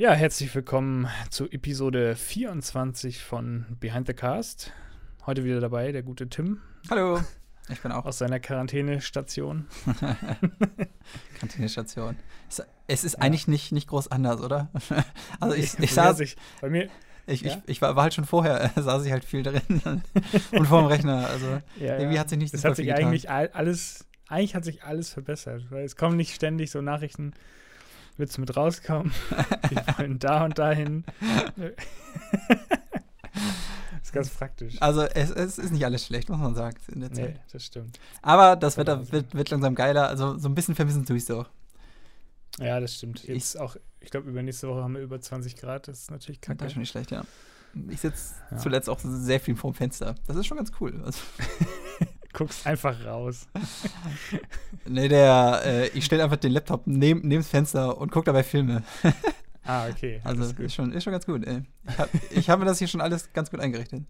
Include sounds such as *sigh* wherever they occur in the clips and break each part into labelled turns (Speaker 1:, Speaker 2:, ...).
Speaker 1: Ja, herzlich willkommen zu Episode 24 von Behind the Cast. Heute wieder dabei der gute Tim
Speaker 2: Hallo, ich bin auch
Speaker 1: aus seiner Quarantänestation. *laughs*
Speaker 2: Quarantänestation. Es, es ist eigentlich nicht, nicht groß anders, oder? *laughs* Also ich, ich
Speaker 1: Ja,
Speaker 2: saß,
Speaker 1: sich- bei mir,
Speaker 2: ich,
Speaker 1: ja?
Speaker 2: ich, ich war, war halt schon vorher, äh, *laughs* saß ich halt viel drin und vorm Rechner. Also
Speaker 1: ja,
Speaker 2: irgendwie
Speaker 1: ja.
Speaker 2: hat sich nicht
Speaker 1: Es
Speaker 2: super
Speaker 1: hat sich
Speaker 2: viel getan.
Speaker 1: eigentlich all- alles, eigentlich hat sich alles verbessert, weil es kommen nicht ständig so Nachrichten, willst du mit rauskommen? *laughs* Wir wollen da und dahin. das *laughs* ist ganz praktisch.
Speaker 2: Also es, es ist nicht alles schlecht, muss man sagen, in der
Speaker 1: Nee,
Speaker 2: Zeit.
Speaker 1: das stimmt.
Speaker 2: Aber das Wetter wird, wird langsam geiler, also so ein bisschen vermissen tue ich so.
Speaker 1: Ja, das stimmt.
Speaker 2: Ich-
Speaker 1: Jetzt auch, ich glaube, übernächste Woche haben wir über 20 Grad. Das ist natürlich
Speaker 2: Das
Speaker 1: kacke.
Speaker 2: ist schon nicht schlecht, ja. Ich sitze
Speaker 1: Ja.
Speaker 2: zuletzt auch sehr viel vorm Fenster. Das ist schon ganz cool. Also, *laughs*
Speaker 1: Guckst einfach raus. *laughs*
Speaker 2: nee, der, äh, ich stelle einfach den Laptop neben, neben das Fenster und gucke dabei Filme. *laughs*
Speaker 1: Ah, okay.
Speaker 2: Also ist, schon, ist schon ganz gut. Ey. Ich habe hab mir das hier schon alles ganz gut eingerichtet.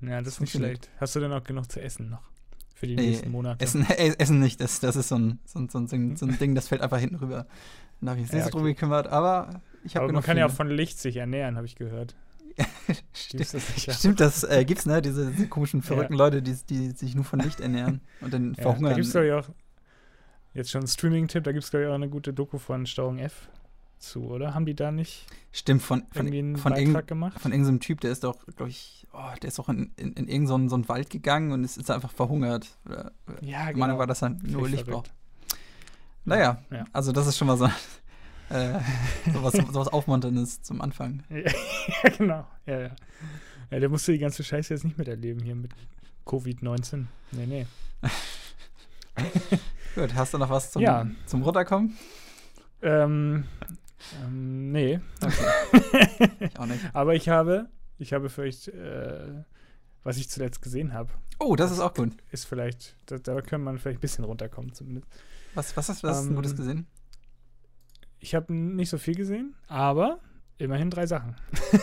Speaker 1: Ja, das ist nicht schlecht. Hast du denn auch genug zu essen noch? Für die
Speaker 2: Ey,
Speaker 1: nächsten Monate?
Speaker 2: Essen, *laughs* äh, Essen nicht, das, das ist so ein, so, ein, so, ein, so ein Ding, das fällt einfach hinten rüber. Da habe ich mich
Speaker 1: Ja,
Speaker 2: nicht so drum
Speaker 1: okay.
Speaker 2: gekümmert, aber ich habe
Speaker 1: Aber man
Speaker 2: genug
Speaker 1: kann ja auch
Speaker 2: Filme.
Speaker 1: von Licht sich ernähren, habe ich gehört. *laughs*
Speaker 2: Stimmt,
Speaker 1: das nicht?
Speaker 2: Stimmt, das äh, gibt's, ne? Diese, diese komischen, verrückten Leute, die, die sich nur von Licht ernähren und dann
Speaker 1: Ja, da
Speaker 2: verhungern.
Speaker 1: gibt es, glaube ich, auch jetzt schon einen Streaming-Tipp, da gibt es, glaube ich, auch eine gute Doku von Steuerung F zu, oder? Haben die da nicht
Speaker 2: Stimmt, von, von,
Speaker 1: irgendwie einen
Speaker 2: von,
Speaker 1: Beitrag gemacht?
Speaker 2: von irgendeinem Typ, der ist doch, glaube ich, oh, der ist doch in, in, in irgendeinen so Wald gegangen und ist, ist einfach verhungert. Oder,
Speaker 1: ja,
Speaker 2: genau. Meinung war, dass er nur Licht braucht. Naja,
Speaker 1: Ja.
Speaker 2: also das ist schon mal so, *laughs* äh, sowas, sowas Aufmunterndes zum Anfang. *laughs*
Speaker 1: ja, genau. Ja, ja. Ja, der musste die ganze Scheiße jetzt nicht miterleben hier mit Covid-19. Nee, nee. *laughs*
Speaker 2: Gut, hast du noch was zum,
Speaker 1: Ja.
Speaker 2: zum Runterkommen?
Speaker 1: Ähm, ähm, nee. *laughs*
Speaker 2: Ich auch nicht.
Speaker 1: Aber ich habe, ich habe für euch, äh, was ich zuletzt gesehen habe,
Speaker 2: Oh, das ist auch gut.
Speaker 1: ist vielleicht, da, da kann man vielleicht ein bisschen runterkommen zumindest.
Speaker 2: Was, was hast du was
Speaker 1: Ähm,
Speaker 2: Gutes gesehen?
Speaker 1: Ich habe nicht so viel gesehen, aber immerhin drei Sachen.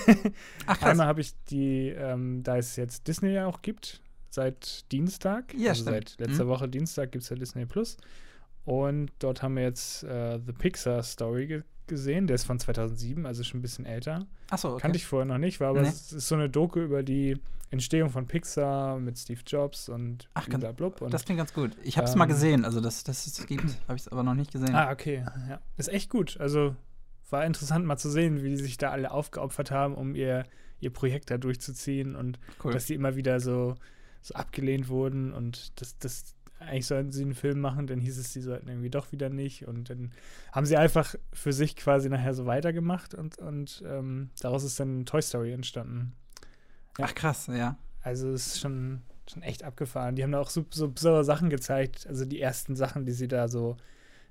Speaker 1: *laughs*
Speaker 2: Ach,
Speaker 1: Einmal habe ich die, ähm, da es jetzt Disney ja auch gibt, seit Dienstag,
Speaker 2: Ja,
Speaker 1: also seit letzter
Speaker 2: Mhm.
Speaker 1: Woche Dienstag gibt es ja Disney Plus. Und dort haben wir jetzt äh, The Pixar Story ge gesehen, der ist von 2007, also schon ein bisschen älter.
Speaker 2: Achso, okay.
Speaker 1: Kannte ich vorher noch nicht, war aber
Speaker 2: Nee.
Speaker 1: es ist so eine Doku über die Entstehung von Pixar mit Steve Jobs und
Speaker 2: Ach, ganz-.
Speaker 1: Und
Speaker 2: das klingt ganz gut. Ich habe es mal
Speaker 1: ähm,
Speaker 2: gesehen, also das, das es gibt, habe ich es aber noch nicht gesehen.
Speaker 1: Ah, okay. Ja. Ist echt gut. Also war interessant mal zu sehen, wie die sich da alle aufgeopfert haben, um ihr, ihr Projekt da durchzuziehen und
Speaker 2: cool.
Speaker 1: dass die immer wieder so, so abgelehnt wurden und das, das eigentlich sollten sie einen Film machen, dann hieß es, sie sollten irgendwie doch wieder nicht und dann haben sie einfach für sich quasi nachher so weitergemacht und, und ähm, daraus ist dann Toy Story entstanden. ja.
Speaker 2: Ach krass, ja.
Speaker 1: Also es ist schon, schon echt abgefahren. Die haben da auch so, so besondere Sachen gezeigt, also die ersten Sachen, die sie da so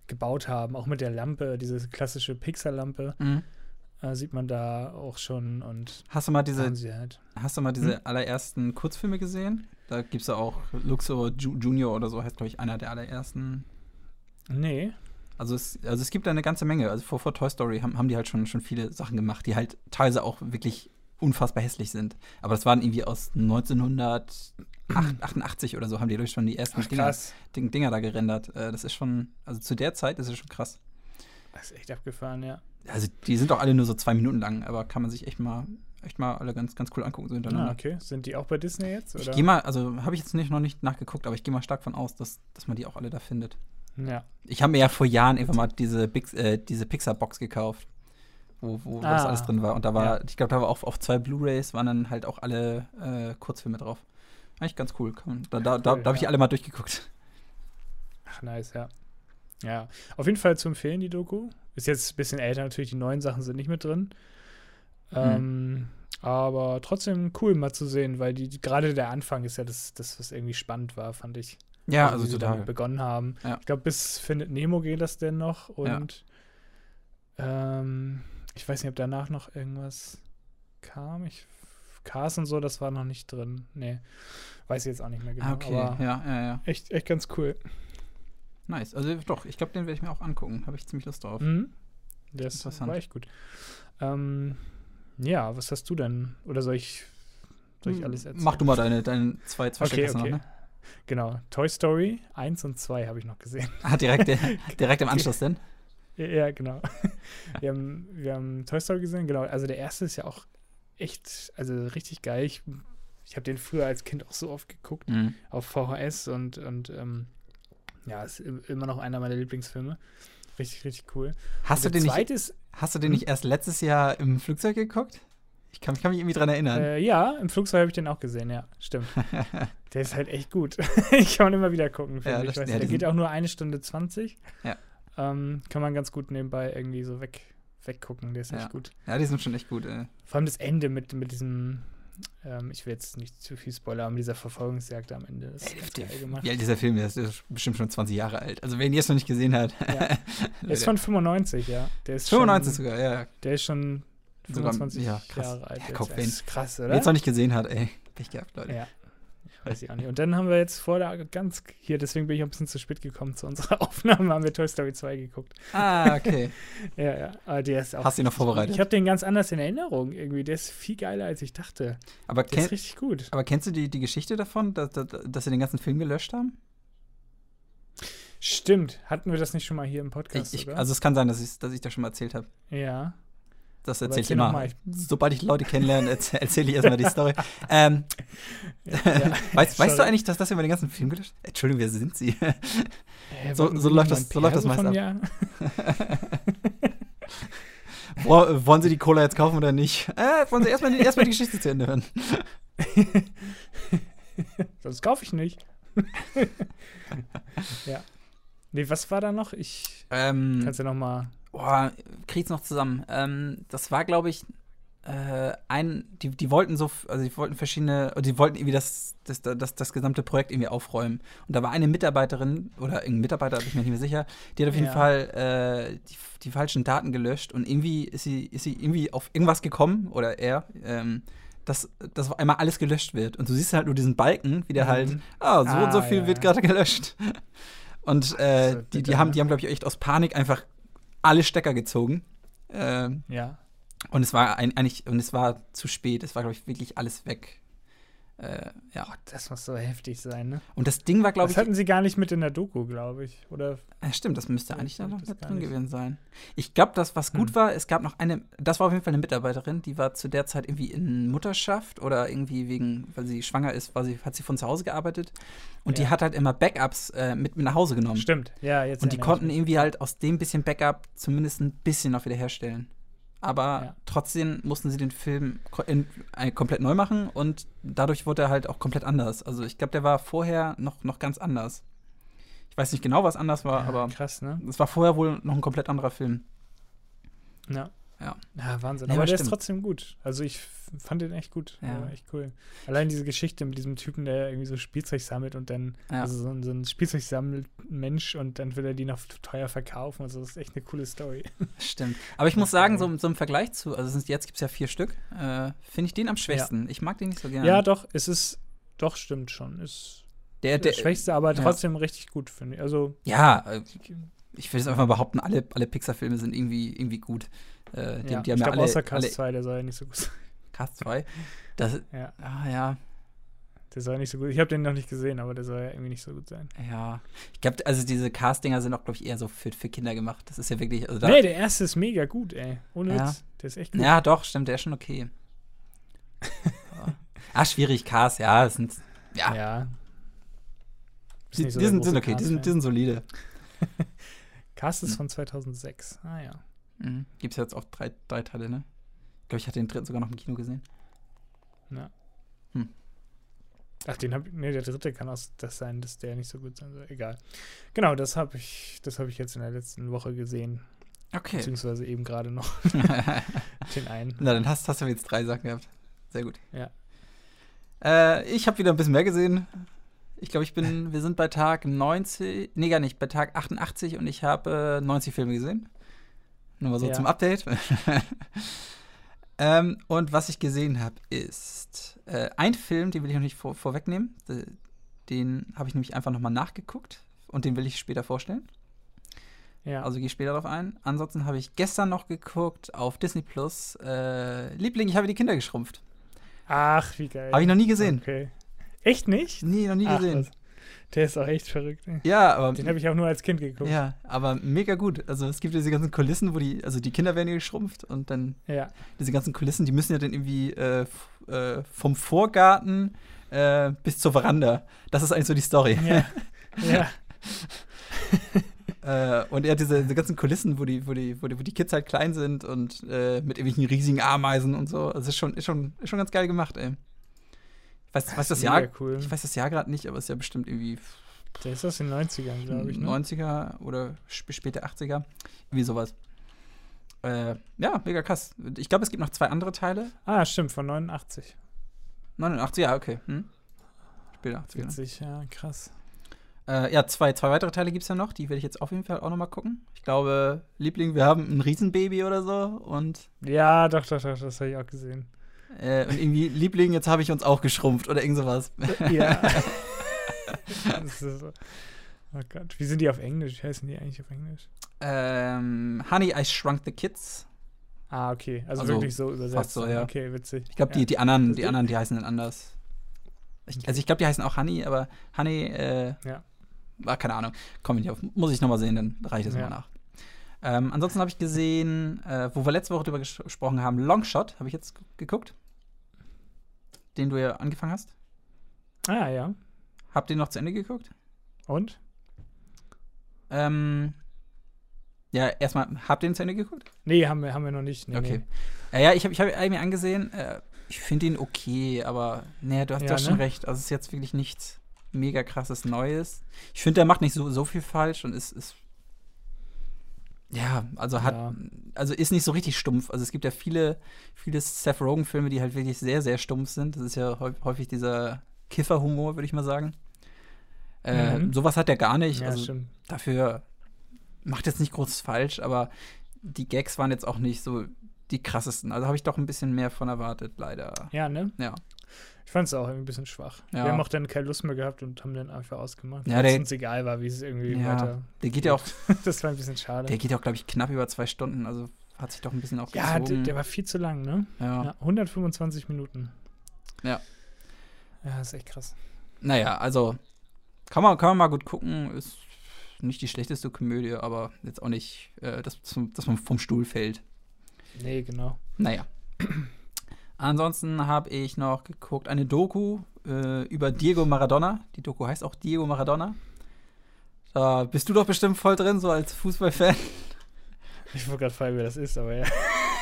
Speaker 1: gebaut haben, auch mit der Lampe, diese klassische Pixar-Lampe,
Speaker 2: Mhm.
Speaker 1: äh, sieht man da auch schon und
Speaker 2: Hast du mal diese,
Speaker 1: halt.
Speaker 2: hast du mal diese
Speaker 1: Hm?
Speaker 2: allerersten Kurzfilme gesehen? Da gibt es ja auch Luxor Ju Junior oder so, heißt glaube ich einer der allerersten.
Speaker 1: Nee.
Speaker 2: Also es, also es gibt da eine ganze Menge. Also vor, vor Toy Story haben, haben die halt schon, schon viele Sachen gemacht, die halt teilweise auch wirklich unfassbar hässlich sind. Aber das waren irgendwie aus 1988 oder so, haben die durch schon die ersten
Speaker 1: Ach,
Speaker 2: Dinger. Ding, Dinger da gerendert. Äh, das ist schon, also zu der Zeit ist es schon krass.
Speaker 1: Das ist echt abgefahren, ja.
Speaker 2: Also die sind auch alle nur so zwei Minuten lang, aber kann man sich echt mal, echt mal alle ganz, ganz cool angucken, so hintereinander.
Speaker 1: Ah, okay. Sind die auch bei Disney jetzt? Oder?
Speaker 2: Ich gehe mal, also habe ich jetzt nicht, noch nicht nachgeguckt, aber ich gehe mal stark von aus, dass, dass man die auch alle da findet.
Speaker 1: Ja.
Speaker 2: Ich habe mir ja vor Jahren einfach mal diese, Big, äh, diese Pixar-Box gekauft, wo, wo, wo das
Speaker 1: Ah,
Speaker 2: alles drin war. Und da war,
Speaker 1: ja.
Speaker 2: ich glaube, da war auch auf zwei Blu-Rays waren dann halt auch alle äh, Kurzfilme drauf. Eigentlich ganz cool. Da, da, da,
Speaker 1: Cool,
Speaker 2: da habe ich
Speaker 1: ja.
Speaker 2: alle mal durchgeguckt.
Speaker 1: Ach, nice, ja. Ja. Auf jeden Fall zu empfehlen, die Doku. Ist jetzt ein bisschen älter, natürlich, die neuen Sachen sind nicht mit drin.
Speaker 2: Hm.
Speaker 1: Ähm, aber trotzdem cool mal zu sehen, weil die, die gerade der Anfang ist ja das, das, was irgendwie spannend war, fand ich.
Speaker 2: Ja,
Speaker 1: wie
Speaker 2: also
Speaker 1: sie
Speaker 2: total.
Speaker 1: damit begonnen haben.
Speaker 2: Ja.
Speaker 1: Ich glaube, bis Findet Nemo geht das denn noch und ähm, ich weiß nicht, ob danach noch irgendwas kam. Ich, Cars und so, das war noch nicht drin. Nee, weiß ich jetzt auch nicht mehr genau.
Speaker 2: Okay,
Speaker 1: Aber
Speaker 2: ja, ja, ja.
Speaker 1: echt, echt ganz cool.
Speaker 2: Nice. Also doch, ich glaube, den werde ich mir auch angucken. Habe ich ziemlich Lust drauf.
Speaker 1: Mhm. Das
Speaker 2: Interessant.
Speaker 1: war echt gut. Ähm, ja, was hast du denn? Oder soll ich, soll ich alles erzählen?
Speaker 2: Mach du mal deine, deine zwei, zwei
Speaker 1: Okay,
Speaker 2: du
Speaker 1: okay.
Speaker 2: noch, ne?
Speaker 1: Genau. Toy Story 1 und 2 habe ich noch gesehen.
Speaker 2: Ah, direkt, *laughs* direkt im Anschluss denn?
Speaker 1: Ja, genau. wir, haben, wir haben Toy Story gesehen, genau. Also der erste ist ja auch echt, also richtig geil. Ich, ich habe den früher als Kind auch so oft geguckt,
Speaker 2: Mhm.
Speaker 1: auf VHS und, und ähm, ja, ist im- immer noch einer meiner Lieblingsfilme. Richtig, richtig cool.
Speaker 2: Hast, du
Speaker 1: Und
Speaker 2: den
Speaker 1: der
Speaker 2: nicht, hast du den nicht erst letztes Jahr im Flugzeug geguckt? Ich kann, ich kann mich irgendwie dran erinnern.
Speaker 1: äh, ja, im Flugzeug habe ich den auch gesehen, ja, stimmt. *laughs* Der ist halt echt gut. *laughs* ich kann man immer wieder gucken.
Speaker 2: Ja,
Speaker 1: ich. Weiß
Speaker 2: ja,
Speaker 1: der geht auch nur eine Stunde 20.
Speaker 2: Ja.
Speaker 1: Ähm, kann man ganz gut nebenbei irgendwie so weg, weggucken. Der ist
Speaker 2: Ja.
Speaker 1: echt gut.
Speaker 2: ja, die sind schon echt gut. Äh.
Speaker 1: Vor allem das Ende mit, mit diesem, ähm, ich will jetzt nicht zu viel spoilern, mit dieser Verfolgungsjagd am Ende. Ist ganz geil gemacht.
Speaker 2: Ist der Film? Der ist- der bestimmt schon 20 Jahre alt. Also, wer ihn jetzt noch nicht gesehen hat. *laughs*
Speaker 1: Ja. Der ist von 95, ja. Der ist
Speaker 2: 95
Speaker 1: schon,
Speaker 2: sogar, ja.
Speaker 1: Der ist schon
Speaker 2: Sogar-
Speaker 1: 25
Speaker 2: ja, krass.
Speaker 1: Jahre alt.
Speaker 2: Ja, wen-
Speaker 1: ist krass,
Speaker 2: Wer
Speaker 1: oder?
Speaker 2: jetzt noch nicht gesehen hat, ey. Pech gehabt, Leute.
Speaker 1: Ja. Weiß ich auch nicht. Und dann haben wir jetzt vor der ganz hier, deswegen bin ich ein bisschen zu spät gekommen zu unserer *laughs* Aufnahme, haben wir Toy Story 2 geguckt.
Speaker 2: Ah, okay. *laughs*
Speaker 1: Ja, ja. Aber der ist auch.
Speaker 2: Hast du ihn noch vorbereitet?
Speaker 1: Ich habe den ganz anders in Erinnerung irgendwie. Der ist viel geiler, als ich dachte.
Speaker 2: Aber,
Speaker 1: Der ist richtig gut.
Speaker 2: aber kennst du die, die Geschichte davon, dass, dass, dass sie den ganzen Film gelöscht haben?
Speaker 1: Stimmt. Hatten wir das nicht schon mal hier im Podcast?
Speaker 2: Ich, ich, also es kann sein, dass ich, dass ich das schon mal erzählt habe.
Speaker 1: ja.
Speaker 2: Das erzähle ich immer.
Speaker 1: ich-
Speaker 2: Sobald ich Leute kennenlerne, erzähle erzähl ich erstmal die Story. *laughs* Ähm,
Speaker 1: ja. *laughs*
Speaker 2: weißt, weißt du eigentlich, dass das über den ganzen Film gelöscht Entschuldigung, wer sind Sie?
Speaker 1: Hä,
Speaker 2: so- so läuft das- so läuft das meist
Speaker 1: mir? *laughs*
Speaker 2: Wo, wollen Sie die Cola jetzt kaufen oder nicht? Äh, wollen Sie erstmal die, erstmal die Geschichte zu Ende hören?
Speaker 1: Sonst kaufe ich nicht. ja. Nee, was war da noch? Ich
Speaker 2: Ähm,
Speaker 1: kannst ja noch mal.
Speaker 2: Boah, krieg's noch zusammen. Ähm, das war, glaube ich, äh, ein, die, die wollten so, also die wollten verschiedene, die wollten irgendwie das, das, das, das gesamte Projekt irgendwie aufräumen. Und da war eine Mitarbeiterin oder irgendein Mitarbeiter, bin ich mir nicht mehr sicher, die hat auf jeden
Speaker 1: Ja.
Speaker 2: Fall äh, die, die falschen Daten gelöscht und irgendwie ist sie, ist sie irgendwie auf irgendwas gekommen, oder er, ähm, dass, dass auf einmal alles gelöscht wird. Und du siehst halt nur diesen Balken, wie der
Speaker 1: Mhm.
Speaker 2: halt, ah, so und so
Speaker 1: Ah,
Speaker 2: viel
Speaker 1: ja,
Speaker 2: wird
Speaker 1: ja.
Speaker 2: gerade gelöscht. *laughs* Und äh, die, die haben,
Speaker 1: ne?
Speaker 2: die haben, glaube ich, echt aus Panik einfach alle Stecker gezogen. Ähm,
Speaker 1: Ja.
Speaker 2: und es war ein, eigentlich, und es war zu spät. Es war, glaube ich, wirklich alles weg. Äh, ja.
Speaker 1: Das muss so heftig sein, ne?
Speaker 2: Und das Ding war, glaube
Speaker 1: Das
Speaker 2: ich.
Speaker 1: hatten sie gar nicht mit in der Doku, glaube ich. Oder
Speaker 2: Ja, stimmt, das müsste eigentlich
Speaker 1: ich
Speaker 2: da noch
Speaker 1: das
Speaker 2: mit drin
Speaker 1: nicht.
Speaker 2: gewesen sein. Ich glaube, das, was gut
Speaker 1: Hm.
Speaker 2: war, es gab noch eine, das war auf jeden Fall eine Mitarbeiterin, die war zu der Zeit irgendwie in Mutterschaft oder irgendwie wegen, weil sie schwanger ist, war sie, hat sie von zu Hause gearbeitet. Und die
Speaker 1: Ja.
Speaker 2: hat halt immer Backups äh, mit, mit nach Hause genommen.
Speaker 1: stimmt. Ja, jetzt.
Speaker 2: Und die konnten irgendwie halt aus dem bisschen Backup zumindest ein bisschen noch wieder herstellen. Aber
Speaker 1: Ja.
Speaker 2: trotzdem mussten sie den Film ko- in, äh, komplett neu machen und dadurch wurde er halt auch komplett anders. Also ich glaube, der war vorher noch, noch ganz anders. Ich weiß nicht genau, was anders war,
Speaker 1: Ja,
Speaker 2: aber
Speaker 1: krass, ne?
Speaker 2: es war vorher wohl noch ein komplett anderer Film.
Speaker 1: Ja.
Speaker 2: Ja.
Speaker 1: Ja, Wahnsinn.
Speaker 2: Ja,
Speaker 1: aber der ist
Speaker 2: stimmt.
Speaker 1: trotzdem gut. Also ich fand den echt gut.
Speaker 2: Ja.
Speaker 1: Echt cool. Allein diese Geschichte mit diesem Typen, der irgendwie so Spielzeug sammelt und dann,
Speaker 2: Ja.
Speaker 1: also so ein, so ein Spielzeug sammelt Mensch und dann will er die noch teuer verkaufen. Also das ist echt eine coole Story.
Speaker 2: Stimmt. Aber ich muss *laughs* sagen, so, so im Vergleich zu, also jetzt gibt es ja vier Stück, äh, finde ich den am schwächsten. Ich mag den nicht so gerne.
Speaker 1: Ja, doch, es ist, doch, stimmt schon. Ist
Speaker 2: der,
Speaker 1: der
Speaker 2: der,
Speaker 1: schwächste, aber
Speaker 2: ja.
Speaker 1: trotzdem richtig gut, finde ich. Also,
Speaker 2: ja, äh, ich will es einfach mal behaupten, alle, alle Pixar-Filme sind irgendwie, irgendwie gut. Äh, die,
Speaker 1: ja.
Speaker 2: die haben
Speaker 1: ich
Speaker 2: ja
Speaker 1: glaube, außer Cast
Speaker 2: alle
Speaker 1: 2, der soll ja nicht so gut sein.
Speaker 2: Cast 2. Das, *laughs*
Speaker 1: Ja,
Speaker 2: ah, ja,
Speaker 1: der soll ja nicht so gut Ich habe den noch nicht gesehen, aber der soll ja irgendwie nicht so gut sein.
Speaker 2: ja. Ich glaube, also diese Castinger sind auch, glaube ich, eher so für, für Kinder gemacht. Das ist ja wirklich, also
Speaker 1: Nee, der erste ist mega gut, ey. Ohne
Speaker 2: Ja.
Speaker 1: Witz. Der ist echt gut.
Speaker 2: ja, doch, stimmt, der ist schon okay. *laughs* Ah, schwierig, Cast, ja, das sind, ja,
Speaker 1: Ja.
Speaker 2: Die,
Speaker 1: so
Speaker 2: die sind, sind okay, die sind, die sind solide. *laughs*
Speaker 1: Cast ist
Speaker 2: Hm.
Speaker 1: von 2006. Ah ja.
Speaker 2: Mhm. Gibt es jetzt auch drei, drei Teile, ne? Ich glaube, ich hatte den dritten sogar noch im Kino gesehen.
Speaker 1: ja.
Speaker 2: Hm.
Speaker 1: Ach, den hab Nee, der dritte kann auch das sein, dass der nicht so gut sein soll. Egal. Genau, das habe ich, das habe ich jetzt in der letzten Woche gesehen.
Speaker 2: Okay.
Speaker 1: Beziehungsweise eben gerade noch *laughs* den einen.
Speaker 2: Na, dann hast, hast du jetzt drei Sachen gehabt. Sehr gut.
Speaker 1: Ja.
Speaker 2: Äh, ich habe wieder ein bisschen mehr gesehen. Ich glaube, ich bin, *laughs* wir sind bei Tag 90, nee, gar nicht, bei Tag 88 und ich habe äh, 90 Filme gesehen. Nur mal so
Speaker 1: Ja.
Speaker 2: zum Update. *laughs* ähm, und was ich gesehen habe, ist äh, ein Film, den will ich noch nicht vor, vorwegnehmen. Den habe ich nämlich einfach nochmal nachgeguckt und den will ich später vorstellen.
Speaker 1: Ja.
Speaker 2: Also gehe ich später darauf ein. Ansonsten habe ich gestern noch geguckt auf Disney Plus. Äh, Liebling, ich habe die Kinder geschrumpft.
Speaker 1: Ach, wie geil.
Speaker 2: Habe ich noch nie gesehen.
Speaker 1: Okay. Echt nicht?
Speaker 2: Nee, noch nie
Speaker 1: Ach,
Speaker 2: gesehen.
Speaker 1: was. Der ist auch echt verrückt. Ey.
Speaker 2: Ja, aber.
Speaker 1: Den habe ich auch nur als Kind geguckt.
Speaker 2: Ja, aber mega gut. Also es gibt diese ganzen Kulissen, wo die, also die Kinder werden ja geschrumpft und dann
Speaker 1: Ja.
Speaker 2: diese ganzen Kulissen, die müssen ja dann irgendwie äh, äh, vom Vorgarten äh, bis zur Veranda. Das ist eigentlich so die Story.
Speaker 1: Ja. *laughs* ja.
Speaker 2: Äh, und er hat diese, diese ganzen Kulissen, wo die, wo, die, wo, die, wo die Kids halt klein sind und äh, mit irgendwelchen riesigen Ameisen und so. Also ist schon, ist schon, ist schon ganz geil gemacht, ey. Ich weiß, weiß das Jahr,
Speaker 1: cool.
Speaker 2: ich weiß das Jahr gerade nicht, aber es ist ja bestimmt irgendwie
Speaker 1: Der ist aus den 90ern, glaube ich. Ne?
Speaker 2: 90er oder sp späte 80er. Irgendwie sowas. Äh, ja, mega krass. Ich glaube, es gibt noch zwei andere Teile.
Speaker 1: Ah, stimmt, von 89.
Speaker 2: 89, ja, okay. Hm? Später 80er.
Speaker 1: Witzig, ja, krass.
Speaker 2: Äh, ja, zwei, zwei weitere Teile gibt es ja noch. Die werde ich jetzt auf jeden Fall auch noch mal gucken. Ich glaube, Liebling, wir haben ein Riesenbaby oder so. Und,
Speaker 1: Ja, doch, doch, doch, das habe ich auch gesehen.
Speaker 2: Äh, und irgendwie, Liebling, jetzt habe ich uns auch geschrumpft oder irgend sowas.
Speaker 1: Ja. *laughs* das ist so. Oh Gott, wie sind die auf Englisch? Wie heißen die eigentlich auf Englisch?
Speaker 2: ähm, Honey, I Shrunk the Kids.
Speaker 1: Ah, okay. Also,
Speaker 2: Also,
Speaker 1: wirklich so übersetzt.
Speaker 2: so, ja.
Speaker 1: Okay, witzig.
Speaker 2: Ich glaube,
Speaker 1: ja.
Speaker 2: die, die anderen, die anderen, die heißen dann anders. Ich, also ich glaube, die heißen auch Honey, aber Honey, äh,
Speaker 1: Ja.
Speaker 2: war keine Ahnung, komme ich nicht auf. Muss ich noch mal sehen, dann reiche ich das
Speaker 1: Ja.
Speaker 2: mal nach. Ähm, ansonsten habe ich gesehen, äh, wo wir letzte Woche drüber ges gesprochen haben, Longshot, habe ich jetzt geguckt. Den du ja angefangen hast.
Speaker 1: Ah, ja.
Speaker 2: Habt ihr noch zu Ende geguckt?
Speaker 1: Und?
Speaker 2: Ähm, ja, erstmal, habt ihr ihn zu Ende geguckt?
Speaker 1: Nee, haben wir, haben wir noch nicht. Nee,
Speaker 2: okay.
Speaker 1: Nee.
Speaker 2: Ja, ja, ich habe ich hab ihn mir angesehen. Äh, ich finde ihn okay, aber nee, du hast,
Speaker 1: Ja,
Speaker 2: du hast schon
Speaker 1: ne?
Speaker 2: recht. Also es ist jetzt wirklich nichts mega krasses Neues. Ich finde, der macht nicht so, so viel falsch und ist, ist ja, also hat,
Speaker 1: Ja.
Speaker 2: also ist nicht so richtig stumpf. Also es gibt ja viele, viele Seth Rogen-Filme, die halt wirklich sehr, sehr stumpf sind. Das ist ja häu- häufig dieser Kiffer-Humor, würde ich mal sagen. Äh,
Speaker 1: Mhm.
Speaker 2: Sowas hat er gar nicht.
Speaker 1: Ja,
Speaker 2: also
Speaker 1: stimmt.
Speaker 2: dafür macht jetzt nicht groß falsch, aber die Gags waren jetzt auch nicht so die krassesten. Also habe ich doch ein bisschen mehr von erwartet, leider.
Speaker 1: Ja, ne?
Speaker 2: Ja.
Speaker 1: Ich fand es auch irgendwie ein bisschen schwach.
Speaker 2: Ja.
Speaker 1: Wir haben auch dann keine Lust mehr gehabt und haben dann einfach ausgemacht.
Speaker 2: Ja,
Speaker 1: weil es uns egal war, wie es irgendwie
Speaker 2: Ja,
Speaker 1: weiter.
Speaker 2: Der geht ja auch, *laughs*
Speaker 1: Das war ein bisschen schade.
Speaker 2: der geht ja auch, glaube ich, knapp über zwei Stunden. Also hat sich doch ein bisschen auch
Speaker 1: ja, der, der war viel zu lang, ne?
Speaker 2: ja.
Speaker 1: Ja, 125 Minuten.
Speaker 2: Ja.
Speaker 1: Ja, ist echt krass.
Speaker 2: Naja, also kann man, kann man mal gut gucken. Ist nicht die schlechteste Komödie, aber jetzt auch nicht, äh, dass, dass man vom Stuhl fällt.
Speaker 1: Nee, genau.
Speaker 2: Naja. *clears throat* Ansonsten habe ich noch geguckt, eine Doku äh, über Diego Maradona. Die Doku heißt auch Diego Maradona. Da bist du doch bestimmt voll drin, so als Fußballfan. *laughs*
Speaker 1: Ich wollte gerade fragen, wer das ist, aber ja.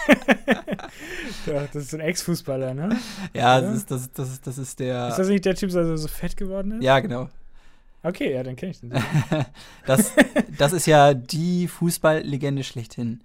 Speaker 1: *laughs* das ist ein Ex-Fußballer, ne?
Speaker 2: Ja, das ist, das, das, ist- das ist der.
Speaker 1: Ist das nicht der Typ, der so, so fett geworden ist?
Speaker 2: ja, genau.
Speaker 1: Okay, ja, dann kenne ich den. *laughs*
Speaker 2: Das, das ist ja die Fußballlegende schlechthin.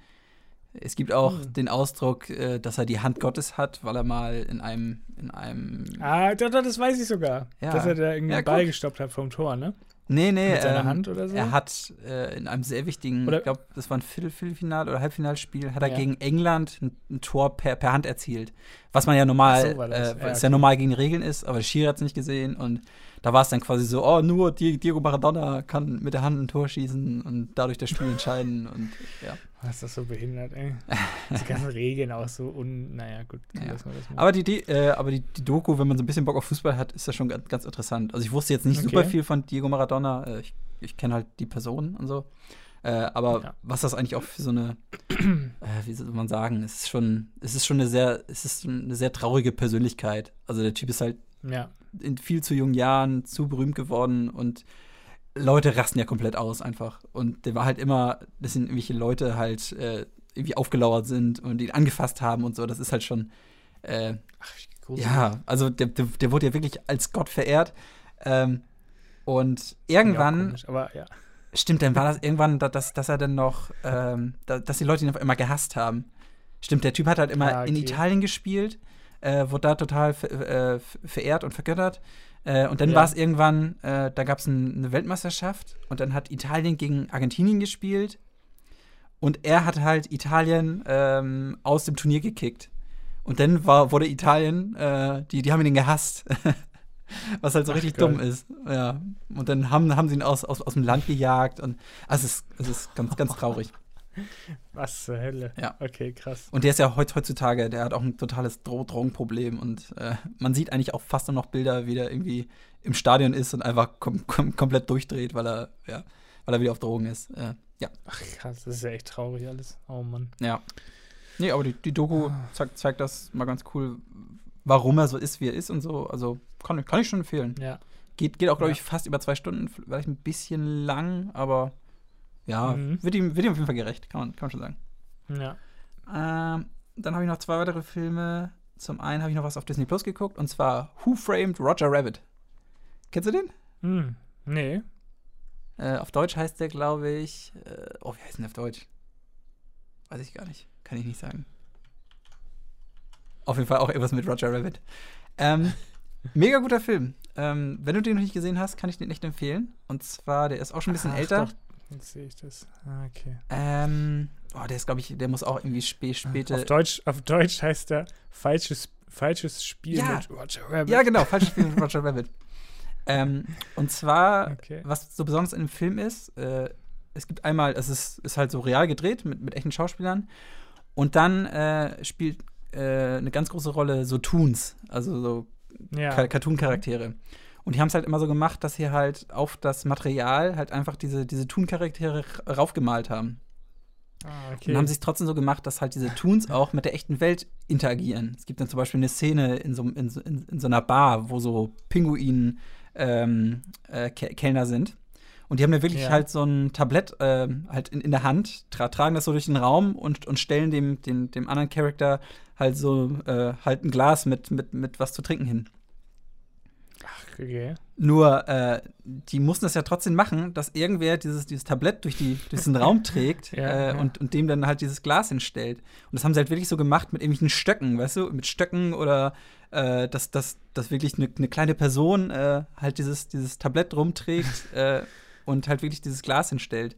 Speaker 2: Es gibt auch
Speaker 1: Hm.
Speaker 2: den Ausdruck, äh, dass er die Hand Gottes hat, weil er mal in einem, in einem.
Speaker 1: ah, das weiß ich sogar.
Speaker 2: Ja.
Speaker 1: Dass er da irgendwie
Speaker 2: Ja,
Speaker 1: einen Ball gestoppt hat vom Tor, ne?
Speaker 2: Nee, nee,
Speaker 1: Mit seiner
Speaker 2: ähm,
Speaker 1: Hand oder so?
Speaker 2: Er hat äh, in einem sehr wichtigen,
Speaker 1: Oder-
Speaker 2: ich glaube, das war ein Viertel, Viertelfinal- oder Halbfinalspiel, hat er
Speaker 1: Ja.
Speaker 2: gegen England ein, ein Tor per, per Hand erzielt. Was man ja normal,
Speaker 1: so
Speaker 2: äh,
Speaker 1: Ja,
Speaker 2: was ja
Speaker 1: okay.
Speaker 2: normal gegen die Regeln ist, aber Schiri hat es nicht gesehen und da war es dann quasi so, oh, nur Di- Diego Maradona kann mit der Hand ein Tor schießen und dadurch das Spiel entscheiden und ja.
Speaker 1: Was ist das so behindert, ey? Die ganzen *laughs* Regeln auch so un. Naja, gut,
Speaker 2: Ja. Aber die, die, äh, aber die, die Doku, wenn man so ein bisschen Bock auf Fußball hat, ist das schon ganz, ganz interessant. Also ich wusste jetzt nicht
Speaker 1: Okay.
Speaker 2: super viel von Diego Maradona. Äh, ich ich kenne halt die Person und so. Äh, aber
Speaker 1: Ja.
Speaker 2: was das eigentlich auch für so eine, äh, wie soll man sagen, es ist schon, es ist schon eine sehr, es ist eine sehr traurige Persönlichkeit. Also der Typ ist halt
Speaker 1: ja.
Speaker 2: In viel zu jungen Jahren zu berühmt geworden und Leute rasten ja komplett aus einfach. Und der war halt immer, dass ihn irgendwelche Leute halt äh, irgendwie aufgelauert sind und ihn angefasst haben und so. Das ist halt schon, äh,
Speaker 1: Ach,
Speaker 2: ja, also der, der, der wurde ja wirklich als Gott verehrt. Ähm, und irgendwann,
Speaker 1: komisch, aber ja.
Speaker 2: stimmt, dann war das irgendwann, da- dass, dass er dann noch, ähm, da, dass die Leute ihn auf immer gehasst haben. Stimmt, der Typ hat halt immer
Speaker 1: Ah,
Speaker 2: in
Speaker 1: okay.
Speaker 2: Italien gespielt, äh, wurde da total äh, verehrt und vergöttert. Äh, und dann
Speaker 1: Ja.
Speaker 2: war es irgendwann, äh, da gab es ein, eine Weltmeisterschaft und dann hat Italien gegen Argentinien gespielt. Und er hat halt Italien ähm, aus dem Turnier gekickt. Und dann war, wurde Italien, äh, die, die haben ihn gehasst. *laughs* Was halt so
Speaker 1: Ach,
Speaker 2: richtig
Speaker 1: geil.
Speaker 2: dumm ist. Ja. Und dann haben, haben sie ihn aus, aus, aus dem Land gejagt. Und also es ist, es ist ganz, ganz traurig. *laughs*
Speaker 1: Was zur Hölle?
Speaker 2: Ja.
Speaker 1: Okay, krass.
Speaker 2: Und der ist ja heut, heutzutage, der hat auch ein totales Dro Drogenproblem und äh, man sieht eigentlich auch fast nur noch Bilder, wie der irgendwie im Stadion ist und einfach kom kom komplett durchdreht, weil er, ja, weil er wieder auf Drogen ist. Äh, ja.
Speaker 1: Ach krass, das ist ja echt traurig alles. Oh Mann.
Speaker 2: Ja. Nee, aber die, die Doku zeigt, zeigt das mal ganz cool, warum er so ist, wie er ist und so. Also kann, kann ich schon empfehlen.
Speaker 1: Ja.
Speaker 2: Geht, geht auch, glaube
Speaker 1: Ja.
Speaker 2: ich, fast über zwei Stunden, vielleicht ein bisschen lang, aber ja,
Speaker 1: Mhm.
Speaker 2: wird, ihm, wird ihm auf jeden Fall gerecht, kann man, kann man schon sagen.
Speaker 1: Ja.
Speaker 2: Ähm, dann habe ich noch zwei weitere Filme. Zum einen habe ich noch was auf Disney Plus geguckt und zwar Who Framed Roger Rabbit. Kennst du den?
Speaker 1: Hm. Nee.
Speaker 2: Äh, auf Deutsch heißt der, glaube ich. Äh, oh, wie heißt denn der auf Deutsch? Weiß ich gar nicht. Kann ich nicht sagen. Auf jeden Fall auch irgendwas mit Roger Rabbit. Ähm, *laughs* mega guter Film. Ähm, wenn du den noch nicht gesehen hast, kann ich den echt empfehlen. Und zwar, der ist auch schon ein bisschen
Speaker 1: Ach,
Speaker 2: älter.
Speaker 1: Doch. Jetzt sehe ich das. Ah, okay.
Speaker 2: Ähm, oh, der ist, glaube ich, der muss auch irgendwie spä später.
Speaker 1: Auf Deutsch, auf Deutsch heißt der falsches, falsches Spiel
Speaker 2: Ja.
Speaker 1: mit Roger Rabbit.
Speaker 2: Ja, genau, falsches Spiel mit Roger Rabbit. *laughs* Ähm, und zwar,
Speaker 1: Okay.
Speaker 2: was so besonders in dem Film ist, äh, es gibt einmal, es ist, ist halt so real gedreht mit, mit echten Schauspielern. Und dann äh, spielt äh, eine ganz große Rolle so Toons, also so
Speaker 1: Ja.
Speaker 2: Cartoon-Charaktere. Und die haben es halt immer so gemacht, dass sie halt auf das Material halt einfach diese, diese Toon-Charaktere raufgemalt haben.
Speaker 1: Ah, okay.
Speaker 2: Und haben sie es trotzdem so gemacht, dass halt diese Toons auch mit der echten Welt interagieren. Es gibt dann zum Beispiel eine Szene in so, in, in, in so einer Bar, wo so Pinguin ähm, äh, Ke- Kellner sind. Und die haben da wirklich
Speaker 1: Ja.
Speaker 2: halt so ein Tablett ähm, halt in, in der Hand, tra tragen das so durch den Raum und, und stellen dem, dem, dem anderen Charakter halt so äh, halt ein Glas mit, mit, mit was zu trinken hin.
Speaker 1: Okay.
Speaker 2: Nur, äh, die mussten das ja trotzdem machen, dass irgendwer dieses, dieses Tablett durch, die, durch diesen Raum *laughs* trägt
Speaker 1: Ja,
Speaker 2: äh,
Speaker 1: ja.
Speaker 2: Und, und dem dann halt dieses Glas hinstellt. Und das haben sie halt wirklich so gemacht mit irgendwelchen Stöcken, weißt du? Mit Stöcken oder äh, dass, dass, dass wirklich eine, eine kleine Person äh, halt dieses, dieses Tablett rumträgt *laughs* äh, und halt wirklich dieses Glas hinstellt.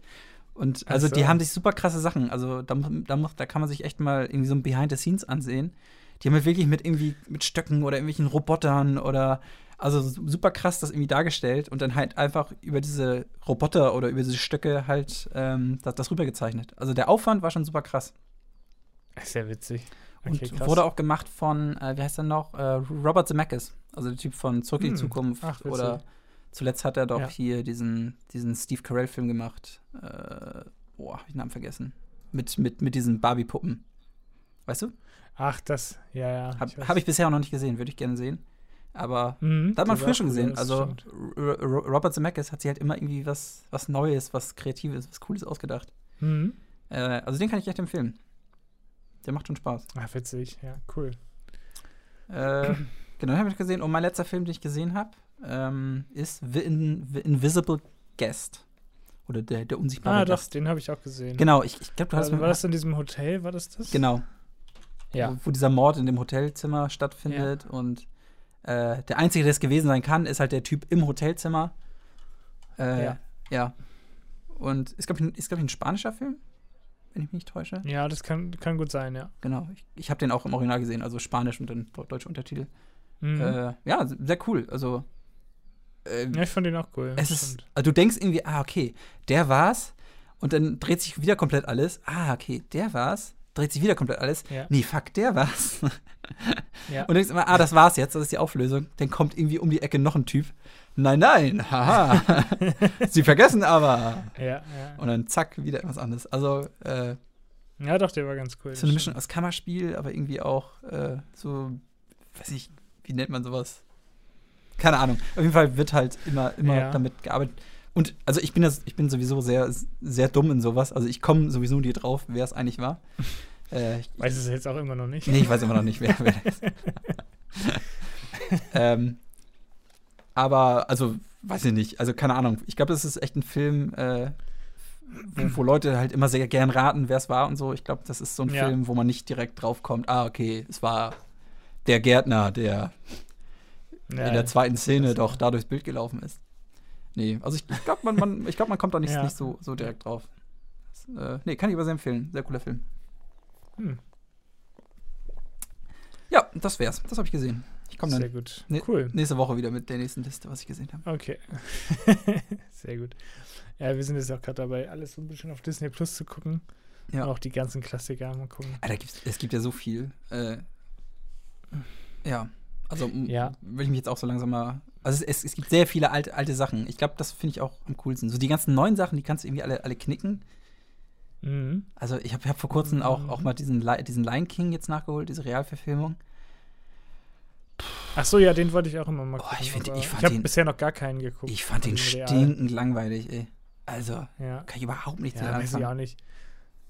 Speaker 2: Und also
Speaker 1: Ach
Speaker 2: die haben sich super krasse Sachen. Also da, da, muss, da kann man sich echt mal irgendwie so ein Behind the Scenes ansehen. Die haben halt wirklich mit irgendwie mit Stöcken oder irgendwelchen Robotern oder also super krass das irgendwie dargestellt und dann halt einfach über diese Roboter oder über diese Stöcke halt ähm, das, das rübergezeichnet. Also der Aufwand war schon super krass.
Speaker 1: Sehr witzig.
Speaker 2: Und
Speaker 1: Okay, krass.
Speaker 2: wurde auch gemacht von, äh, wie heißt er noch? Äh, Robert Zemeckis. Also der Typ von Zurück in die
Speaker 1: Hm.
Speaker 2: Zukunft.
Speaker 1: Ach,
Speaker 2: oder zuletzt hat er doch
Speaker 1: Ja.
Speaker 2: hier diesen, diesen Steve Carell-Film gemacht. Äh, boah, hab ich den Namen vergessen. Mit, mit, mit diesen Barbie-Puppen. Weißt du?
Speaker 1: Ach, das, ja, ja.
Speaker 2: Habe hab ich bisher auch noch nicht gesehen, würde ich gerne sehen. Aber
Speaker 1: Mhm,
Speaker 2: da hat man
Speaker 1: das
Speaker 2: früher schon gesehen. Also Robert Zemeckis hat sich halt immer irgendwie was, was Neues, was Kreatives, was Cooles ausgedacht.
Speaker 1: Mhm.
Speaker 2: Äh, also den kann ich echt empfehlen. Der macht schon Spaß.
Speaker 1: Ach, witzig. Ja, cool.
Speaker 2: Äh, *clears throat* genau, habe ich gesehen. Und mein letzter Film, den ich gesehen habe, ähm, ist The, In The Invisible Guest. Oder der, der unsichtbare
Speaker 1: Ah, doch,
Speaker 2: Gast.
Speaker 1: den habe ich auch gesehen.
Speaker 2: Genau, ich, ich glaube, du hast
Speaker 1: War, war das in diesem Hotel? War das das?
Speaker 2: Genau.
Speaker 1: Ja.
Speaker 2: Wo, wo dieser Mord in dem Hotelzimmer stattfindet. Und äh, der Einzige, der es gewesen sein kann, ist halt der Typ im Hotelzimmer. Äh,
Speaker 1: Ja.
Speaker 2: ja. Und ist, glaube ich, ist, glaub ich, ein spanischer Film, wenn ich mich nicht täusche.
Speaker 1: Ja, das kann, kann gut sein, ja.
Speaker 2: Genau. Ich, ich habe den auch im Original gesehen, also Spanisch und dann deu- deutsche Untertitel.
Speaker 1: Mhm.
Speaker 2: Äh, ja, sehr cool. Also. äh,
Speaker 1: ja, ich fand den auch cool.
Speaker 2: es ist, also du denkst irgendwie, ah, okay, der war's. Und dann dreht sich wieder komplett alles. Ah, okay, der war's. Dreht sich wieder komplett alles.
Speaker 1: Ja.
Speaker 2: Nee, fuck, der war's.
Speaker 1: Ja.
Speaker 2: Und du denkst immer, ah, das war's jetzt, das ist die Auflösung. Dann kommt irgendwie um die Ecke noch ein Typ. Nein, nein, haha. *laughs* Sie vergessen aber.
Speaker 1: ja, ja.
Speaker 2: Und dann zack, wieder etwas anderes. Also, äh,
Speaker 1: Ja, doch, der war ganz cool.
Speaker 2: so eine Mischung aus Kammerspiel, aber irgendwie auch äh, so, weiß ich, wie nennt man sowas? Keine Ahnung. Auf jeden Fall wird halt immer, immer
Speaker 1: Ja.
Speaker 2: damit gearbeitet. Und also ich bin das, ich bin sowieso sehr, sehr dumm in sowas. Also ich komme sowieso nie drauf, wer es eigentlich war. *laughs* Äh, ich,
Speaker 1: Weiß es jetzt auch immer noch nicht.
Speaker 2: nee, ich weiß immer noch nicht, wer, wer das ist. *laughs* *laughs* ähm, aber, also, weiß ich nicht. Also, keine Ahnung. Ich glaube, das ist echt ein Film, äh, wo, wo Leute halt immer sehr gern raten, wer es war und so. Ich glaube, das ist so ein
Speaker 1: Ja.
Speaker 2: Film, wo man nicht direkt drauf kommt, ah, okay, es war der Gärtner, der
Speaker 1: Ja,
Speaker 2: in der zweiten Szene doch da durchs Bild gelaufen ist. Nee, also ich, ich glaube, man, man, ich glaub, man kommt da nicht,
Speaker 1: Ja.
Speaker 2: nicht so, so direkt drauf. Das, äh, nee, kann ich aber sehr empfehlen. Sehr cooler Film.
Speaker 1: Hm,
Speaker 2: Ja, das wär's. Das habe ich gesehen. Ich komme
Speaker 1: sehr
Speaker 2: dann
Speaker 1: gut.
Speaker 2: Nee.
Speaker 1: Cool.
Speaker 2: nächste Woche wieder mit der nächsten Liste, was ich gesehen habe.
Speaker 1: Okay. *laughs* sehr gut. Ja, wir sind jetzt auch gerade dabei, alles so ein bisschen auf Disney Plus zu gucken.
Speaker 2: Ja.
Speaker 1: Und auch die ganzen Klassiker mal gucken.
Speaker 2: Alter, es gibt ja so viel. Äh, ja, also
Speaker 1: Ja.
Speaker 2: will ich mich jetzt auch so langsam mal. Also es, es, gibt sehr viele alte, alte Sachen. Ich glaube, das finde ich auch am coolsten. So die ganzen neuen Sachen, die kannst du irgendwie alle, alle knicken.
Speaker 1: Mhm.
Speaker 2: Also ich habe hab vor kurzem auch,
Speaker 1: Mhm.
Speaker 2: auch mal diesen, diesen Lion King jetzt nachgeholt, diese Realverfilmung.
Speaker 1: Ach so, ja, den wollte ich auch immer mal
Speaker 2: Oh,
Speaker 1: gucken.
Speaker 2: ich find-
Speaker 1: aber
Speaker 2: ich fand
Speaker 1: ich habe bisher noch gar keinen geguckt.
Speaker 2: Ich fand den stinkend langweilig, ey. Also,
Speaker 1: Ja,
Speaker 2: kann ich überhaupt nichts
Speaker 1: ja
Speaker 2: mit
Speaker 1: weiß ich auch nicht.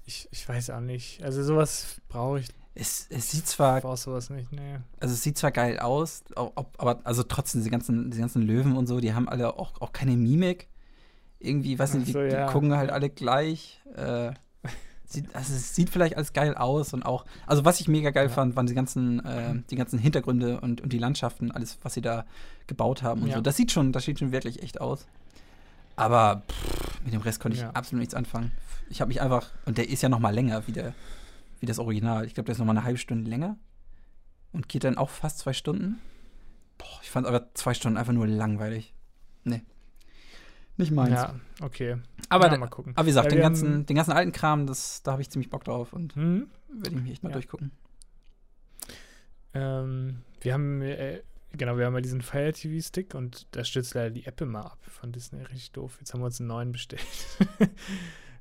Speaker 1: Ich, ich weiß auch nicht. Also sowas brauche ich.
Speaker 2: Es, es sieht zwar,
Speaker 1: brauche sowas nicht. Nee.
Speaker 2: also es sieht zwar geil aus, au- ob, aber also trotzdem diese ganzen, diese ganzen Löwen und so, die haben alle auch, auch keine Mimik. Irgendwie, weiß nicht,
Speaker 1: so,
Speaker 2: die,
Speaker 1: ja.
Speaker 2: die gucken halt alle gleich. Äh, sieht, also es sieht vielleicht alles geil aus und auch, also was ich mega geil
Speaker 1: Ja.
Speaker 2: fand, waren die ganzen, äh, die ganzen Hintergründe und, und die Landschaften, alles, was sie da gebaut haben und
Speaker 1: Ja.
Speaker 2: so. Das sieht schon, das sieht schon wirklich echt aus. Aber pff, mit dem Rest konnte ich absolut nichts anfangen. Ich habe mich einfach, und der ist ja noch mal länger wie, der, wie das Original. Ich glaube, der ist noch mal eine halbe Stunde länger und geht dann auch fast zwei Stunden. Boah, ich fand aber zwei Stunden einfach nur langweilig. Nee. Nicht meins.
Speaker 1: Ja, okay.
Speaker 2: aber,
Speaker 1: ja, mal gucken.
Speaker 2: aber wie gesagt,
Speaker 1: Ja,
Speaker 2: den, ganzen, den ganzen alten Kram, das, da habe ich ziemlich Bock drauf und
Speaker 1: Hm?
Speaker 2: werde ich mich echt mal
Speaker 1: Ja.
Speaker 2: durchgucken.
Speaker 1: Ähm, wir haben, äh, genau, wir haben ja diesen Fire TV Stick und da stürzt leider die App immer ab von Disney. Richtig doof. Jetzt haben wir uns einen neuen bestellt. *laughs*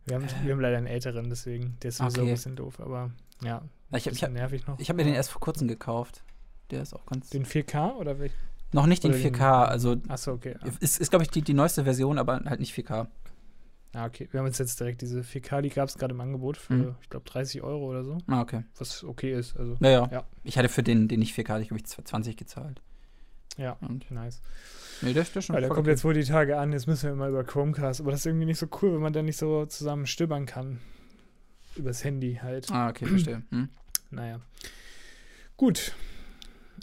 Speaker 1: wir, haben, wir haben leider einen älteren, deswegen. Der ist sowieso
Speaker 2: Okay.
Speaker 1: ein bisschen doof, aber ja.
Speaker 2: Ich habe ich
Speaker 1: bisschen
Speaker 2: hab,
Speaker 1: nervig noch.
Speaker 2: ich hab mir den erst vor kurzem gekauft. Der ist auch ganz.
Speaker 1: Den 4K oder welch?
Speaker 2: noch nicht den
Speaker 1: oder den-
Speaker 2: 4K, also
Speaker 1: Achso, okay. Ah.
Speaker 2: ist, ist glaube ich, die, die neueste Version, aber halt nicht 4K.
Speaker 1: Ah, okay. Wir haben uns jetzt direkt diese 4K, die gab es gerade im Angebot für,
Speaker 2: Mhm.
Speaker 1: ich glaube, 30 Euro oder so.
Speaker 2: Ah, okay.
Speaker 1: Was okay ist. Also,
Speaker 2: Naja.
Speaker 1: Ja.
Speaker 2: Ich hatte für den, den nicht 4K, hatte ich, glaube ich, 20 gezahlt.
Speaker 1: Ja,
Speaker 2: Und
Speaker 1: nice.
Speaker 2: nee, der ist schon
Speaker 1: Weil der kommt jetzt wohl die Tage an, jetzt müssen wir immer über Chromecast. Aber das ist irgendwie nicht so cool, wenn man dann nicht so zusammen stöbern kann. Übers Handy halt.
Speaker 2: Ah, okay, verstehe. *clears throat* Hm.
Speaker 1: Naja. Gut.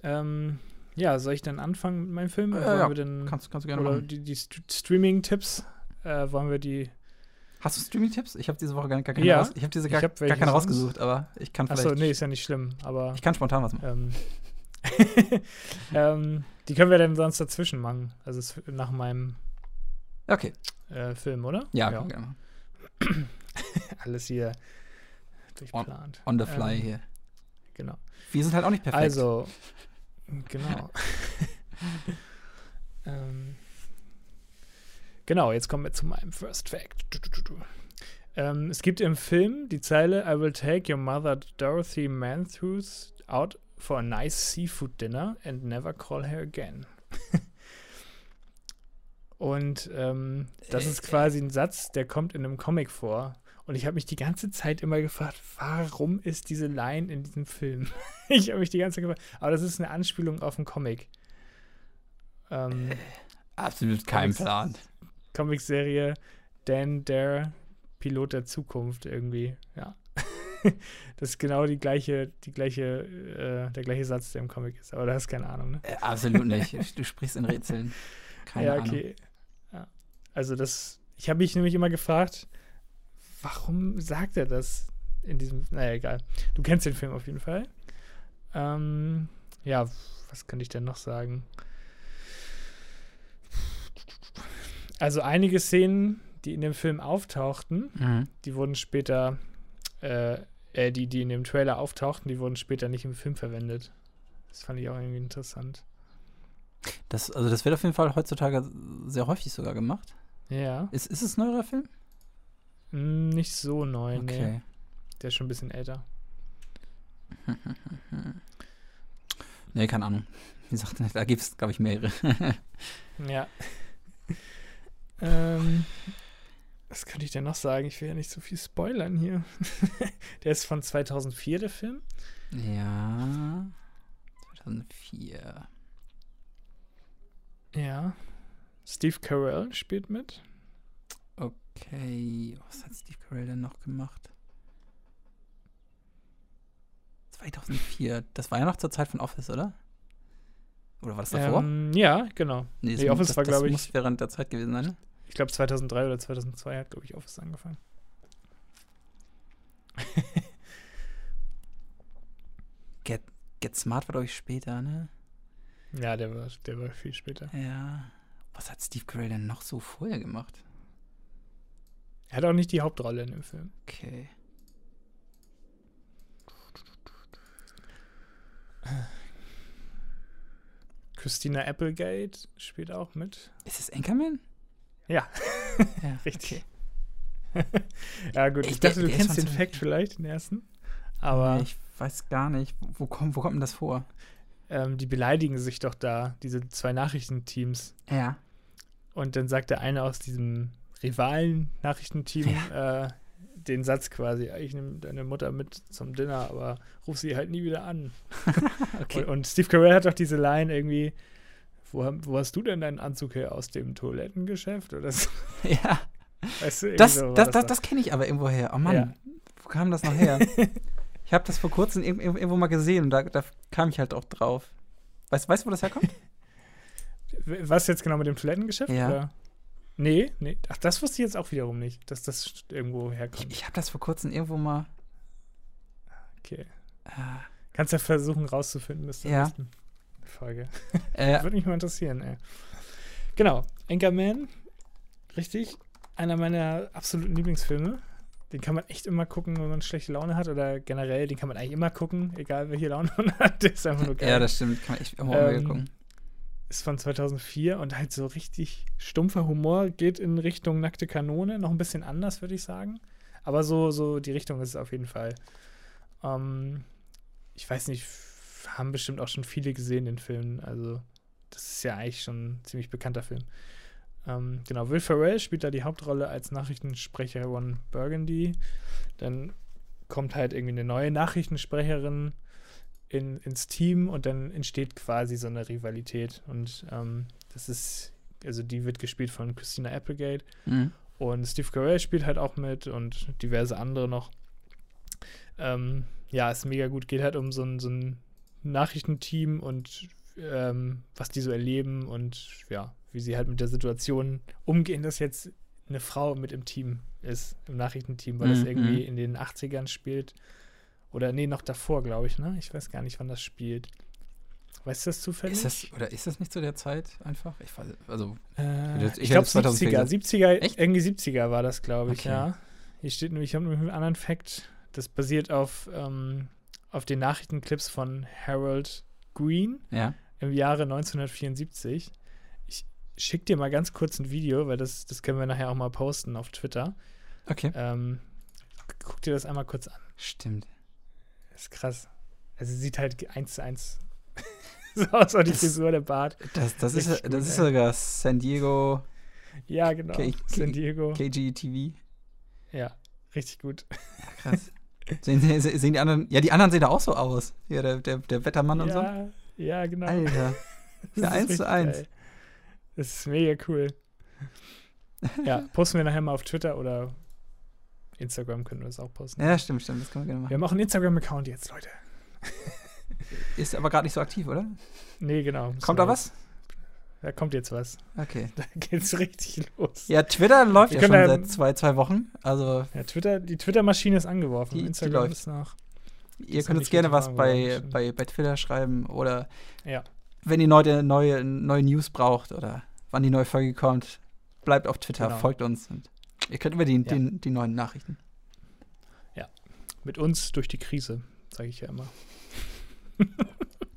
Speaker 1: Ähm, ja, soll ich dann anfangen mit meinem Film?
Speaker 2: Äh, ja,
Speaker 1: denn,
Speaker 2: Kannst, kannst du gerne
Speaker 1: oder
Speaker 2: machen.
Speaker 1: die, die St Streaming-Tipps? Äh, wollen wir die.
Speaker 2: Hast du Streaming-Tipps? Ich habe diese Woche gar, gar keine,
Speaker 1: Ja,
Speaker 2: raus, ich hab diese
Speaker 1: ich
Speaker 2: gar,
Speaker 1: hab
Speaker 2: gar keine rausgesucht, aber ich kann vielleicht.
Speaker 1: Achso, nee, ist ja nicht schlimm, aber.
Speaker 2: Ich kann spontan was machen.
Speaker 1: Ähm, *laughs* ähm, die können wir dann sonst dazwischen machen. Also nach meinem
Speaker 2: Okay.
Speaker 1: äh, Film, oder?
Speaker 2: Ja, wir gerne. *clears throat*
Speaker 1: Alles hier durchplant.
Speaker 2: On the fly
Speaker 1: Ähm,
Speaker 2: hier.
Speaker 1: Genau.
Speaker 2: Wir sind halt auch nicht perfekt.
Speaker 1: Also, genau. *laughs* *laughs* ähm, genau, jetzt kommen wir zu meinem First Fact. Du, du, du. Ähm, es gibt im Film die Zeile I will take your mother Dorothy Manthews out for a nice seafood dinner and never call her again. *laughs* Und ähm, das ist quasi ein Satz, der kommt in einem Comic vor. Und ich habe mich die ganze Zeit immer gefragt, warum ist diese Line in diesem Film? *laughs* ich habe mich die ganze Zeit gefragt. Aber das ist eine Anspielung auf einen Comic. Ähm,
Speaker 2: Absolut kein. Plan.
Speaker 1: Comicserie Dan der Pilot der Zukunft irgendwie. Ja. *laughs* das ist genau die gleiche, die gleiche, äh, der gleiche Satz, der im Comic ist. Aber da hast keine Ahnung, ne?
Speaker 2: Äh, absolut nicht. Du sprichst in Rätseln. Keine
Speaker 1: ja,
Speaker 2: Ahnung.
Speaker 1: okay. Ja. Also das, ich habe mich nämlich immer gefragt, warum sagt er das in diesem, naja, egal. Du kennst den Film auf jeden Fall. Ähm, ja, was könnte ich denn noch sagen? Also einige Szenen, die in dem Film auftauchten,
Speaker 2: Mhm.
Speaker 1: die wurden später, äh, äh, die, die in dem Trailer auftauchten, die wurden später nicht im Film verwendet. Das fand ich auch irgendwie interessant.
Speaker 2: Das, also das wird auf jeden Fall heutzutage sehr häufig sogar gemacht.
Speaker 1: Ja.
Speaker 2: Ist, ist es ein neuerer Film?
Speaker 1: Mm, Nicht so neu, nee.
Speaker 2: Okay.
Speaker 1: Der ist schon ein bisschen älter. *laughs*
Speaker 2: Nee, keine Ahnung. Wie gesagt, *laughs* da gibt es, glaube ich, mehrere. *laughs*
Speaker 1: Ja. ähm, was könnte ich denn noch sagen? Ich will ja nicht so viel spoilern hier. *laughs* der ist von 2004, der Film.
Speaker 2: ja. 2004.
Speaker 1: Ja. Steve Carell spielt mit.
Speaker 2: Okay. Was hat Steve Carell denn noch gemacht? 2004. Das war ja noch zur Zeit von Office, oder? Oder war das davor?
Speaker 1: Ähm, ja, genau.
Speaker 2: nee,
Speaker 1: nee,
Speaker 2: das,
Speaker 1: Office
Speaker 2: das,
Speaker 1: war, glaub
Speaker 2: das
Speaker 1: ich-
Speaker 2: muss während der Zeit gewesen sein, ne?
Speaker 1: Ich glaube 2003 oder 2002 hat, glaube ich, Office angefangen. *laughs*
Speaker 2: Get, Get Smart war, glaube ich, später, ne?
Speaker 1: Ja, der war, der war viel später.
Speaker 2: Ja. Was hat Steve Carell denn noch so vorher gemacht?
Speaker 1: Er hat auch nicht die Hauptrolle in dem Film.
Speaker 2: Okay.
Speaker 1: Christina Applegate spielt auch mit.
Speaker 2: Ist es Anchorman?
Speaker 1: Ja. *laughs*
Speaker 2: ja,
Speaker 1: Richtig.
Speaker 2: okay. *laughs*
Speaker 1: Ja, gut, ich,
Speaker 2: Ich-
Speaker 1: dachte,
Speaker 2: der-
Speaker 1: du
Speaker 2: der
Speaker 1: kennst den Fact vielleicht, den ersten. Aber
Speaker 2: Nee, ich weiß gar nicht. Wo kommt, wo kommt denn das vor?
Speaker 1: ähm, die beleidigen sich doch da, diese zwei Nachrichtenteams.
Speaker 2: Ja.
Speaker 1: Und dann sagt der eine aus diesem Rivalen-Nachrichtenteam äh, den Satz quasi, ich nehme deine Mutter mit zum Dinner, aber ruf sie halt nie wieder an. *laughs*
Speaker 2: Okay.
Speaker 1: Und, und Steve Carell hat doch diese Line irgendwie, wo, wo hast du denn deinen Anzug her? Aus dem Toilettengeschäft? Oder so? *laughs*
Speaker 2: ja.
Speaker 1: Weißt du,
Speaker 2: Das,
Speaker 1: so
Speaker 2: das, das, das kenne ich aber irgendwo her. Oh Mann,
Speaker 1: Ja.
Speaker 2: wo kam das noch her? *laughs* ich habe das vor kurzem irg- irg- irgendwo mal gesehen und da, da kam ich halt auch drauf. Weißt du, wo das herkommt? *laughs*
Speaker 1: Was jetzt genau mit dem Toilettengeschäft?
Speaker 2: Ja.
Speaker 1: Oder? Nee, nee. Ach, das wusste ich jetzt auch wiederum nicht, dass das irgendwo
Speaker 2: Ich,
Speaker 1: herkommt.
Speaker 2: ich habe das vor kurzem irgendwo mal.
Speaker 1: Okay.
Speaker 2: Äh,
Speaker 1: Kannst ja versuchen rauszufinden bis zur
Speaker 2: Ja.
Speaker 1: nächsten Folge.
Speaker 2: äh,
Speaker 1: Würde mich mal interessieren, ey. Genau, Anchorman, richtig, einer meiner absoluten Lieblingsfilme. Den kann man echt immer gucken, wenn man schlechte Laune hat oder generell, den kann man eigentlich immer gucken, egal welche Laune man hat. *laughs* Der ist einfach nur geil.
Speaker 2: ja, das stimmt. Kann man echt immer
Speaker 1: Ähm,
Speaker 2: gucken.
Speaker 1: ist von 2004 und halt so richtig stumpfer Humor, geht in Richtung nackte Kanone, noch ein bisschen anders, würde ich sagen. Aber so, so die Richtung ist es auf jeden Fall. Ähm, ich weiß nicht, haben bestimmt auch schon viele gesehen, den Film. Also, das ist ja eigentlich schon ein ziemlich bekannter Film. Ähm, genau, Will Ferrell spielt da die Hauptrolle als Nachrichtensprecher Ron Burgundy. Dann kommt halt irgendwie eine neue Nachrichtensprecherin in, ins Team und dann entsteht quasi so eine Rivalität. Und ähm, das ist, also die wird gespielt von Christina Applegate
Speaker 2: Mhm.
Speaker 1: und Steve Carell spielt halt auch mit und diverse andere noch. Ähm, ja, ist mega gut. Geht halt um so ein, so ein Nachrichtenteam und ähm, was die so erleben und ja, wie sie halt mit der Situation umgehen, dass jetzt eine Frau mit im Team ist, im Nachrichtenteam, weil das
Speaker 2: Mhm,
Speaker 1: irgendwie
Speaker 2: mhm.
Speaker 1: in den 80ern spielt. Oder nee, noch davor, glaube ich, ne? Ich weiß gar nicht, wann das spielt. Weißt du das zufällig?
Speaker 2: Ist das, oder ist das nicht zu der Zeit einfach? Ich weiß, also,
Speaker 1: Äh,
Speaker 2: ich
Speaker 1: ich glaube
Speaker 2: 2004
Speaker 1: 70er, 70er,
Speaker 2: Echt?
Speaker 1: irgendwie 70er war das, glaube ich,
Speaker 2: Okay.
Speaker 1: ja. Hier steht nur, ich habe nämlich einen anderen Fact, das basiert auf, ähm, auf den Nachrichtenclips von Harold Green
Speaker 2: ja.
Speaker 1: im Jahre 1974. Ich schicke dir mal ganz kurz ein Video, weil das, das können wir nachher auch mal posten auf Twitter.
Speaker 2: Okay.
Speaker 1: Ähm, guck dir das einmal kurz an.
Speaker 2: Stimmt.
Speaker 1: Das ist krass. Also sieht halt eins zu eins *laughs* so aus, auch die
Speaker 2: Das-
Speaker 1: Frisur, der Bart.
Speaker 2: Das, das, ist, das
Speaker 1: gut,
Speaker 2: ist sogar San Diego
Speaker 1: Ja, genau.
Speaker 2: K-
Speaker 1: San Diego.
Speaker 2: KGTV.
Speaker 1: Ja, richtig gut.
Speaker 2: Ja, krass. *laughs* sehen, sehen, die anderen, ja, die anderen sehen da auch so aus. Hier, der, der, der Wettermann und so.
Speaker 1: ja, ja, genau.
Speaker 2: Alter. *laughs*
Speaker 1: Das
Speaker 2: Ja,
Speaker 1: ist
Speaker 2: eins zu
Speaker 1: richtig
Speaker 2: eins.
Speaker 1: geil. Das ist mega cool. Ja, posten wir nachher mal auf Twitter oder Instagram können wir das auch posten.
Speaker 2: Ja, stimmt, stimmt. Das können wir gerne
Speaker 1: Wir
Speaker 2: machen.
Speaker 1: haben auch einen Instagram-Account jetzt, Leute.
Speaker 2: Ist aber gerade nicht so aktiv, oder?
Speaker 1: Nee, genau.
Speaker 2: Kommt
Speaker 1: wir
Speaker 2: da was?
Speaker 1: Da kommt jetzt was.
Speaker 2: Okay. *laughs*
Speaker 1: Da geht's richtig los.
Speaker 2: Ja, Twitter läuft
Speaker 1: Wir
Speaker 2: ja schon
Speaker 1: können
Speaker 2: seit
Speaker 1: da-
Speaker 2: zwei, zwei Wochen. Also,
Speaker 1: Ja, Twitter, die Twitter-Maschine ist angeworfen.
Speaker 2: Die- die
Speaker 1: Instagram
Speaker 2: läuft.
Speaker 1: ist noch.
Speaker 2: ihr könnt uns gerne was bei, bei, bei Twitter schreiben oder
Speaker 1: Ja.
Speaker 2: wenn ihr neue, neue, neue News braucht oder wann die neue Folge kommt, bleibt auf Twitter,
Speaker 1: Genau.
Speaker 2: folgt uns und ihr könnt über die,
Speaker 1: Ja.
Speaker 2: die, die neuen Nachrichten.
Speaker 1: Mit uns durch die Krise, sage ich ja immer.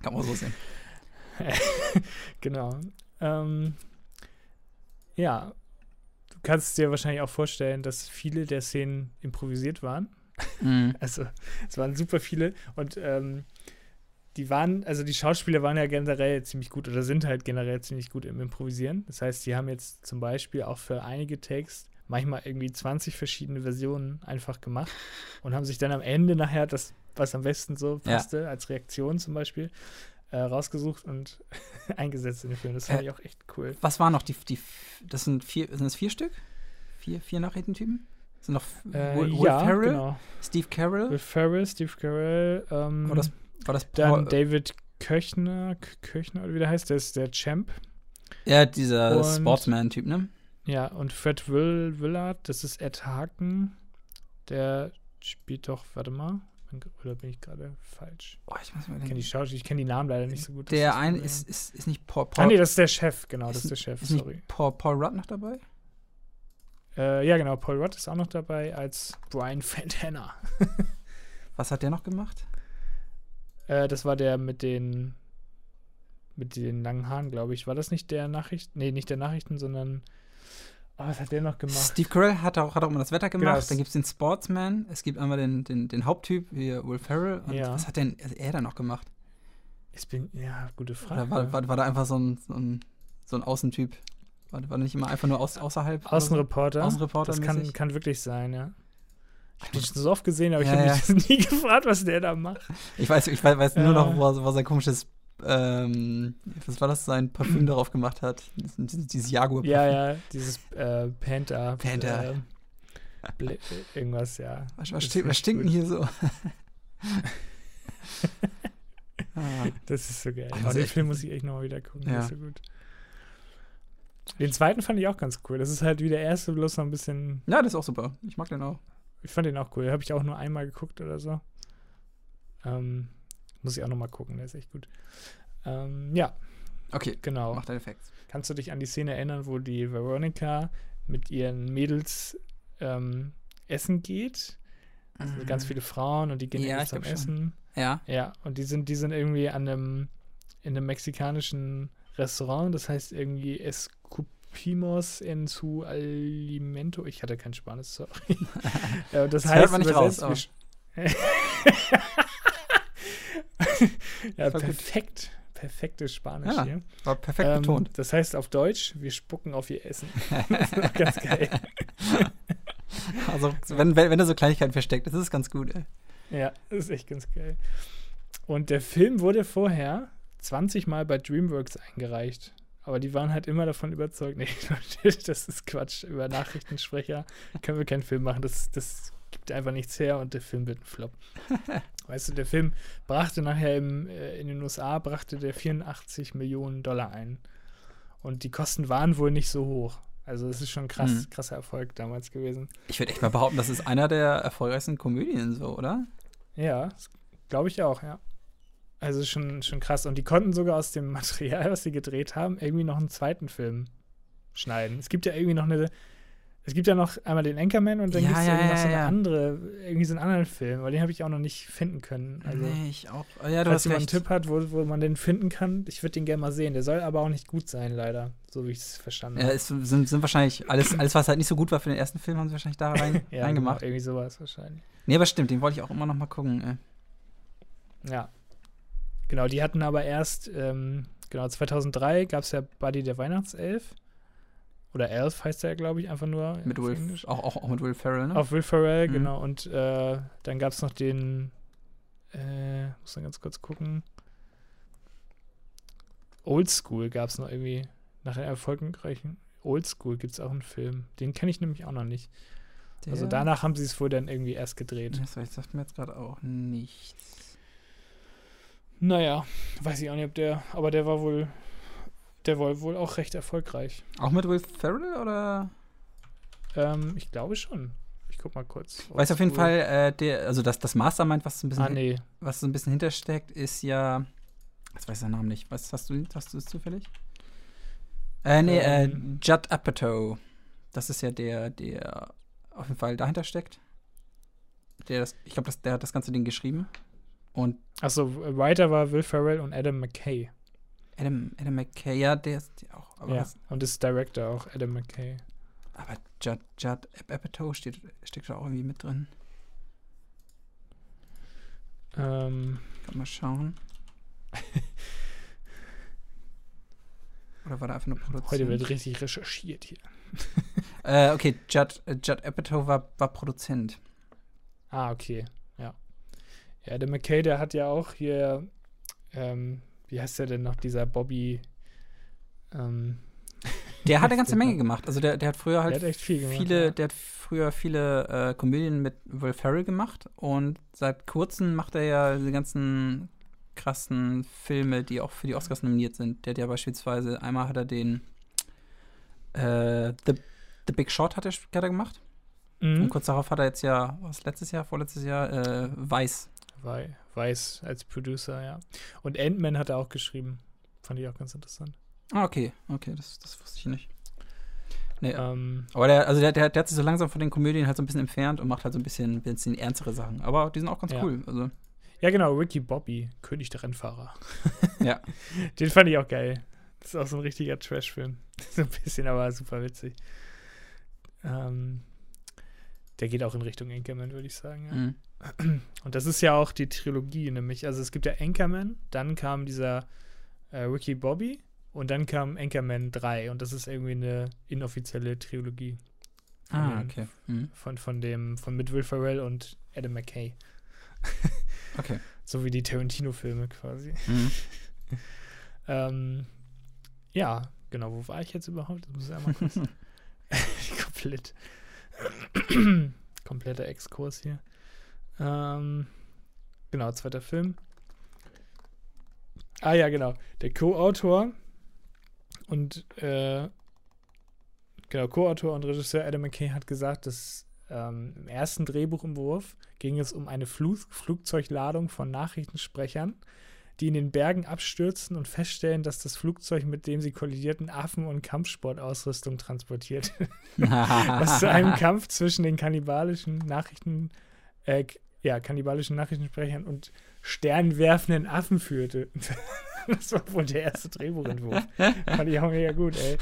Speaker 2: Kann man so sehen. *laughs*
Speaker 1: Genau. Ähm, ja, du kannst dir wahrscheinlich auch vorstellen, dass viele der Szenen improvisiert waren.
Speaker 2: Mhm. *laughs*
Speaker 1: Also es waren super viele und ähm, die waren, also die Schauspieler waren ja generell ziemlich gut oder sind halt generell ziemlich gut im Improvisieren. Das heißt, die haben jetzt zum Beispiel auch für einige Takes manchmal irgendwie 20 verschiedene Versionen einfach gemacht und haben sich dann am Ende nachher das, was am besten so
Speaker 2: Ja.
Speaker 1: passte, als Reaktion zum Beispiel, äh, rausgesucht und *laughs* eingesetzt in den Film. Das fand
Speaker 2: Äh,
Speaker 1: ich auch echt cool.
Speaker 2: Was waren noch die, die das sind vier, sind das vier Stück? Vier, vier Nachrichtentypen? Sind noch
Speaker 1: Äh,
Speaker 2: Will, Will
Speaker 1: ja,
Speaker 2: Ferrell,
Speaker 1: genau.
Speaker 2: Steve Carell?
Speaker 1: Will Ferrell, Steve Carell, ähm,
Speaker 2: War das, war das
Speaker 1: dann
Speaker 2: Paul,
Speaker 1: David Köchner, Köchner oder wie der heißt, der ist der Champ.
Speaker 2: Ja, dieser Sportsman-Typ, ne?
Speaker 1: Ja, und Fred Will, Willard, das ist Ed Haken. Der spielt doch, warte mal, oder bin ich gerade falsch?
Speaker 2: Oh, ich muss mal
Speaker 1: Ich kenne die. Schauspieler, ich kenne die Namen leider nicht so gut.
Speaker 2: Der eine ist, ist, ist nicht Paul,
Speaker 1: Ah,
Speaker 2: Paul,
Speaker 1: nee, das ist der Chef, genau, das
Speaker 2: ist
Speaker 1: ist der Chef,
Speaker 2: ist nicht
Speaker 1: sorry.
Speaker 2: Paul, Paul Rudd noch dabei?
Speaker 1: Äh, ja, genau, Paul Rudd ist auch noch dabei als Brian Fantana. *laughs*
Speaker 2: Was hat der noch gemacht?
Speaker 1: Äh, das war der mit den mit den langen Haaren, glaube ich. War das nicht der Nachrichten? Nee, nicht der Nachrichten, sondern. Oh, was hat der noch gemacht?
Speaker 2: Steve Carell hat auch, hat auch immer das Wetter gemacht.
Speaker 1: Genau.
Speaker 2: Dann gibt es den Sportsman. Es gibt einmal den, den, den Haupttyp, wie Will Ferrell. Und
Speaker 1: Ja.
Speaker 2: was hat denn er da noch gemacht?
Speaker 1: Ich bin, ja, gute Frage.
Speaker 2: War, war, war da einfach so ein, so ein, so ein Außentyp? War, war nicht immer einfach nur aus, außerhalb? oder so?
Speaker 1: Außenreporter.
Speaker 2: Außenreporter
Speaker 1: Das kann, kann wirklich sein, ja. Ich habe den schon so oft gesehen, aber
Speaker 2: Ja,
Speaker 1: ich habe
Speaker 2: ja.
Speaker 1: mich *laughs* nie gefragt, was der da macht.
Speaker 2: Ich weiß, ich weiß, weiß nur noch, wo er, wo er sein komisches, ähm, was war das, sein Parfüm darauf gemacht hat. Dieses, dieses Jaguar.
Speaker 1: Ja, ja, dieses äh, Panther.
Speaker 2: Panther.
Speaker 1: Äh, Bl- irgendwas, ja.
Speaker 2: Was, was,
Speaker 1: Das
Speaker 2: stinkt, was stinkt denn hier so? *laughs* ah,
Speaker 1: Das ist so geil.
Speaker 2: Ach,
Speaker 1: Oh,
Speaker 2: das
Speaker 1: den Film muss ich echt nochmal wieder gucken.
Speaker 2: Ja.
Speaker 1: ist so gut. Den zweiten fand ich auch ganz cool. Das ist halt wie der erste, bloß noch ein bisschen.
Speaker 2: ja, das ist auch super. Ich mag den auch.
Speaker 1: Ich fand den auch cool. Habe ich auch nur einmal geguckt oder so. Ähm, muss ich auch nochmal gucken, der ist echt gut. Ähm, ja,
Speaker 2: Okay,
Speaker 1: genau.
Speaker 2: mach deine Facts.
Speaker 1: Kannst du dich an die Szene erinnern, wo die Veronica mit ihren Mädels ähm, essen geht? Also ganz viele Frauen und die gehen
Speaker 2: Mhm. Ja,
Speaker 1: zum
Speaker 2: glaub schon.
Speaker 1: Essen.
Speaker 2: Ja.
Speaker 1: Ja, und die sind, die sind irgendwie an einem, in einem mexikanischen Restaurant, das heißt irgendwie Escupimos en su alimento. Ich hatte kein Spanisch, sorry. *laughs* das,
Speaker 2: Das
Speaker 1: heißt
Speaker 2: hört man nicht raus, *laughs*
Speaker 1: ja, perfekt. Perfektes Spanisch
Speaker 2: Ja,
Speaker 1: hier.
Speaker 2: War perfekt
Speaker 1: Ähm,
Speaker 2: betont.
Speaker 1: Das heißt auf Deutsch, wir spucken auf ihr Essen. das *laughs* ist *laughs* ganz geil.
Speaker 2: Also, wenn, wenn, wenn er so Kleinigkeiten versteckt, das ist ganz gut, ey.
Speaker 1: Ja, das ist echt ganz geil. Und der Film wurde vorher 20 Mal bei DreamWorks eingereicht. Aber die waren halt immer davon überzeugt, *laughs* nee, das ist Quatsch. Über Nachrichtensprecher können wir keinen Film machen. Das, das gibt einfach nichts her und der Film wird ein Flop. *laughs* weißt du, der Film brachte nachher im, äh, in den USA brachte der 84 Millionen Dollar ein. Und die Kosten waren wohl nicht so hoch. Also es ist schon krass,
Speaker 2: Mhm.
Speaker 1: krasser Erfolg damals gewesen.
Speaker 2: Ich würde echt mal behaupten, das ist einer der erfolgreichsten Komödien, so, oder?
Speaker 1: Ja, glaube ich auch, ja. Also schon, schon krass. Und die konnten sogar aus dem *laughs* Material, was sie gedreht haben, irgendwie noch einen zweiten Film schneiden. Es gibt ja irgendwie noch eine. Es gibt ja noch einmal den Anchorman und dann
Speaker 2: Ja,
Speaker 1: gibt es
Speaker 2: ja,
Speaker 1: irgendwie noch
Speaker 2: ja,
Speaker 1: so eine
Speaker 2: ja.
Speaker 1: andere, irgendwie so einen anderen Film, aber den habe ich auch noch nicht finden können. Also,
Speaker 2: nee, ich auch. Oh, ja, du
Speaker 1: falls jemand einen. Tipp hat, wo, wo man den finden kann, ich würde den gerne mal sehen. Der soll aber auch nicht gut sein, leider. So wie ich es verstanden
Speaker 2: Ja,
Speaker 1: habe.
Speaker 2: es sind, sind wahrscheinlich alles, alles, was halt nicht so gut war für den ersten Film, haben sie wahrscheinlich da rein, *laughs*
Speaker 1: Ja,
Speaker 2: reingemacht.
Speaker 1: Genau, irgendwie sowas wahrscheinlich.
Speaker 2: Nee, aber stimmt, den wollte ich auch immer noch mal gucken. Ey.
Speaker 1: Ja. Genau, die hatten aber erst, ähm, genau, 2003 gab es ja Buddy der Weihnachtself. Oder Elf heißt er, glaube ich, einfach nur.
Speaker 2: Mit Will,
Speaker 1: Englisch.
Speaker 2: auch, auch, auch mit Will Ferrell, ne?
Speaker 1: Auf Will Ferrell,
Speaker 2: Mhm.
Speaker 1: genau. Und äh, dann gab es noch den, äh, muss dann ganz kurz gucken. Old School gab es noch irgendwie, nach einem erfolgreichen Old School gibt es auch einen Film. Den kenne ich nämlich auch noch nicht. Also
Speaker 2: Der-
Speaker 1: danach haben sie es wohl dann irgendwie erst gedreht.
Speaker 2: Das sagt- sagt mir jetzt gerade auch nichts.
Speaker 1: Naja, weiß ich auch nicht, ob der, aber der war wohl, der war wohl auch recht erfolgreich.
Speaker 2: Auch mit Will Ferrell oder?
Speaker 1: Ähm, ich glaube schon. Ich guck mal kurz.
Speaker 2: Weiß auf jeden. Fall, äh, der, also das, das Mastermind, was so ein bisschen,
Speaker 1: Ah, nee.
Speaker 2: was so ein bisschen hintersteckt, ist ja. Jetzt weiß ich den Namen nicht. Was hast du, hast du es zufällig? Äh, nee,
Speaker 1: Ähm.
Speaker 2: äh, Judd Apatow. Das ist ja der, der auf jeden Fall dahinter steckt. Der das, ich glaube, der hat das ganze Ding geschrieben. Und
Speaker 1: Achso, Writer war Will Ferrell und Adam McKay.
Speaker 2: Adam, Adam McKay, ja, der ist der auch. Aber,
Speaker 1: ja. Und ist Director auch, Adam McKay.
Speaker 2: aber Judd, Judd Ap- Apatow steht, steckt da auch irgendwie mit drin.
Speaker 1: Ähm,
Speaker 2: Kann mal schauen. Oder war da einfach nur Produzent?
Speaker 1: heute wird richtig recherchiert hier. *laughs*
Speaker 2: Äh, okay, Judd, äh, Judd Apatow war, war Produzent.
Speaker 1: Ah, okay. Ja. Ja, der McKay, der hat ja auch hier, ähm, wie heißt der denn noch, dieser Bobby, ähm,
Speaker 2: Der hat eine ganze. Menge gemacht. Also der, der hat früher halt
Speaker 1: hat viel gemacht.
Speaker 2: viele,
Speaker 1: ja.
Speaker 2: der hat früher viele äh, Komödien mit Will Ferrell gemacht und seit kurzem macht er ja diese ganzen krassen Filme, die auch für die Oscars nominiert sind. Der hat ja beispielsweise, einmal hat er den äh, The, The Big Short hat er, hat er gemacht. Und
Speaker 1: Mhm.
Speaker 2: kurz darauf hat er jetzt ja, was letztes Jahr, vorletztes Jahr, äh, Weiß.
Speaker 1: Wei- Weiß als Producer, ja. Und Ant-Man hat er auch geschrieben. Fand ich auch ganz interessant.
Speaker 2: Ah, okay, okay, das, das wusste ich nicht. Nee,
Speaker 1: Ähm,
Speaker 2: aber der, also der, der, der hat sich so langsam von den Komödien halt so ein bisschen entfernt und macht halt so ein bisschen, bisschen ernstere Sachen. Aber die sind auch ganz
Speaker 1: Ja.
Speaker 2: cool. Also,
Speaker 1: Ja, genau, Ricky Bobby, König der Rennfahrer. *laughs*
Speaker 2: Ja. *laughs*
Speaker 1: Den fand ich auch geil. Das ist auch so ein richtiger Trash-Film. *laughs* so ein bisschen, aber super witzig. Ähm, der geht auch in Richtung Anchorman, würde ich sagen. Ja.
Speaker 2: Mhm.
Speaker 1: Und das ist ja auch die Trilogie, nämlich. Also es gibt ja Anchorman, dann kam dieser äh, Ricky Bobby und dann kam Anchorman 3 und das ist irgendwie eine inoffizielle Trilogie.
Speaker 2: Ah,
Speaker 1: den-
Speaker 2: okay. Mhm.
Speaker 1: Von, von dem, von mit Will Ferrell und Adam McKay. *laughs*
Speaker 2: Okay.
Speaker 1: So wie die Tarantino-Filme quasi.
Speaker 2: Mhm. *laughs*
Speaker 1: Ähm, ja, genau, wo war ich jetzt überhaupt? Das muss ich einmal kurz. *laughs* Komplett. Kompletter Exkurs hier. Ähm, genau, zweiter Film. Ah ja, genau. Der Co-Autor und äh, genau, Co-Autor und Regisseur Adam McKay hat gesagt, dass ähm, im ersten Drehbuchentwurf ging es um eine Flu Flugzeugladung von Nachrichtensprechern, die in den Bergen abstürzen und feststellen, dass das Flugzeug, mit dem sie kollidierten, Affen- und Kampfsportausrüstung transportiert. *laughs* was zu einem *laughs* Kampf zwischen den kannibalischen Nachrichten, äh, ja, kannibalischen Nachrichtensprechern und sternwerfenden Affen führte. *laughs* das war wohl der erste Drehbuchentwurf. Fand ich auch mega gut, ey.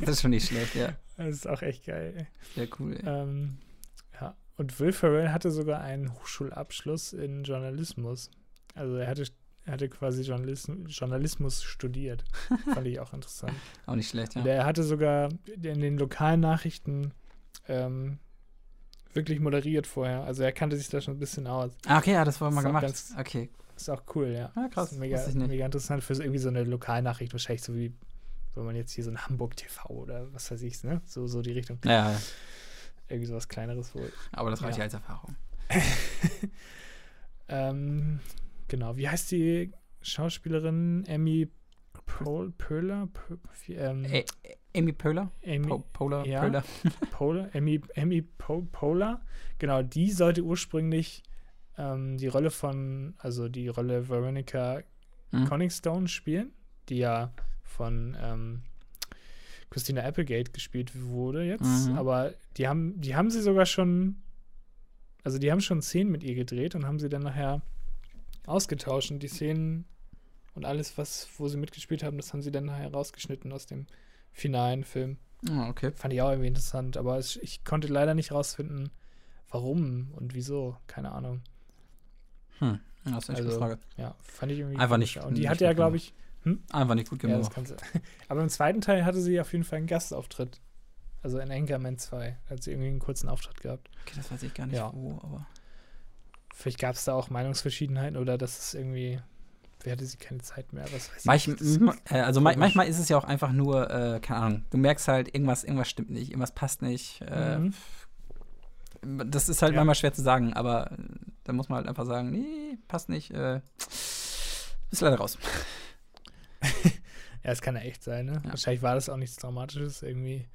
Speaker 2: das ist schon nicht schlecht, ja.
Speaker 1: Das ist auch echt geil, ey.
Speaker 2: Sehr cool. Ey.
Speaker 1: Ähm, ja. Und Will Ferrell hatte sogar einen Hochschulabschluss in Journalismus. Also er hatte, er hatte quasi Journalismus, Journalismus studiert. *laughs* Fand ich auch interessant.
Speaker 2: Auch nicht schlecht, ja.
Speaker 1: Und er hatte sogar in den lokalen Nachrichten ähm, wirklich moderiert vorher. Also er kannte sich da schon ein bisschen aus.
Speaker 2: Ah, okay, ja, das war mal gemacht.
Speaker 1: ganz-
Speaker 2: Okay.
Speaker 1: Ist auch cool, ja.
Speaker 2: Ah, krass.
Speaker 1: Ist mega, mega interessant für irgendwie so eine Lokalnachricht. Wahrscheinlich so wie, wenn man jetzt hier so ein Hamburg TV oder was weiß ich, ne? So, so die Richtung.
Speaker 2: Ja, ja,
Speaker 1: Irgendwie sowas Kleineres wohl.
Speaker 2: aber das reicht
Speaker 1: Ja.
Speaker 2: ja als Erfahrung. *laughs*
Speaker 1: Ähm, genau, wie heißt die Schauspielerin? Emmy Pöhler? Pö ähm,
Speaker 2: Amy Poehler?
Speaker 1: Emmy
Speaker 2: Po Poehler?
Speaker 1: ja.
Speaker 2: Poehler? *laughs*
Speaker 1: Poehler? Emmy, Emmy po Poehler? Genau, die sollte ursprünglich ähm, die Rolle von, also die Rolle Veronica
Speaker 2: Mhm.
Speaker 1: Conningstone spielen, die ja von ähm, Christina Applegate gespielt wurde jetzt.
Speaker 2: Mhm.
Speaker 1: Aber die haben, die haben sie sogar schon, also die haben schon Szenen mit ihr gedreht und haben sie dann nachher ausgetauscht und die Szenen und alles, was, wo sie mitgespielt haben, das haben sie dann nachher rausgeschnitten aus dem finalen Film.
Speaker 2: Ah, okay.
Speaker 1: Fand ich auch irgendwie interessant, aber es, ich konnte leider nicht rausfinden, warum und wieso. Keine Ahnung.
Speaker 2: Hm. Ja, Das ist eine
Speaker 1: Also,
Speaker 2: Frage.
Speaker 1: Ja, fand ich irgendwie.
Speaker 2: Einfach nicht-
Speaker 1: Und die
Speaker 2: nicht
Speaker 1: hatte ja, glaube ich,
Speaker 2: Einfach nicht gut
Speaker 1: ja,
Speaker 2: gemacht.
Speaker 1: du. *laughs* Aber im zweiten Teil hatte sie auf jeden Fall einen Gastauftritt. Also in Anchorman 2 hat sie irgendwie einen kurzen Auftritt gehabt.
Speaker 2: okay, das weiß ich gar nicht
Speaker 1: Ja.
Speaker 2: wo, aber.
Speaker 1: Vielleicht gab es da auch Meinungsverschiedenheiten oder dass es irgendwie. Hatte sie keine Zeit mehr? Was weiß
Speaker 2: Manch,
Speaker 1: ich. Das-
Speaker 2: m- äh, also
Speaker 1: komisch.
Speaker 2: manchmal ist es ja auch einfach nur, äh, keine Ahnung, du merkst halt, irgendwas, irgendwas stimmt nicht, irgendwas passt nicht. Äh,
Speaker 1: Mhm.
Speaker 2: Das ist halt
Speaker 1: Ja.
Speaker 2: manchmal schwer zu sagen, aber äh, da muss man halt einfach sagen, nee, passt nicht. Äh, ist leider raus. *laughs*
Speaker 1: Ja, es kann ja echt sein, ne?
Speaker 2: Ja.
Speaker 1: Wahrscheinlich war das auch nichts Dramatisches irgendwie.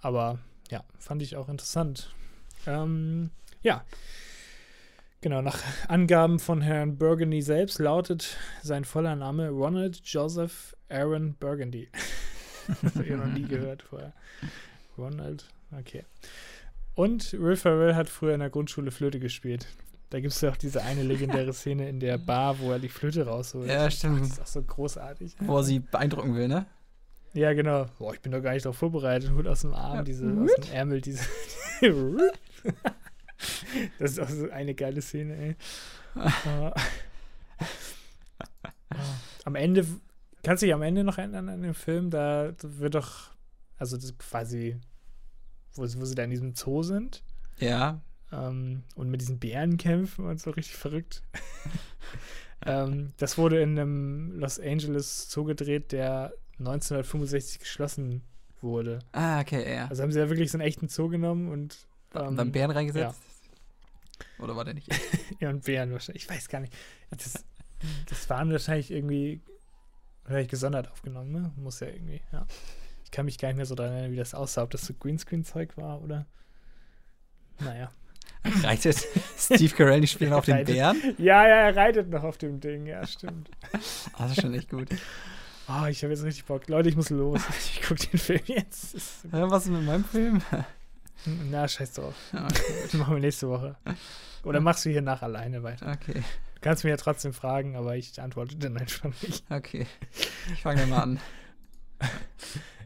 Speaker 1: Aber ja, fand ich auch interessant. Ähm, ja. Genau, nach *laughs* Angaben von Herrn Burgundy selbst lautet sein voller Name Ronald Joseph Aaron Burgundy. *laughs* das habe ich noch nie *laughs* gehört vorher. Ronald, okay. Und Will Ferrell hat früher in der Grundschule Flöte gespielt. Da gibt es ja auch diese eine legendäre Szene in der Bar, wo er die Flöte rausholt.
Speaker 2: Ja, stimmt.
Speaker 1: Das ist auch so großartig.
Speaker 2: Wo er sie beeindrucken will, ne?
Speaker 1: Ja, genau. Boah, ich bin doch gar nicht darauf vorbereitet. Holt aus dem Arm
Speaker 2: Ja.
Speaker 1: diese, aus dem Ärmel diese. *laughs* das ist auch so eine geile Szene, ey. Äh, *laughs* am Ende, kannst du dich am Ende noch erinnern an den Film? Da wird doch, also das quasi, wo, sie- wo sie da in diesem Zoo sind
Speaker 2: Ja.
Speaker 1: ähm, und mit diesen Bären kämpfen und so richtig verrückt. *laughs* ähm, das wurde in einem Los Angeles Zoo gedreht, der 1965 geschlossen wurde.
Speaker 2: Ah, okay, ja.
Speaker 1: Also haben sie ja wirklich so einen echten Zoo genommen und
Speaker 2: Da-
Speaker 1: ähm,
Speaker 2: dann Bären reingesetzt? Oder war der nicht? *laughs*
Speaker 1: ja, und Bären wahrscheinlich. Ich weiß gar nicht. Das, das waren wahrscheinlich irgendwie vielleicht gesondert aufgenommen, ne? Muss ja irgendwie, ja. Ich kann mich gar nicht mehr so daran erinnern, wie das aussah, ob das so Greenscreen-Zeug war oder. Naja.
Speaker 2: Reitet Steve Carell nicht spielen auf den
Speaker 1: Reitet.
Speaker 2: Bären?
Speaker 1: Ja, ja, er reitet noch auf dem Ding, ja, stimmt. *laughs*
Speaker 2: Das ist schon echt gut.
Speaker 1: Oh, ich habe jetzt richtig Bock. Leute, ich muss los. Ich gucke den Film jetzt.
Speaker 2: Was ist mit meinem Film?
Speaker 1: Na, scheiß drauf.
Speaker 2: Ja, *laughs* okay,
Speaker 1: machen wir nächste Woche. Oder machst du hier nach alleine weiter?
Speaker 2: okay,
Speaker 1: Du kannst mir ja trotzdem fragen, aber ich antworte dann einfach nicht.
Speaker 2: okay. Ich fange dann mal an.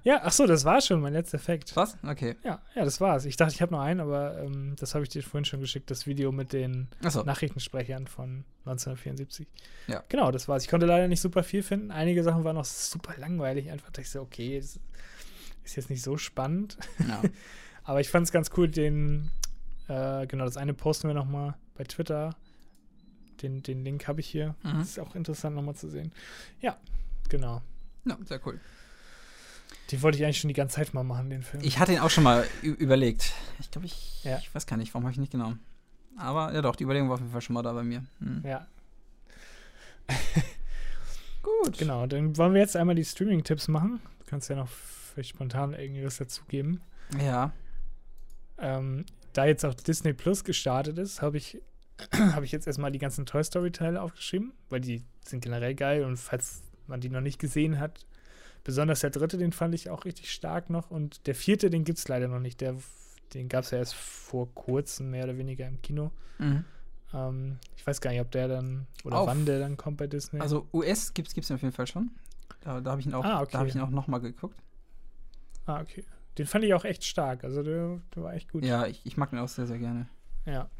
Speaker 1: Ja, ach so, das war schon mein letzter Effekt.
Speaker 2: Was? Okay.
Speaker 1: Ja, ja, das war's. Ich dachte, ich habe noch einen, aber ähm, das habe ich dir vorhin schon geschickt, das Video mit den
Speaker 2: Achso.
Speaker 1: Nachrichtensprechern von 1974.
Speaker 2: Ja.
Speaker 1: Genau, das war's. Ich konnte leider nicht super viel finden. Einige Sachen waren noch super langweilig. Einfach dachte ich so, okay, ist jetzt nicht so spannend.
Speaker 2: Ja. *laughs*
Speaker 1: Aber ich fand es ganz cool, den, äh, genau, das eine posten wir nochmal bei Twitter. Den, den Link habe ich hier.
Speaker 2: Mhm.
Speaker 1: Das ist auch interessant nochmal zu sehen. Ja, genau.
Speaker 2: ja, sehr cool.
Speaker 1: Die wollte ich eigentlich schon die ganze Zeit mal machen, den Film.
Speaker 2: Ich hatte ihn auch schon mal überlegt. Ich glaube, ich,
Speaker 1: Ja.
Speaker 2: ich weiß gar nicht, warum habe ich ihn nicht genommen. Aber ja doch, die Überlegung war auf jeden Fall schon mal da bei mir. Hm.
Speaker 1: ja, *laughs*
Speaker 2: Gut.
Speaker 1: genau. Dann wollen wir jetzt einmal die Streaming-Tipps machen. Du kannst ja noch vielleicht spontan irgendwas dazugeben.
Speaker 2: Ja.
Speaker 1: Ähm, da jetzt auch Disney Plus gestartet ist, habe ich, *clears throat* habe ich jetzt erstmal die ganzen Toy Story-Teile aufgeschrieben, weil die sind generell geil und falls man die noch nicht gesehen hat, besonders der dritte, den fand ich auch richtig stark noch und der vierte, den gibt es leider noch nicht. Der, den gab es ja erst vor kurzem mehr oder weniger im Kino.
Speaker 2: Mhm.
Speaker 1: Ähm, ich weiß gar nicht, ob der dann oder
Speaker 2: Auf-
Speaker 1: wann der dann kommt bei Disney.
Speaker 2: Also US gibt es auf jeden Fall schon. Da, da habe ich ihn auch,
Speaker 1: Ah, okay.
Speaker 2: da habe ich ihn auch nochmal geguckt.
Speaker 1: ah, okay. Den fand ich auch echt stark. Also der, der war echt gut.
Speaker 2: Ja, ich, ich mag ihn auch sehr, sehr gerne.
Speaker 1: Ja.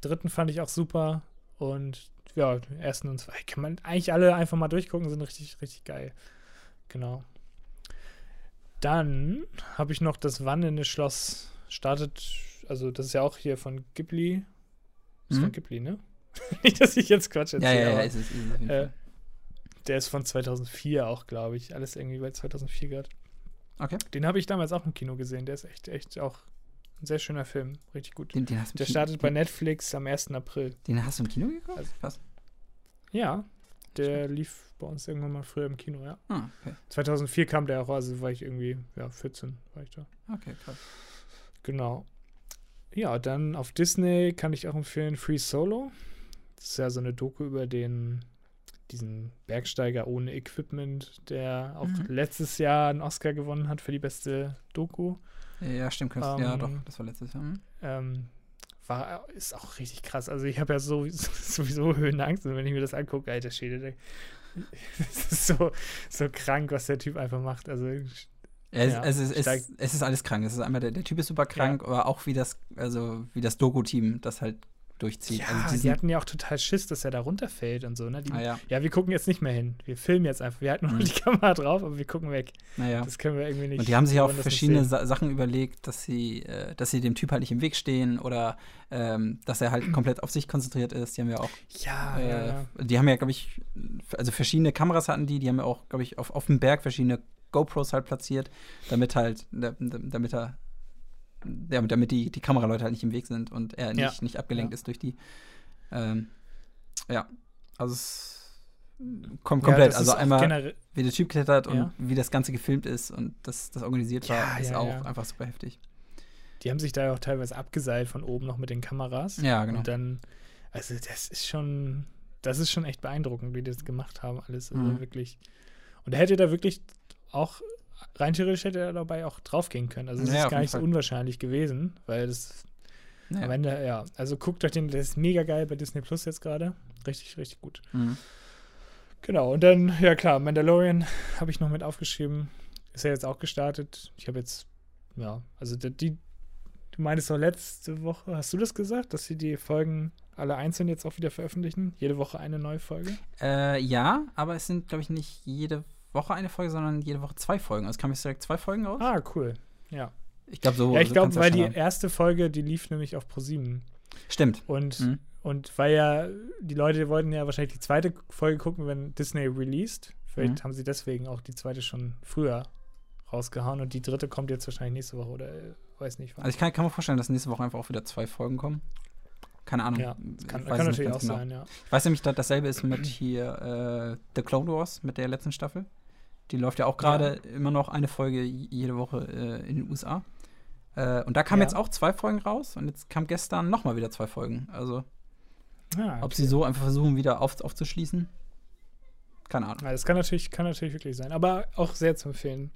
Speaker 1: Dritten fand ich auch super. Und ja, den ersten und zwei kann man eigentlich alle einfach mal durchgucken, sind richtig, richtig geil. Genau. Dann habe ich noch das wandelnde Schloss startet, also das ist ja auch hier von Ghibli. Ist
Speaker 2: Mhm.
Speaker 1: von Ghibli, ne? *laughs* Nicht, dass ich jetzt Quatsch
Speaker 2: Ja,
Speaker 1: erzähle.
Speaker 2: ja, ja,
Speaker 1: aber,
Speaker 2: ist es, ist es
Speaker 1: äh, der ist von 2004 auch, glaube ich. Alles irgendwie bei 2004 gerade.
Speaker 2: Okay.
Speaker 1: Den habe ich damals auch im Kino gesehen. Der ist echt, echt auch ein sehr schöner Film. Richtig gut.
Speaker 2: Den, den hast
Speaker 1: Der
Speaker 2: Kino-
Speaker 1: startet bei
Speaker 2: den,
Speaker 1: Netflix am 1. April.
Speaker 2: Den hast du im Kino geguckt?
Speaker 1: Also-
Speaker 2: Was?
Speaker 1: Ja, der lief bei uns irgendwann mal früher im Kino, ja.
Speaker 2: Ah, okay.
Speaker 1: 2004 kam der auch, also war ich irgendwie, ja, 14 war ich da.
Speaker 2: Okay, krass.
Speaker 1: Genau. Ja, dann auf Disney kann ich auch empfehlen Free Solo. Das ist ja so eine Doku über den, diesen Bergsteiger ohne Equipment, der auch
Speaker 2: Mhm.
Speaker 1: letztes Jahr einen Oscar gewonnen hat für die beste Doku.
Speaker 2: Ja, stimmt. Chris. ja,
Speaker 1: Ähm,
Speaker 2: doch, das war letztes Jahr. Hm?
Speaker 1: Ähm, war, ist auch richtig krass. Also ich habe ja so, *laughs* sowieso Höhenangst und wenn ich mir das angucke, alter Schäde, der, *laughs* das ist so, so krank, was der Typ einfach macht. Also
Speaker 2: Ja, es,
Speaker 1: Ja,
Speaker 2: es, ist, es, es ist alles krank. Es ist einmal der, der Typ ist super krank, aber auch wie das, also wie das Doku-Team das halt durchzieht.
Speaker 1: ja,
Speaker 2: also
Speaker 1: die hatten ja auch total Schiss, dass er da runterfällt und so. Ne? Die,
Speaker 2: ah, ja,
Speaker 1: ja, wir gucken jetzt nicht mehr hin. Wir filmen jetzt einfach. Wir halten nur
Speaker 2: Mhm.
Speaker 1: die Kamera drauf, aber wir gucken weg.
Speaker 2: naja.
Speaker 1: Das können wir irgendwie nicht.
Speaker 2: Und die haben sich auch verschiedene Sachen überlegt, dass sie, äh, dass sie dem Typ halt nicht im Weg stehen oder ähm, dass er halt komplett auf sich konzentriert ist. Die haben ja auch,
Speaker 1: Ja,
Speaker 2: äh,
Speaker 1: ja,
Speaker 2: die haben ja, glaube ich, also verschiedene Kameras hatten die, die haben ja auch, glaube ich, auf, auf dem Berg verschiedene GoPros halt platziert, damit halt, da- da- damit er, ja, damit die, die Kameraleute halt nicht im Weg sind und er nicht,
Speaker 1: Ja.
Speaker 2: nicht abgelenkt
Speaker 1: Ja.
Speaker 2: ist durch die. Ähm, ja, also es kommt
Speaker 1: Ja,
Speaker 2: komplett.
Speaker 1: das
Speaker 2: also einmal, wie der Typ klettert und
Speaker 1: Ja.
Speaker 2: wie das Ganze gefilmt ist und das, das organisiert war,
Speaker 1: Ja,
Speaker 2: ist
Speaker 1: ja,
Speaker 2: auch
Speaker 1: ja.
Speaker 2: einfach super heftig.
Speaker 1: Die haben sich da ja auch teilweise abgeseilt von oben noch mit den Kameras.
Speaker 2: Ja, genau.
Speaker 1: Und dann, also das ist schon, das ist schon echt beeindruckend, wie die das gemacht haben, alles. Also
Speaker 2: Mhm.
Speaker 1: wirklich. Und er hätte da wirklich auch, rein theoretisch hätte er dabei auch draufgehen können. Also es
Speaker 2: Ja, auf
Speaker 1: ist gar nicht so
Speaker 2: Fall.
Speaker 1: unwahrscheinlich gewesen, weil das
Speaker 2: Ja.
Speaker 1: am Ende, ja, also guckt euch den, der ist mega geil bei Disney Plus jetzt gerade. Richtig, richtig gut.
Speaker 2: Mhm.
Speaker 1: Genau, und dann, ja klar, Mandalorian habe ich noch mit aufgeschrieben. Ist ja jetzt auch gestartet. Ich habe jetzt, ja, also die, die, du meintest doch letzte Woche, hast du das gesagt, dass sie die Folgen alle einzeln jetzt auch wieder veröffentlichen? Jede Woche eine neue Folge?
Speaker 2: Äh, ja, aber es sind, glaube ich, nicht jede Woche eine Folge, sondern jede Woche zwei Folgen. Also kamen jetzt direkt zwei Folgen raus.
Speaker 1: Ah, cool. Ja.
Speaker 2: Ich glaube, so.
Speaker 1: ja, ich
Speaker 2: so
Speaker 1: glaube, weil die
Speaker 2: haben.
Speaker 1: erste Folge, die lief nämlich auf ProSieben.
Speaker 2: Stimmt.
Speaker 1: Und,
Speaker 2: Mhm.
Speaker 1: und weil ja, die Leute wollten ja wahrscheinlich die zweite Folge gucken, wenn Disney released. Vielleicht
Speaker 2: Mhm.
Speaker 1: haben sie deswegen auch die zweite schon früher rausgehauen und die dritte kommt jetzt wahrscheinlich nächste Woche oder äh, weiß nicht wann.
Speaker 2: Also ich kann, kann mir vorstellen, dass nächste Woche einfach auch wieder zwei Folgen kommen. Keine Ahnung.
Speaker 1: Ja, kann, kann natürlich auch
Speaker 2: genau.
Speaker 1: sein, ja.
Speaker 2: Ich weiß nämlich, dass dasselbe ist mit hier äh, The Clone Wars, mit der letzten Staffel. Die läuft ja auch gerade immer noch eine Folge jede Woche äh, in den USA. Äh, und da kamen
Speaker 1: Ja.
Speaker 2: jetzt auch zwei Folgen raus und jetzt kam gestern nochmal wieder zwei Folgen. Also,
Speaker 1: Ah,
Speaker 2: ob sie so einfach versuchen, wieder auf, aufzuschließen, keine Ahnung.
Speaker 1: Ja, das kann natürlich, kann natürlich wirklich sein. Aber auch sehr zu empfehlen.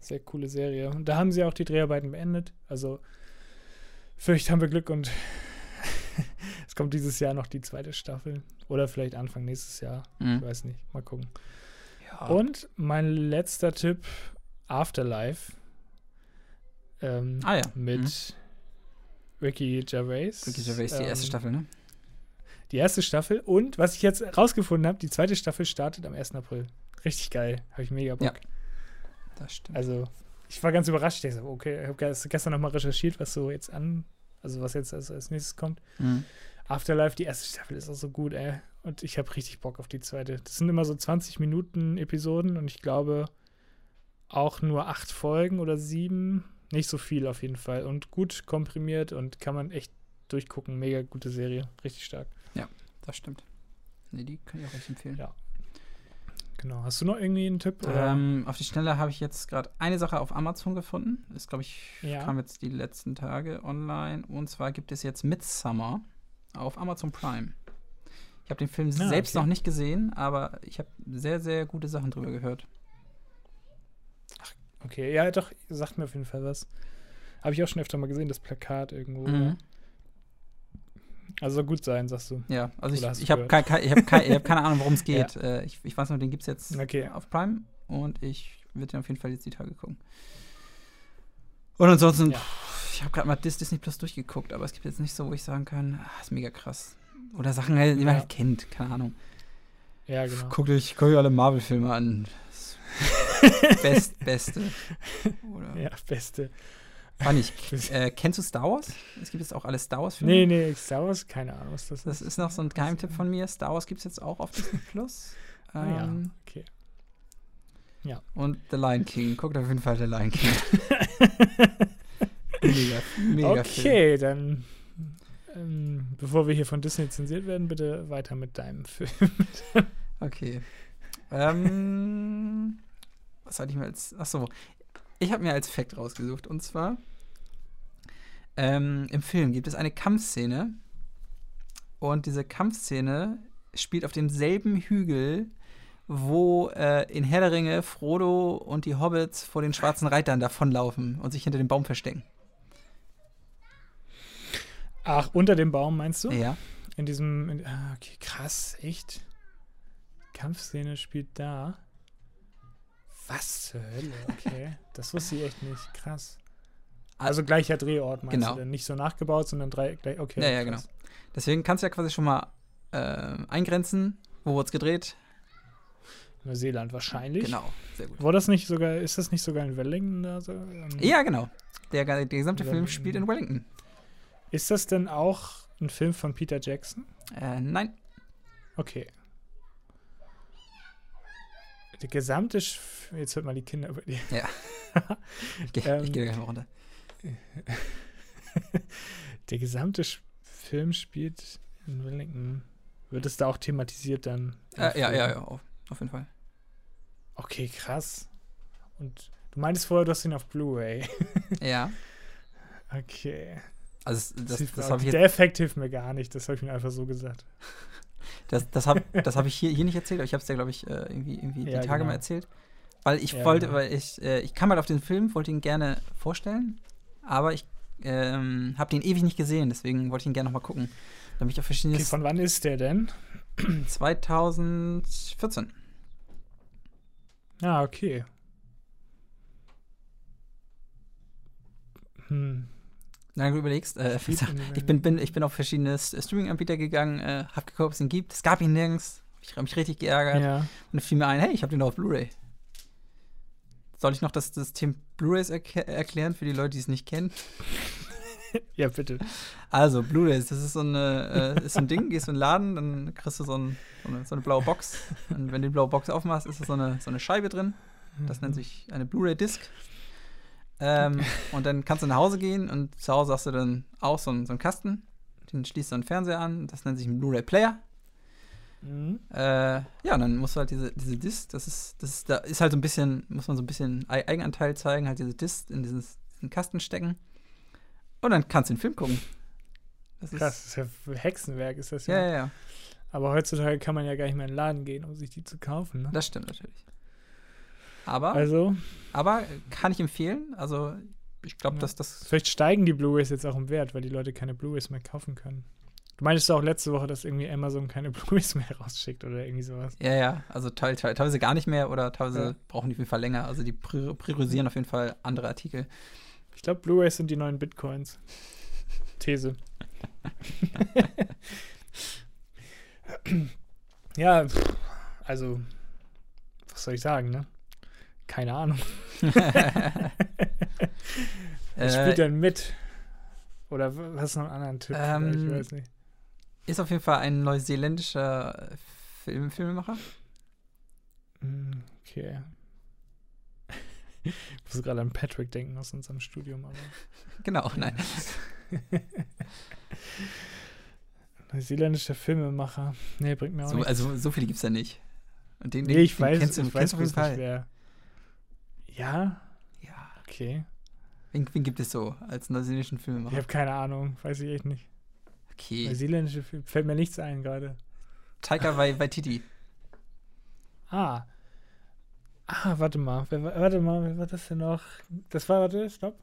Speaker 1: Sehr coole Serie. Und da haben sie auch die Dreharbeiten beendet. Also vielleicht haben wir Glück und *laughs* es kommt dieses Jahr noch die zweite Staffel. Oder vielleicht Anfang nächstes Jahr. Ich
Speaker 2: Mhm.
Speaker 1: weiß nicht. Mal gucken.
Speaker 2: Ja.
Speaker 1: Und mein letzter Tipp: Afterlife. Ähm,
Speaker 2: ah ja.
Speaker 1: Mit
Speaker 2: Mhm.
Speaker 1: Ricky Gervais.
Speaker 2: Ricky Gervais, die erste
Speaker 1: Ähm,
Speaker 2: Staffel, ne?
Speaker 1: Die erste Staffel. Und was ich jetzt rausgefunden habe, die zweite Staffel startet am 1. April. Richtig geil. Habe ich mega Bock.
Speaker 2: Ja. Das stimmt.
Speaker 1: Also, ich war ganz überrascht. Ich dachte, okay, ich habe gestern nochmal recherchiert, was so jetzt an, also was jetzt als, als nächstes kommt.
Speaker 2: Mhm.
Speaker 1: Afterlife, die erste Staffel ist auch so gut, ey. Und ich habe richtig Bock auf die zweite. Das sind immer so 20 Minuten Episoden und ich glaube auch nur acht Folgen oder sieben. Nicht so viel auf jeden Fall. Und gut komprimiert und kann man echt durchgucken. Mega gute Serie. Richtig stark.
Speaker 2: Das stimmt. Nee, die kann ich auch echt empfehlen.
Speaker 1: Ja. Genau. Hast du noch irgendwie einen Tipp?
Speaker 2: Ähm, auf die Schnelle habe ich jetzt gerade eine Sache auf Amazon gefunden. Ist, glaube ich,
Speaker 1: Ja.
Speaker 2: kam jetzt die letzten Tage online. Und zwar gibt es jetzt Midsummer auf Amazon Prime. Ich habe den Film
Speaker 1: Ah,
Speaker 2: selbst
Speaker 1: okay.
Speaker 2: noch nicht gesehen, aber ich habe sehr, sehr gute Sachen drüber gehört.
Speaker 1: Okay, ja, doch, sagt mir auf jeden Fall was. Habe ich auch schon öfter mal gesehen, das Plakat irgendwo.
Speaker 2: Mhm.
Speaker 1: Also soll gut sein, sagst du.
Speaker 2: Ja, also
Speaker 1: Oder
Speaker 2: ich, ich habe kein, kein, hab kein, hab keine Ahnung, worum es *laughs*
Speaker 1: Ja.
Speaker 2: geht. Äh, ich, ich weiß nur, den gibt es jetzt
Speaker 1: Okay.
Speaker 2: auf Prime und ich werde den auf jeden Fall jetzt die Tage gucken. Und ansonsten,
Speaker 1: Ja.
Speaker 2: Ich habe gerade mal Dis Disney Plus durchgeguckt, aber es gibt jetzt nicht so, wo ich sagen kann, ah, ist mega krass. Oder Sachen, die man
Speaker 1: Ja.
Speaker 2: halt kennt, keine Ahnung.
Speaker 1: Ja, genau.
Speaker 2: Guckt euch, guckt euch alle Marvel-Filme an. *laughs* Best, Beste. Oder?
Speaker 1: Ja, beste.
Speaker 2: War nicht. *laughs* Äh, kennst du Star Wars? Es gibt jetzt auch alle Star Wars-Filme.
Speaker 1: Nee, nee, Star Wars, keine Ahnung, was das,
Speaker 2: Das ist noch so ein Geheimtipp von mir. Star Wars gibt es jetzt auch auf Disney Plus.
Speaker 1: Ah, ja,
Speaker 2: Ähm,
Speaker 1: okay.
Speaker 2: Und The Lion King. Guckt auf jeden Fall The Lion King. *laughs* mega, mega Film.
Speaker 1: Okay, dann, ähm, bevor wir hier von Disney zensiert werden, bitte weiter mit deinem *laughs* Film.
Speaker 2: Okay. Ähm, was hatte ich mir als. Achso. Ich habe mir als Fact rausgesucht. Und zwar: ähm, Im Film gibt es eine Kampfszene. Und diese Kampfszene spielt auf demselben Hügel, wo äh, in Herr der Ringe Frodo und die Hobbits vor den schwarzen Reitern davonlaufen und sich hinter dem Baum verstecken.
Speaker 1: Ach, unter dem Baum meinst du?
Speaker 2: Ja.
Speaker 1: In diesem, in, ah, okay, krass, echt? Kampfszene spielt da. Was zur Hölle, okay. *laughs* das wusste ich echt nicht, krass. Also gleicher Drehort meinst
Speaker 2: Genau.
Speaker 1: du denn? Nicht so nachgebaut, sondern drei, gleich, okay.
Speaker 2: Ja, ja, genau.
Speaker 1: krass.
Speaker 2: Deswegen kannst du ja quasi schon mal äh, eingrenzen, wo wurde es gedreht.
Speaker 1: Neuseeland wahrscheinlich.
Speaker 2: Genau, sehr gut.
Speaker 1: War das nicht sogar, ist das nicht sogar in Wellington da so? Ähm,
Speaker 2: Ja, genau. Der, der gesamte Film
Speaker 1: Wellington.
Speaker 2: spielt in Wellington.
Speaker 1: Ist das denn auch ein Film von Peter Jackson?
Speaker 2: Äh, nein.
Speaker 1: Okay. Der gesamte, Sch jetzt hört mal die Kinder über die.
Speaker 2: Ja. *laughs* Ich,
Speaker 1: Ähm,
Speaker 2: ich gehe gleich mal runter. *laughs*
Speaker 1: Der gesamte Sch Film spielt in Wellington. Wird es da auch thematisiert dann?
Speaker 2: Äh, ja, ja, ja, auf, auf jeden Fall.
Speaker 1: Okay, krass. Und du meintest vorher, du hast ihn auf Blu-ray.
Speaker 2: Ja. *laughs*
Speaker 1: Okay.
Speaker 2: Also das, das
Speaker 1: mir-
Speaker 2: habe ich,
Speaker 1: der Effekt hilft mir gar nicht. Das habe ich mir einfach so gesagt. *laughs*
Speaker 2: das, das hab, das hab ich hier, hier nicht erzählt, aber ich habe es dir, glaube ich, äh, irgendwie, irgendwie
Speaker 1: Ja,
Speaker 2: die Tage
Speaker 1: genau.
Speaker 2: mal erzählt. Weil ich
Speaker 1: Ja,
Speaker 2: wollte,
Speaker 1: genau.
Speaker 2: weil ich, äh, ich kam halt auf den Film, wollte ihn gerne vorstellen, aber ich ähm, habe den ewig nicht gesehen, deswegen wollte ich ihn gerne nochmal gucken. Damit ich auf verschiedene
Speaker 1: Okay, von wann ist der denn? *clears throat*
Speaker 2: 2014.
Speaker 1: Ah, okay. Hm.
Speaker 2: Wenn du überlegst, äh,
Speaker 1: in
Speaker 2: ich bin, bin, ich bin auf verschiedene S- Streaming-Anbieter gegangen, äh, hab geguckt, ob es ihn gibt. Es gab ihn nirgends. Ich habe mich richtig geärgert.
Speaker 1: Ja.
Speaker 2: Und dann fiel mir ein, hey, ich habe den auf Blu-ray. Soll ich noch das System Blu-rays erk erklären für die Leute, die es nicht kennen? *laughs*
Speaker 1: ja, bitte.
Speaker 2: Also, Blu-rays, das ist so, eine, äh, ist so ein Ding, gehst in den Laden, dann kriegst du so, ein, so, eine, so eine blaue Box. Und wenn du die blaue Box aufmachst, ist da so eine, so eine Scheibe drin. Das nennt sich eine Blu-ray-Disc. Ähm, und dann kannst du nach Hause gehen und zu Hause hast du dann auch so einen, so einen Kasten. Den schließt du den Fernseher an. Das nennt sich ein Blu-ray-Player.
Speaker 1: Mhm.
Speaker 2: Äh, ja, und dann musst du halt diese, diese Disc, das ist, das ist, da ist halt so ein bisschen, muss man so ein bisschen Ei- Eigenanteil zeigen, halt diese Disc in dieses, diesen Kasten stecken. Und dann kannst du den Film gucken. Das ist,
Speaker 1: Krass, das ist ja Hexenwerk, ist das
Speaker 2: Ja,
Speaker 1: ja.
Speaker 2: ja, ja.
Speaker 1: Aber heutzutage kann man ja gar nicht mehr in den Laden gehen, um sich die zu kaufen. Ne?
Speaker 2: Das stimmt natürlich. Aber,
Speaker 1: Also,
Speaker 2: aber kann ich empfehlen. Also, ich glaube,
Speaker 1: Ja.
Speaker 2: dass das.
Speaker 1: Vielleicht steigen die Blu-rays jetzt auch im Wert, weil die Leute keine Blu-rays mehr kaufen können. Du meintest auch letzte Woche, dass irgendwie Amazon keine *laughs* Blu-rays mehr rausschickt oder irgendwie sowas.
Speaker 2: Ja, ja, also teil, teil, teilweise gar nicht mehr oder teilweise
Speaker 1: Ja.
Speaker 2: brauchen die auf jeden Fall länger. Also die prior- priorisieren auf jeden Fall andere Artikel.
Speaker 1: Ich glaube, Blu-rays sind die neuen Bitcoins. *laughs* These. *laughs* ja, pff, also, was soll ich sagen, ne? Keine Ahnung. *laughs* Was spielt
Speaker 2: äh,
Speaker 1: denn mit? Oder w- hast du noch einen anderen Tipp?
Speaker 2: Ähm,
Speaker 1: ich weiß nicht.
Speaker 2: ist auf jeden Fall ein neuseeländischer Film, Filmemacher.
Speaker 1: Hm, Okay. Ich muss gerade an Patrick denken aus unserem Studium, aber. *laughs*
Speaker 2: Genau, nein. *laughs*
Speaker 1: Neuseeländischer Filmemacher. Nee, bringt mir auch
Speaker 2: So,
Speaker 1: nichts.
Speaker 2: also so viele gibt es ja nicht. Und den,
Speaker 1: nee,
Speaker 2: den,
Speaker 1: ich
Speaker 2: den
Speaker 1: weiß,
Speaker 2: kennst du,
Speaker 1: ich weiß
Speaker 2: kennst du auf jeden
Speaker 1: bloß nicht,
Speaker 2: Fall.
Speaker 1: wer. Ja,
Speaker 2: Ja.
Speaker 1: okay.
Speaker 2: Wen, wen gibt es so als neuseeländischen
Speaker 1: Ich
Speaker 2: Filmemacher?
Speaker 1: habe keine Ahnung, weiß ich echt nicht.
Speaker 2: Okay.
Speaker 1: Neuseeländische Film, fällt mir nichts ein gerade.
Speaker 2: Taika Wai- Waititi.
Speaker 1: Ah. Ah, warte mal. Wer, war- warte mal, wer war das denn noch? Das war, warte, stopp.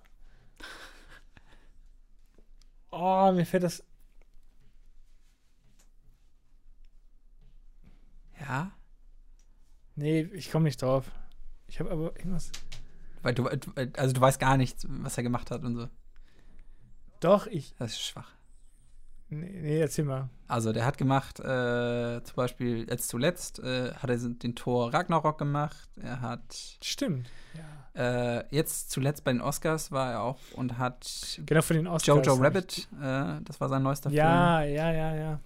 Speaker 1: Oh, mir fällt das.
Speaker 2: Ja?
Speaker 1: Nee, ich komme nicht drauf. Ich habe aber irgendwas.
Speaker 2: Weil du, also du weißt gar nicht, was er gemacht hat und so.
Speaker 1: Doch, ich.
Speaker 2: Das ist schwach.
Speaker 1: Nee, nee erzähl mal.
Speaker 2: Also der hat gemacht, äh, zum Beispiel jetzt zuletzt äh, hat er den Tor Ragnarok gemacht. Er hat
Speaker 1: Stimmt. Ja.
Speaker 2: äh, jetzt zuletzt bei den Oscars war er auch und hat
Speaker 1: Genau für den Oscars.
Speaker 2: Jojo Rabbit, äh, das war sein neuester
Speaker 1: ja, ja, ja, ja.
Speaker 2: Film.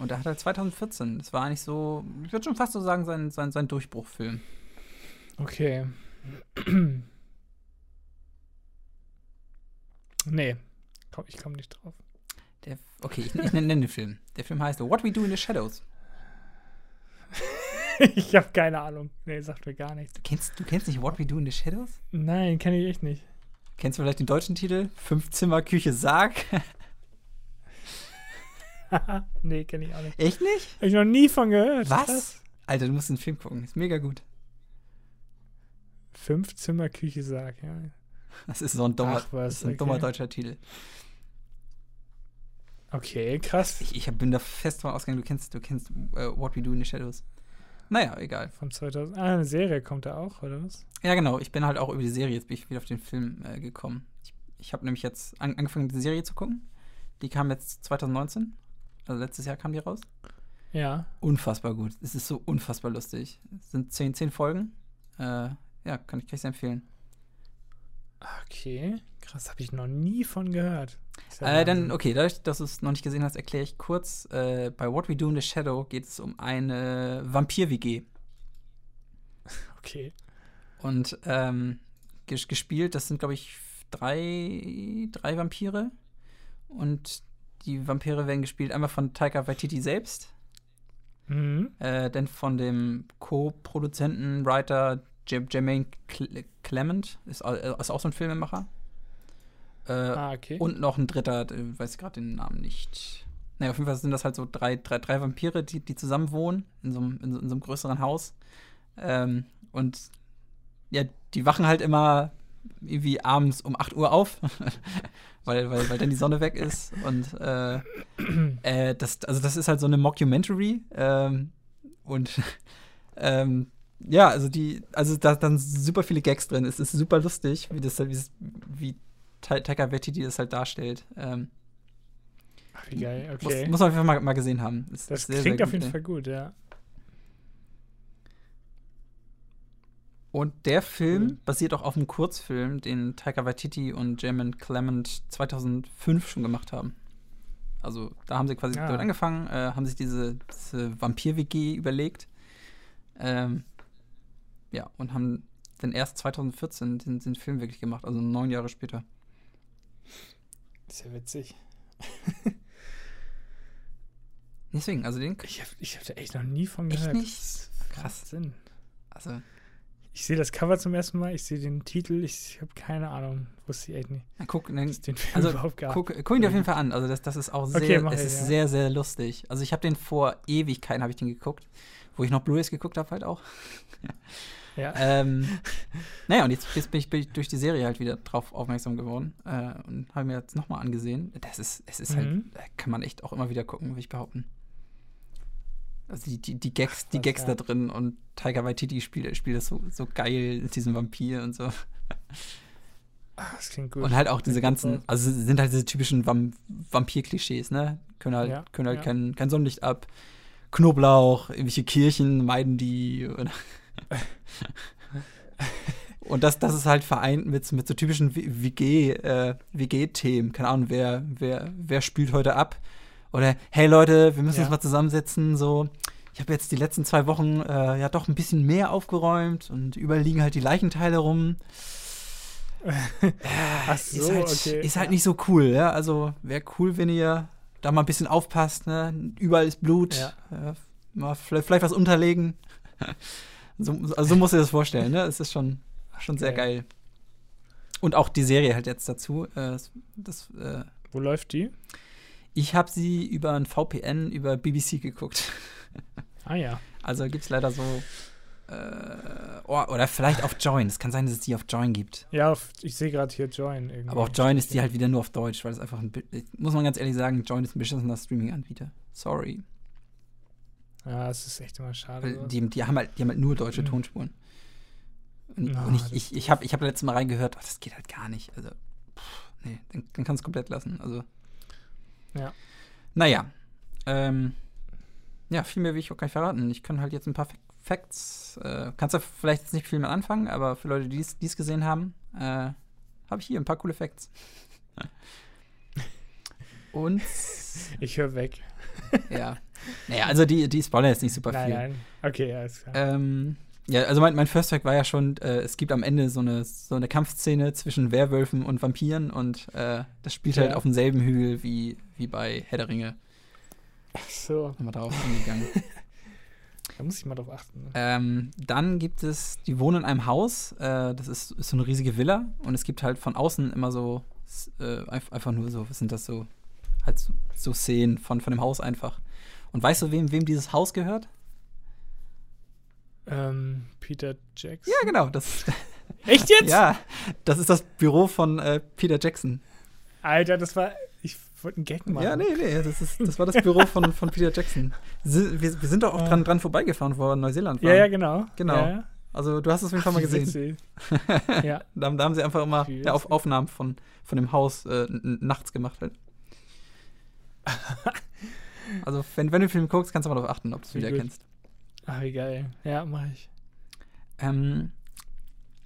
Speaker 2: Und er hat halt 2014, das war eigentlich so, ich würde schon fast so sagen, sein, sein, sein Durchbruchfilm.
Speaker 1: Okay. *clears throat* nee. Komm, ich komme nicht drauf.
Speaker 2: Der, okay, ich, ich nenne den Film. Der Film heißt What We Do in the Shadows. *laughs*
Speaker 1: ich habe keine Ahnung. Nee, sagt mir gar nichts.
Speaker 2: Du kennst, du kennst nicht What We Do in the Shadows?
Speaker 1: Nein, kenne ich echt nicht.
Speaker 2: Kennst du vielleicht den deutschen Titel? Fünf Zimmer, Küche, Sarg? *laughs*
Speaker 1: nee, kenne ich auch nicht.
Speaker 2: Echt nicht?
Speaker 1: Hab ich noch nie von gehört.
Speaker 2: Was?
Speaker 1: Krass.
Speaker 2: Alter, du musst den Film gucken. Ist mega gut.
Speaker 1: Fünf Zimmer Küche Sarg, ja.
Speaker 2: Das ist so ein dummer,
Speaker 1: Ach was,
Speaker 2: ein
Speaker 1: okay.
Speaker 2: dummer deutscher Titel.
Speaker 1: Okay, krass.
Speaker 2: Ich, ich bin da fest von ausgegangen, du kennst, du kennst äh, What We Do in the Shadows. Naja, egal.
Speaker 1: Von 2000. Ah, eine Serie kommt da auch, oder was?
Speaker 2: Ja, genau. Ich bin halt auch über die Serie, jetzt bin ich wieder auf den Film äh, gekommen. Ich, ich habe nämlich jetzt an, angefangen, die Serie zu gucken. Die kam jetzt 2019. Also letztes Jahr kam die raus.
Speaker 1: Ja.
Speaker 2: Unfassbar gut. Es ist so unfassbar lustig. Es sind zehn, zehn Folgen. Äh, ja, kann ich gleich sehr empfehlen.
Speaker 1: Okay. Krass, habe ich noch nie von gehört. Ja
Speaker 2: Äh, dann, okay, dadurch, dass du es noch nicht gesehen hast, erkläre ich kurz. Äh, bei What We Do in the Shadow geht es um eine Vampir-WG.
Speaker 1: Okay.
Speaker 2: Und ähm, ges gespielt, das sind, glaube ich, drei, drei Vampire. Und die Vampire werden gespielt einmal von Taika Waititi selbst,
Speaker 1: Mhm.
Speaker 2: äh, dann von dem Co-Produzenten, Writer Jermaine Cle Clement, ist, äh, ist auch so ein Filmemacher. Äh,
Speaker 1: Ah, okay.
Speaker 2: Und noch ein dritter, äh, weiß ich gerade den Namen nicht. Naja, auf jeden Fall sind das halt so drei, drei, drei Vampire, die, die zusammen wohnen in so, einem, in, so, in so einem größeren Haus. Ähm, und ja, die wachen halt immer irgendwie abends um 8 Uhr auf, *laughs* weil, weil, weil dann die Sonne weg ist. Und äh, äh, das, also das ist halt so eine Mockumentary. Ähm, und *laughs* ähm, ja, also die, also da dann super viele Gags drin. Es ist super lustig, wie das, wie, das- wie Ta- Taika Waititi das halt darstellt. Ähm,
Speaker 1: Ach, wie geil,
Speaker 2: muss,
Speaker 1: okay.
Speaker 2: muss man auf jeden Fall mal, mal gesehen haben.
Speaker 1: Das
Speaker 2: ist sehr,
Speaker 1: klingt
Speaker 2: sehr
Speaker 1: auf jeden Fall gut, ja.
Speaker 2: Und der Film
Speaker 1: Cool.
Speaker 2: basiert auch auf einem Kurzfilm, den Taika Waititi und Jermaine Clement 2005 schon gemacht haben. Also da haben sie quasi
Speaker 1: Ah.
Speaker 2: dort angefangen, äh, haben sich diese, diese Vampir-WG überlegt. Ähm, ja, und haben dann erst 2014 den, den Film wirklich gemacht, also neun Jahre später.
Speaker 1: Ist ja witzig.
Speaker 2: Deswegen, also den,
Speaker 1: Ich habe ich hab da echt noch nie von
Speaker 2: Echt
Speaker 1: gehört.
Speaker 2: nicht?
Speaker 1: Das ist
Speaker 2: Krass.
Speaker 1: Sinn.
Speaker 2: also
Speaker 1: Ich sehe das Cover zum ersten Mal, ich sehe den Titel, ich habe keine Ahnung, wusste ich echt nicht.
Speaker 2: Na, guck,
Speaker 1: es den Film
Speaker 2: also
Speaker 1: überhaupt gab.
Speaker 2: guck, guck ihn dir auf jeden Fall an. Also das, das ist auch sehr,
Speaker 1: Okay,
Speaker 2: es
Speaker 1: ich,
Speaker 2: ist
Speaker 1: ja.
Speaker 2: sehr, sehr lustig. Also ich habe den vor Ewigkeiten habe ich den geguckt, wo ich noch Blu-rays geguckt habe halt auch.
Speaker 1: Ja. *laughs*
Speaker 2: ähm, naja, und jetzt, jetzt bin, ich, bin ich durch die Serie halt wieder drauf aufmerksam geworden äh, und habe mir jetzt nochmal angesehen. Das ist, es ist halt,
Speaker 1: Mhm.
Speaker 2: äh, kann man echt auch immer wieder gucken, würde ich behaupten. Also die, die, die Gags, die Gags
Speaker 1: ja.
Speaker 2: da drin und Tiger Waititi spielt, spielt das so, so geil, diesen Vampir und so.
Speaker 1: Ah, das klingt gut.
Speaker 2: Und halt auch diese ganzen, also sind halt diese typischen Vam Vampir-Klischees, ne? Können halt,
Speaker 1: Ja,
Speaker 2: können halt
Speaker 1: ja.
Speaker 2: kein, kein Sonnenlicht ab. Knoblauch, irgendwelche Kirchen meiden die. Und, *laughs* und das, das ist halt vereint mit, mit so typischen WG, äh, WG-Themen. Keine Ahnung, wer, wer, wer spült heute ab? Oder, hey Leute, wir müssen
Speaker 1: Ja.
Speaker 2: uns mal zusammensetzen, so. Ich habe jetzt die letzten zwei Wochen äh, ja doch ein bisschen mehr aufgeräumt und überall liegen halt die Leichenteile rum. *laughs*
Speaker 1: Ach so,
Speaker 2: ist halt,
Speaker 1: okay.
Speaker 2: ist halt
Speaker 1: ja.
Speaker 2: nicht so cool, ja. Also wäre cool, wenn ihr da mal ein bisschen aufpasst, ne? Überall ist Blut.
Speaker 1: Ja.
Speaker 2: Äh, mal vielleicht, vielleicht was unterlegen. *laughs* so, also so musst du dir das vorstellen, ne? Es ist schon, schon sehr geil. Und auch die Serie halt jetzt dazu. Äh, das, äh,
Speaker 1: Wo läuft die?
Speaker 2: Ich habe sie über ein VPN über BBC geguckt.
Speaker 1: Ah ja.
Speaker 2: Also gibt es leider so. Äh, oh, oder vielleicht auf Join. Es kann sein, dass es die auf Join gibt.
Speaker 1: Ja, auf, ich sehe gerade hier Join irgendwie.
Speaker 2: Aber auf Join ist die halt wieder nur auf Deutsch, weil es einfach ein. Muss man ganz ehrlich sagen, Join ist ein beschissener Streaming-Anbieter. Sorry.
Speaker 1: Ja, es ist echt immer schade.
Speaker 2: Die, die, haben halt, die haben halt nur deutsche
Speaker 1: Mhm.
Speaker 2: Tonspuren. Und,
Speaker 1: Ja,
Speaker 2: und ich,
Speaker 1: das
Speaker 2: ich, ich habe ich hab letztes Mal reingehört, ach, das geht halt gar nicht. Also, pff, nee, dann, dann kannst du komplett lassen. Also.
Speaker 1: Ja.
Speaker 2: Naja. Ähm, ja, viel mehr will ich auch gar nicht verraten. Ich kann halt jetzt ein paar Fac- Facts. Äh, kannst du vielleicht jetzt nicht viel mehr anfangen, aber für Leute, die es gesehen haben, äh, habe ich hier ein paar coole Facts. *laughs* Und
Speaker 1: Ich höre weg.
Speaker 2: ja. Naja, also die, die Spoiler jetzt nicht super
Speaker 1: Nein,
Speaker 2: viel.
Speaker 1: nein. Okay, alles klar.
Speaker 2: Ähm, ja, also mein, mein First Fact war ja schon, äh, es gibt am Ende so eine, so eine Kampfszene zwischen Werwölfen und Vampiren und äh, das spielt halt
Speaker 1: Ja.
Speaker 2: auf demselben Hügel wie, wie bei Herr der Ringe.
Speaker 1: Ach so,
Speaker 2: Nochmal darauf eingegangen. *laughs*
Speaker 1: da muss ich mal drauf achten. Ne?
Speaker 2: ähm, dann gibt es, die wohnen in einem Haus, äh, das ist, ist so eine riesige Villa und es gibt halt von außen immer so, äh, einf- einfach nur so, was sind das so, halt so, so Szenen von, von dem Haus einfach. Und weißt du, wem, wem dieses Haus gehört?
Speaker 1: Ähm, Peter Jackson.
Speaker 2: Ja, genau, das
Speaker 1: Echt jetzt? *laughs*
Speaker 2: Ja, das ist das Büro von äh, Peter Jackson.
Speaker 1: Alter, das war. Ich wollte einen Gag machen.
Speaker 2: Ja, nee, nee, das, ist, das war das Büro von, von Peter Jackson. Wir, wir sind doch auch dran, dran vorbeigefahren, wo wir in Neuseeland waren.
Speaker 1: Ja, ja, genau.
Speaker 2: Genau.
Speaker 1: Ja, ja.
Speaker 2: Also du hast es auf jeden Fall mal gesehen. *laughs*
Speaker 1: ja.
Speaker 2: Da, da haben sie einfach immer ja, auf. Aufnahmen von, von dem Haus äh, nachts gemacht. Halt. *laughs* also wenn, wenn du den Film guckst, kannst du mal darauf achten, ob du es
Speaker 1: Wie
Speaker 2: wieder
Speaker 1: gut.
Speaker 2: kennst.
Speaker 1: Ach, wie geil. Ja, mach ich.
Speaker 2: Ähm,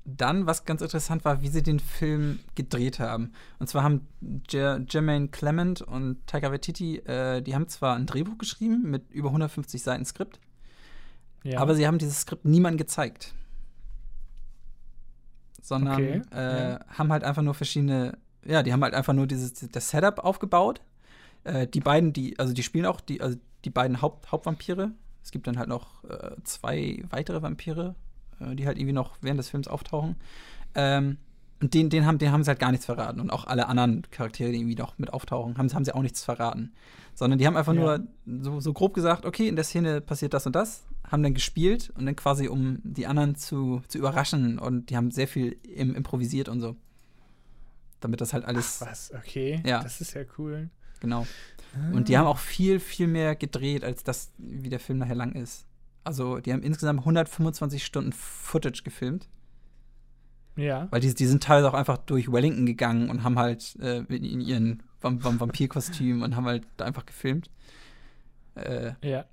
Speaker 2: dann, was ganz interessant war, wie sie den Film gedreht haben. Und zwar haben Jer Jermaine Clement und Taika Waititi, äh, die haben zwar ein Drehbuch geschrieben mit über 150 Seiten Skript,
Speaker 1: Ja.
Speaker 2: aber sie haben dieses Skript niemandem gezeigt. Sondern
Speaker 1: Okay,
Speaker 2: äh,
Speaker 1: ja.
Speaker 2: haben halt einfach nur verschiedene, ja, die haben halt einfach nur dieses das Setup aufgebaut. Äh, die beiden, die, also die spielen auch die, also die beiden Haupt, Hauptvampire. Es gibt dann halt noch äh, zwei weitere Vampire, die halt irgendwie noch während des Films auftauchen. Ähm, und den, den, haben, den haben sie halt gar nichts verraten. Und auch alle anderen Charaktere, die irgendwie noch mit auftauchen, haben, haben sie auch nichts verraten. Sondern die haben einfach
Speaker 1: Ja.
Speaker 2: nur so, so grob gesagt, okay, in der Szene passiert das und das, haben dann gespielt und dann quasi, um die anderen zu, zu überraschen. Und die haben sehr viel im, improvisiert und so. Damit das halt alles,
Speaker 1: Ach, was, okay.
Speaker 2: Ja.
Speaker 1: Das ist ja cool.
Speaker 2: genau. Und die haben auch viel, viel mehr gedreht, als das, wie der Film nachher lang ist. Also, die haben insgesamt 125 Stunden Footage gefilmt.
Speaker 1: Ja.
Speaker 2: Weil die, die sind teilweise auch einfach durch Wellington gegangen und haben halt äh, in, ihren Vamp Vamp Vampirkostüm und haben halt da einfach gefilmt. Äh,
Speaker 1: Ja.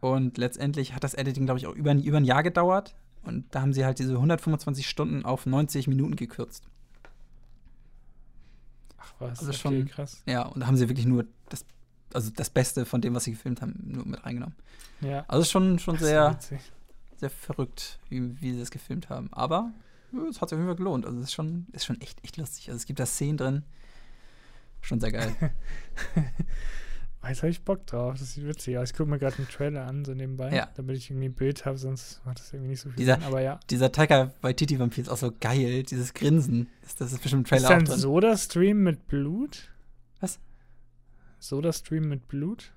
Speaker 2: und letztendlich hat das Editing, glaube ich, auch über, ein- über ein Jahr gedauert. Und da haben sie halt diese 125 Stunden auf 90 Minuten gekürzt.
Speaker 1: Ach was,
Speaker 2: Also
Speaker 1: okay,
Speaker 2: schon-
Speaker 1: krass.
Speaker 2: Ja, und da haben sie wirklich nur das, also das Beste von dem, was sie gefilmt haben, nur mit reingenommen.
Speaker 1: Ja.
Speaker 2: Also ist schon, schon
Speaker 1: so
Speaker 2: sehr, sehr verrückt, wie, wie sie das gefilmt haben. Aber es hat sich auf jeden Fall gelohnt. Also es ist schon, ist schon echt, echt lustig. Also es gibt da Szenen drin. Schon sehr geil. *laughs*
Speaker 1: Jetzt habe ich Bock drauf. Das sieht witzig aus. Ich gucke mir gerade einen Trailer an, so nebenbei,
Speaker 2: Ja.
Speaker 1: damit ich irgendwie ein Bild habe, sonst macht das irgendwie nicht so viel
Speaker 2: Dieser-
Speaker 1: Sinn. Aber ja.
Speaker 2: Dieser Taika Waititi Vampir ist auch so geil, dieses Grinsen. Das, das ist bestimmt im
Speaker 1: Ist
Speaker 2: Trailer
Speaker 1: da
Speaker 2: auch
Speaker 1: ein
Speaker 2: drin.
Speaker 1: Soda-Stream mit Blut?
Speaker 2: Was?
Speaker 1: Soda-Stream mit Blut?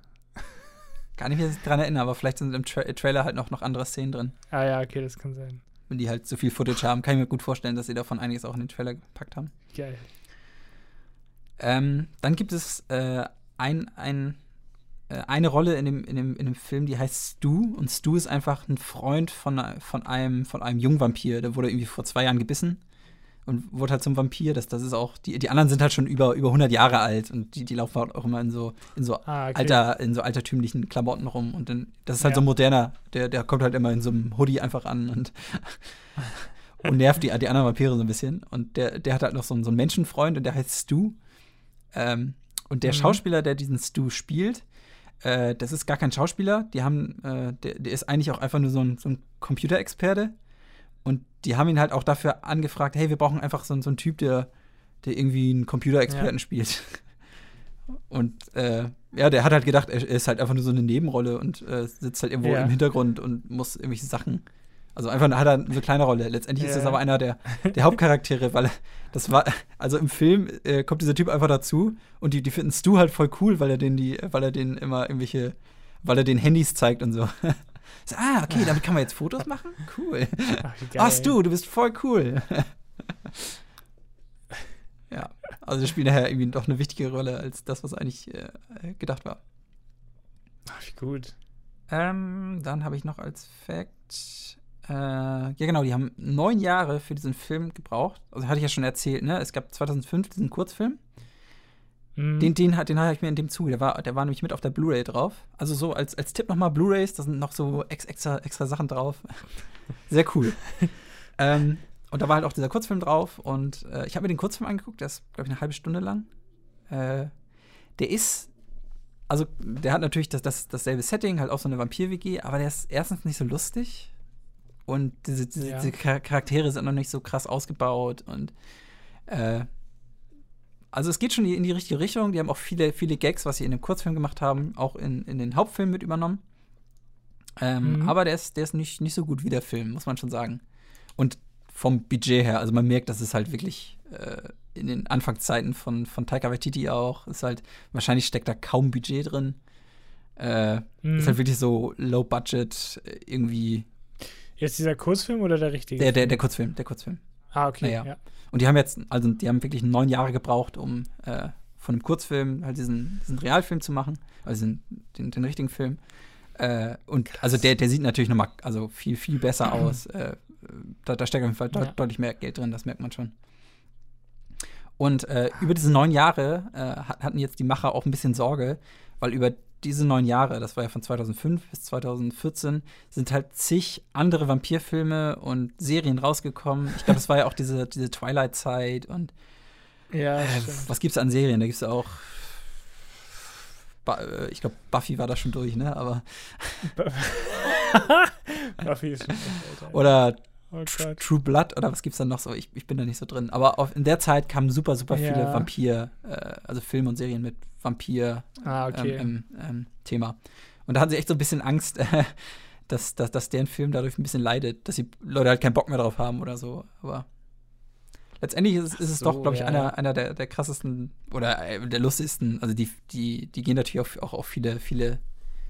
Speaker 2: Gar nicht mehr dran erinnern, aber vielleicht sind im Tra Trailer halt noch, noch andere Szenen drin.
Speaker 1: Ah ja, okay, das kann sein.
Speaker 2: Wenn die halt so viel Footage haben, kann ich mir gut vorstellen, dass sie davon einiges auch in den Trailer gepackt haben.
Speaker 1: Geil.
Speaker 2: Ähm, dann gibt es äh, ein, ein, äh, eine Rolle in dem, in, dem, in dem Film, die heißt Stu. Und Stu ist einfach ein Freund von, von, einem, von einem Jungvampir. Der wurde irgendwie vor zwei Jahren gebissen und wurde halt zum Vampir. Das, das ist auch, die, die anderen sind halt schon über, über 100 Jahre alt und die, die laufen halt auch immer in so, in so
Speaker 1: Ah, okay.
Speaker 2: alter, in so altertümlichen Klamotten rum. Und dann, das ist halt
Speaker 1: Ja.
Speaker 2: so moderner. Der, der kommt halt immer in so einem Hoodie einfach an und, *laughs* und nervt die, die anderen Vampire so ein bisschen. Und der, der hat halt noch so, einen- so einen Menschenfreund und der heißt Stu. Ähm, und der
Speaker 1: Mhm.
Speaker 2: Schauspieler, der diesen Stu spielt, äh, das ist gar kein Schauspieler. Die haben, äh, der, der ist eigentlich auch einfach nur so ein, so ein Computerexperte. Und die haben ihn halt auch dafür angefragt, hey, wir brauchen einfach so, so einen Typ, der, der irgendwie einen Computerexperten
Speaker 1: Ja.
Speaker 2: spielt. *laughs* Und äh, ja, der hat halt gedacht, er ist halt einfach nur so eine Nebenrolle und äh, sitzt halt irgendwo
Speaker 1: Ja.
Speaker 2: im Hintergrund und muss irgendwelche Sachen. Also einfach hat er eine so kleine Rolle. Letztendlich ist
Speaker 1: Ja.
Speaker 2: das aber einer der, der Hauptcharaktere, weil das war, also im Film äh, kommt dieser Typ einfach dazu und die, die finden Stu halt voll cool, weil er den die, weil er den immer irgendwelche, weil er den Handys zeigt und so. *laughs* so ah, okay, damit kann man jetzt Fotos machen? Cool.
Speaker 1: Ach.
Speaker 2: Ah, Stu, du bist voll cool. ja, also das spielt nachher irgendwie doch eine wichtige Rolle als das, was eigentlich äh, gedacht war.
Speaker 1: Ach, wie gut.
Speaker 2: Ähm, dann habe ich noch als Fact. Äh, ja, genau, die haben neun Jahre für diesen Film gebraucht. Also hatte ich ja schon erzählt, ne? Es gab 2005 diesen Kurzfilm.
Speaker 1: Mhm.
Speaker 2: Den, den, den habe ich mir in dem Zuge. Der war, der war nämlich mit auf der Blu-ray drauf. Also so als, als Tipp nochmal Blu-rays, da sind noch so ex, extra, extra Sachen drauf. *laughs* Sehr cool. *laughs* ähm, und da war halt auch dieser Kurzfilm drauf. Und äh, ich habe mir den Kurzfilm angeguckt, der ist, glaube ich, eine halbe Stunde lang. Äh, der ist, also der hat natürlich das, das, dasselbe Setting, halt auch so eine Vampir-WG, aber der ist erstens nicht so lustig. Und diese, diese,
Speaker 1: Ja.
Speaker 2: diese Char- Charaktere sind noch nicht so krass ausgebaut. Und äh, also es geht schon in die richtige Richtung. Die haben auch viele, viele Gags, was sie in dem Kurzfilm gemacht haben, auch in, in den Hauptfilm mit übernommen. Ähm,
Speaker 1: Mhm.
Speaker 2: Aber der ist, der ist nicht, nicht so gut wie der Film, muss man schon sagen. Und vom Budget her, also man merkt, dass es halt wirklich äh, in den Anfangszeiten von, von Taika Waititi auch, ist halt, wahrscheinlich steckt da kaum Budget drin. Äh,
Speaker 1: Mhm.
Speaker 2: Ist halt wirklich so low budget, äh, irgendwie.
Speaker 1: Jetzt dieser Kurzfilm oder der richtige?
Speaker 2: Der, der, der Kurzfilm, der Kurzfilm.
Speaker 1: Ah, okay.
Speaker 2: Naja.
Speaker 1: Ja.
Speaker 2: Und die haben jetzt, also die haben wirklich neun Jahre gebraucht, um äh, von einem Kurzfilm halt diesen, diesen Realfilm zu machen, also den, den, den richtigen Film. Äh, und also der, der sieht natürlich nochmal also viel, viel besser *clears throat* aus. Äh, da, da steckt auf jeden Fall
Speaker 1: Ja.
Speaker 2: deutlich mehr Geld drin, das merkt man schon. Und äh, über diese neun Jahre äh, hat- hatten jetzt die Macher auch ein bisschen Sorge, weil über diese neun Jahre, das war ja von 2005 bis 2014, sind halt zig andere Vampirfilme und Serien rausgekommen. Ich glaube, das war ja auch diese, diese Twilight-Zeit und
Speaker 1: Ja,
Speaker 2: äh, was gibt's an Serien? Da gibt's ja auch. Äh, Ich glaube, Buffy war da schon durch, ne? Aber. *laughs*
Speaker 1: Buffy ist schon Alter.
Speaker 2: Oder
Speaker 1: Oh.
Speaker 2: True Blood oder was gibt's da noch so? Ich, ich bin da nicht so drin. Aber auf, in der Zeit kamen super, super viele
Speaker 1: Ja.
Speaker 2: Vampir, äh, also Filme und Serien mit Vampir
Speaker 1: Ah, okay.
Speaker 2: ähm, ähm, ähm. Und da hatten sie echt so ein bisschen Angst, äh, *laughs* dass, dass, dass deren Film dadurch ein bisschen leidet, dass die Leute halt keinen Bock mehr drauf haben oder so. Aber letztendlich ist, ist es
Speaker 1: so,
Speaker 2: doch, glaube ich,
Speaker 1: ja.
Speaker 2: einer, einer der, der krassesten oder äh, der lustigsten. Also die, die, die gehen natürlich auch, auch auf viele, viele,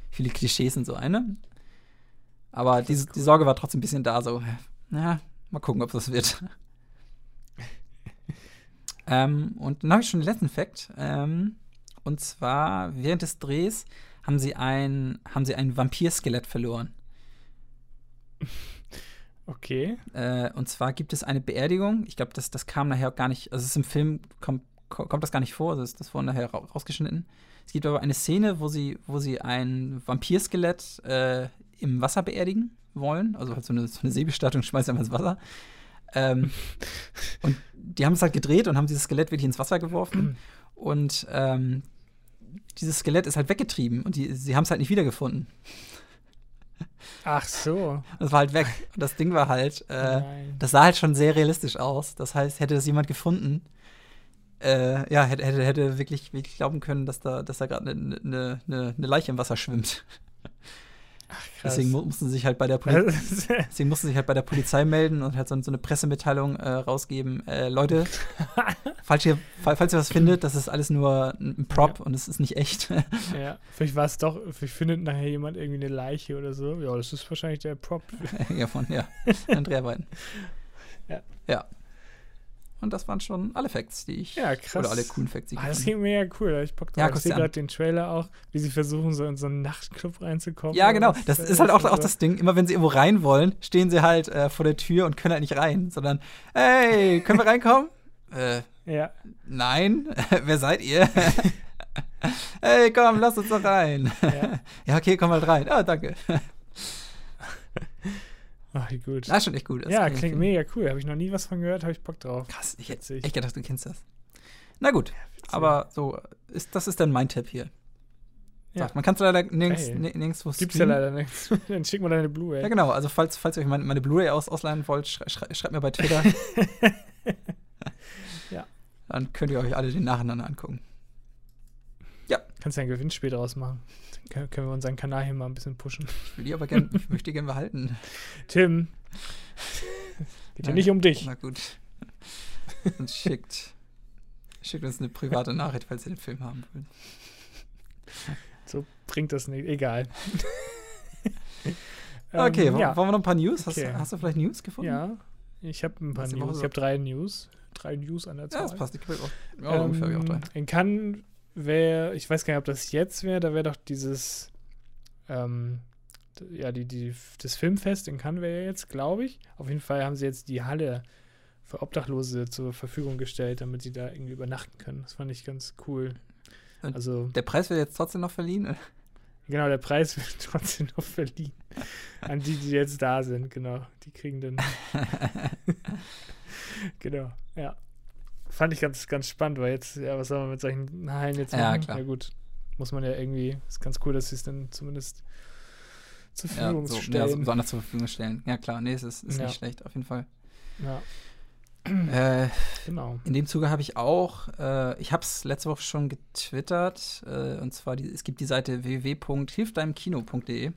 Speaker 2: viele Klischees und so ein. Ne? Aber die,
Speaker 1: ist
Speaker 2: die
Speaker 1: cool.
Speaker 2: Sorge war trotzdem ein bisschen da, so, na, mal gucken, ob das wird. *laughs* ähm, und dann habe ich schon den letzten Fakt. Ähm, und zwar, während des Drehs haben sie ein, haben sie ein Vampirskelett verloren. *laughs*
Speaker 1: okay.
Speaker 2: Äh, und zwar gibt es eine Beerdigung. Ich glaube, das, das kam nachher auch gar nicht, also es ist im Film, kommt, ko- kommt das gar nicht vor, also das, das wurde nachher ra- rausgeschnitten. Es gibt aber eine Szene, wo sie, wo sie ein Vampirskelett äh, im Wasser beerdigen wollen. Also halt so eine, so eine Seebestattung, *laughs* schmeißt einfach ins Wasser. Ähm, *laughs* und die haben es halt gedreht und haben dieses Skelett wirklich ins Wasser geworfen. *clears throat* Und ähm, dieses Skelett ist halt weggetrieben und die, sie haben es halt nicht wiedergefunden.
Speaker 1: Ach so.
Speaker 2: Das war halt weg. Und das Ding war halt, äh, das sah halt schon sehr realistisch aus. Das heißt, hätte das jemand gefunden, äh, ja, hätte, hätte, hätte wirklich, wirklich glauben können, dass da, dass da gerade eine ne, ne, ne Leiche im Wasser schwimmt. *laughs*
Speaker 1: Krass.
Speaker 2: Deswegen mu- mussten sie sich halt bei der Poli *laughs* deswegen mussten sich halt bei der Polizei melden und halt so, so eine Pressemitteilung äh, rausgeben. Äh, Leute, *laughs* falls ihr, fall- falls ihr was findet, das ist alles nur ein Prop und es ist nicht echt. *laughs*
Speaker 1: ja, vielleicht war es doch, vielleicht findet nachher jemand irgendwie eine Leiche oder so. Ja, das ist wahrscheinlich der Prop.
Speaker 2: ja, von, ja, an Dreharbeiten.
Speaker 1: Ja.
Speaker 2: Ja. Und das waren schon alle Facts, die ich.
Speaker 1: Ja, krass.
Speaker 2: Oder alle coolen Facts, die ich
Speaker 1: Ah, das klingt mega cool, ich Bock
Speaker 2: Ja,
Speaker 1: drauf. ich
Speaker 2: guck's
Speaker 1: sehe gerade den Trailer auch, wie sie versuchen, so in so einen Nachtclub reinzukommen.
Speaker 2: Ja, genau.
Speaker 1: Und
Speaker 2: Das ist halt auch, auch das Ding. Immer wenn sie irgendwo rein wollen, stehen sie halt äh, vor der Tür und können halt nicht rein, sondern, hey, können wir reinkommen? *laughs* äh,
Speaker 1: Ja,
Speaker 2: nein. *laughs* Wer seid ihr? *laughs* hey, komm, lass uns doch rein.
Speaker 1: ja.
Speaker 2: ja, okay, komm mal rein. Ah, danke.
Speaker 1: Ach, wie gut.
Speaker 2: Das ist schon echt gut. Das
Speaker 1: ja, klingt
Speaker 2: empfehlen.
Speaker 1: mega cool. Habe ich noch nie was von gehört, habe ich Bock drauf.
Speaker 2: Krass, ich hätte echt gedacht, du kennst das. Na gut, aber so, ist, das ist dann mein Tipp hier.
Speaker 1: Ja.
Speaker 2: Sagt, man kann es leider nirgends, ni- nirgendwo
Speaker 1: Gibt's ja
Speaker 2: streamen.
Speaker 1: leider nichts. *laughs* Dann schick mal deine Blu-ray.
Speaker 2: Ja, genau. Also, falls, falls ihr euch meine, meine Blu-ray aus, ausleihen wollt, schrei, schrei, schreibt mir bei Twitter. *laughs* *laughs*
Speaker 1: Ja.
Speaker 2: Dann könnt ihr euch alle den nacheinander angucken.
Speaker 1: Kannst ja ein Gewinnspiel draus machen. Dann können- wir unseren Kanal hier mal ein bisschen pushen.
Speaker 2: Ich will die aber gerne, ich möchte die gerne behalten.
Speaker 1: Tim. Geht ja nicht um dich.
Speaker 2: Na gut. Und schickt, schickt uns eine private Nachricht, falls ihr den Film haben wollt.
Speaker 1: So bringt das nicht. Egal. *laughs*
Speaker 2: Okay,
Speaker 1: Ähm,
Speaker 2: wollen,
Speaker 1: ja.
Speaker 2: wollen wir noch ein paar News? Hast,
Speaker 1: Okay.
Speaker 2: hast du vielleicht News gefunden?
Speaker 1: ja. Ich habe ein paar News. Ich habe drei News. Drei News an der
Speaker 2: Ja,
Speaker 1: Zahl.
Speaker 2: das passt. Ich auch. Ja, ungefähr habe ich auch drei.
Speaker 1: Ähm, in Cannes wäre, ich weiß gar nicht, ob das jetzt wäre, da wäre doch dieses, ähm, ja, die, die, das Filmfest in Cannes wäre ja jetzt, glaube ich. Auf jeden Fall haben sie jetzt die Halle für Obdachlose zur Verfügung gestellt, damit sie da irgendwie übernachten können. Das fand ich ganz cool.
Speaker 2: Und
Speaker 1: Also,
Speaker 2: Der Preis wird jetzt trotzdem noch verliehen?
Speaker 1: genau, der Preis *laughs* wird trotzdem noch verliehen. An die, die jetzt da sind, genau. Die kriegen dann, *laughs* *laughs* genau, ja. Fand ich ganz, ganz spannend, weil jetzt, ja, was soll man mit solchen Hallen jetzt
Speaker 2: Ja,
Speaker 1: machen?
Speaker 2: klar.
Speaker 1: Ja, gut. Muss man ja irgendwie, ist ganz cool, dass sie es dann zumindest zur
Speaker 2: ja,
Speaker 1: Verfügung
Speaker 2: so, ja, so,
Speaker 1: stellen.
Speaker 2: so anders zur Verfügung stellen. Ja, klar. Nee, es ist, ist
Speaker 1: Ja.
Speaker 2: nicht schlecht, auf jeden Fall.
Speaker 1: Ja, *clears throat*
Speaker 2: Äh,
Speaker 1: genau.
Speaker 2: in dem Zuge habe ich auch, äh, ich habe es letzte Woche schon getwittert, äh, und zwar, die, es gibt die Seite www.hilfdeinemkino.de,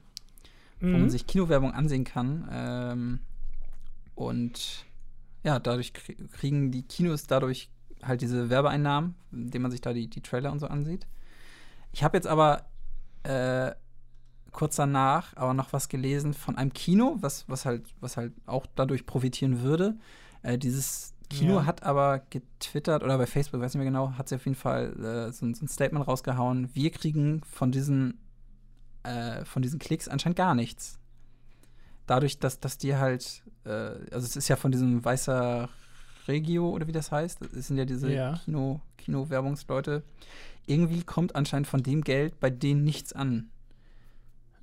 Speaker 2: wo man
Speaker 1: Mhm.
Speaker 2: sich Kinowerbung ansehen kann. Ähm, und ja, dadurch krie- kriegen die Kinos dadurch halt diese Werbeeinnahmen, indem man sich da die, die Trailer und so ansieht. Ich habe jetzt aber äh, kurz danach aber noch was gelesen von einem Kino, was, was, halt, was halt auch dadurch profitieren würde. Äh, dieses Kino
Speaker 1: Ja.
Speaker 2: hat aber getwittert oder bei Facebook, weiß nicht mehr genau, hat sie auf jeden Fall äh, so, ein- so ein Statement rausgehauen. Wir kriegen von diesen, äh, von diesen Klicks anscheinend gar nichts. Dadurch, dass, dass die halt, äh, also es ist ja von diesem weißer Regio oder wie das heißt, das sind ja diese
Speaker 1: Ja.
Speaker 2: Kino, Kino-Werbungsleute. Irgendwie kommt anscheinend von dem Geld bei denen nichts an.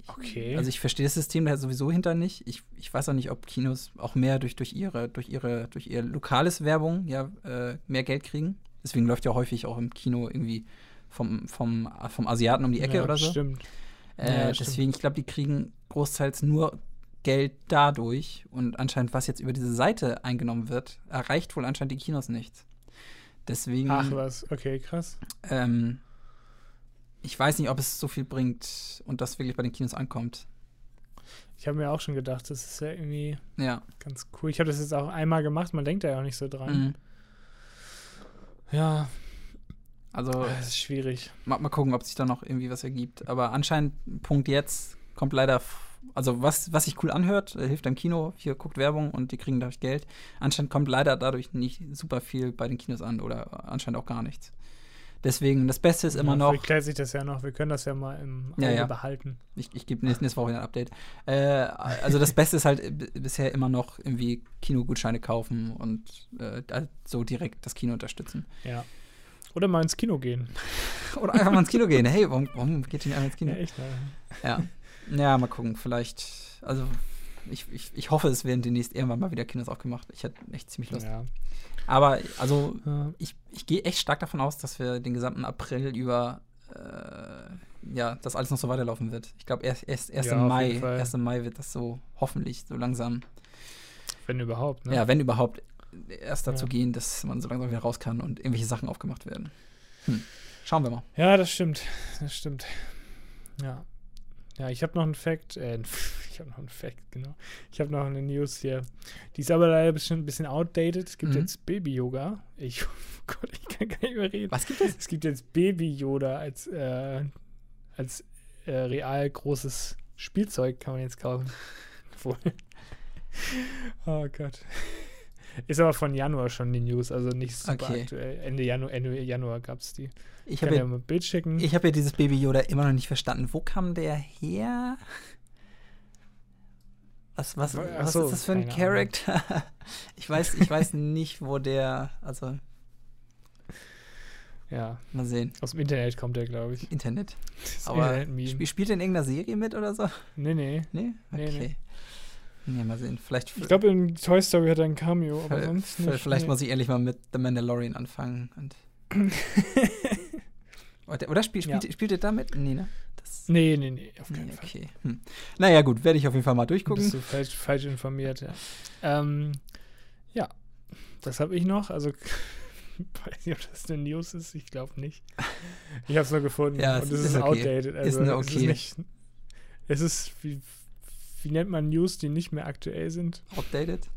Speaker 1: Okay.
Speaker 2: Also ich verstehe das System da sowieso hinter nicht. Ich, ich weiß auch nicht, ob Kinos auch mehr durch, durch ihre, durch ihre, durch ihr lokales Werbung ja äh, mehr Geld kriegen. Deswegen läuft ja häufig auch im Kino irgendwie vom, vom, vom Asiaten um die Ecke
Speaker 1: ja,
Speaker 2: oder so.
Speaker 1: Stimmt.
Speaker 2: Äh,
Speaker 1: Ja, stimmt.
Speaker 2: deswegen, ich glaube, die kriegen großteils nur Geld dadurch und anscheinend, was jetzt über diese Seite eingenommen wird, erreicht wohl anscheinend die Kinos nichts. Deswegen,
Speaker 1: Ach was, okay, krass.
Speaker 2: ähm, ich weiß nicht, ob es so viel bringt und das wirklich bei den Kinos ankommt.
Speaker 1: Ich habe mir auch schon gedacht, das ist ja irgendwie
Speaker 2: Ja.
Speaker 1: ganz cool. Ich habe das jetzt auch einmal gemacht, man denkt da ja auch nicht so dran.
Speaker 2: Mhm.
Speaker 1: Ja,
Speaker 2: Also,
Speaker 1: das ist schwierig.
Speaker 2: mal, mal gucken, ob sich da noch irgendwie was ergibt. Aber anscheinend, Punkt jetzt, kommt leider, also was, was sich cool anhört, äh, hilft im Kino, hier guckt Werbung und die kriegen dadurch Geld. Anscheinend kommt leider dadurch nicht super viel bei den Kinos an oder anscheinend auch gar nichts. Deswegen, das Beste ist immer
Speaker 1: ja,
Speaker 2: noch,
Speaker 1: Vielleicht sich das ja noch. Wir können das ja mal im Auge
Speaker 2: Ja, ja.
Speaker 1: behalten.
Speaker 2: ich, ich gebe nächste, Woche wieder ein Update. Äh, also das Beste ist halt äh, bisher immer noch irgendwie Kinogutscheine kaufen und äh, da so direkt das Kino unterstützen.
Speaker 1: Ja. Oder mal ins Kino gehen. *laughs*
Speaker 2: Oder einfach mal ins Kino gehen. Hey, warum, warum geht ihr nicht einfach ins Kino?
Speaker 1: Ja, echt. Ne?
Speaker 2: Ja. Ja, mal gucken. Vielleicht, also ich, ich, ich hoffe, es werden demnächst irgendwann mal wieder Kinos aufgemacht. Ich hätte echt ziemlich Lust.
Speaker 1: Ja.
Speaker 2: Aber also
Speaker 1: Ja.
Speaker 2: ich, ich gehe echt stark davon aus, dass wir den gesamten April über äh, ja, das alles noch so weiterlaufen wird. Ich glaube, erst, erst, erst
Speaker 1: Ja,
Speaker 2: im Mai, erst im Mai wird das so hoffentlich so langsam,
Speaker 1: Wenn überhaupt. Ne?
Speaker 2: ja, wenn überhaupt erst dazu gehen, dass man so langsam wieder raus kann und irgendwelche Sachen aufgemacht werden. Hm. Schauen wir mal.
Speaker 1: Ja, das stimmt. Das stimmt. Ja. Ja, ich habe noch einen Fact. Äh, *laughs* ich habe noch einen Fact, genau. Ich habe noch eine News hier. Die ist aber leider bestimmt ein bisschen outdated. Es gibt
Speaker 2: Mhm.
Speaker 1: jetzt Baby-Yoga. Ich, *laughs* oh Gott, ich kann gar nicht mehr reden.
Speaker 2: Was gibt es?
Speaker 1: Es gibt jetzt Baby-Yoda als, äh, als äh, real großes Spielzeug, kann man jetzt kaufen. *laughs* Wohl. oh Gott. Ist aber von Januar schon die News, also nicht super
Speaker 2: Okay.
Speaker 1: aktuell. Ende Januar, Ende Januar gab es die.
Speaker 2: Ich habe
Speaker 1: ja mal ein Bild schicken.
Speaker 2: ich hab ja dieses Baby Yoda immer noch nicht verstanden. Wo kam der her? Was, was,
Speaker 1: Ach
Speaker 2: was ist das für ein
Speaker 1: keine
Speaker 2: Charakter? *laughs* ich weiß, ich weiß nicht, wo der. Also,
Speaker 1: ja,
Speaker 2: mal sehen.
Speaker 1: aus dem Internet kommt der, glaube ich.
Speaker 2: Internet. *laughs*
Speaker 1: Das
Speaker 2: Aber sp spielt er in irgendeiner Serie mit oder so?
Speaker 1: Nee, nee.
Speaker 2: Nee?
Speaker 1: Nee,
Speaker 2: Okay. Nee, mal sehen. Vielleicht,
Speaker 1: Ich glaube, in Toy Story hat er ein Cameo, aber sonst nicht.
Speaker 2: vielleicht
Speaker 1: nee.
Speaker 2: muss ich ehrlich mal mit The Mandalorian anfangen. Und *laughs* oder oder spiel, spielt,
Speaker 1: Ja.
Speaker 2: spielt er damit? Nee, ne? Das,
Speaker 1: nee, nee, nee, auf keinen
Speaker 2: nee,
Speaker 1: Fall.
Speaker 2: okay. Hm. Naja, gut, werde ich auf jeden Fall mal durchgucken.
Speaker 1: Bist du falsch, falsch informiert, ja. Ähm, ja, das habe ich noch. Also, *laughs* weiß nicht, ob das eine News ist. Ich glaube nicht. Ich habe es nur gefunden.
Speaker 2: Ja,
Speaker 1: und
Speaker 2: es
Speaker 1: es
Speaker 2: ist
Speaker 1: ist,
Speaker 2: okay.
Speaker 1: outdated. Also,
Speaker 2: eine
Speaker 1: Es ist,
Speaker 2: okay.
Speaker 1: nicht, es ist wie, wie nennt man News, die nicht mehr aktuell sind?
Speaker 2: Outdated.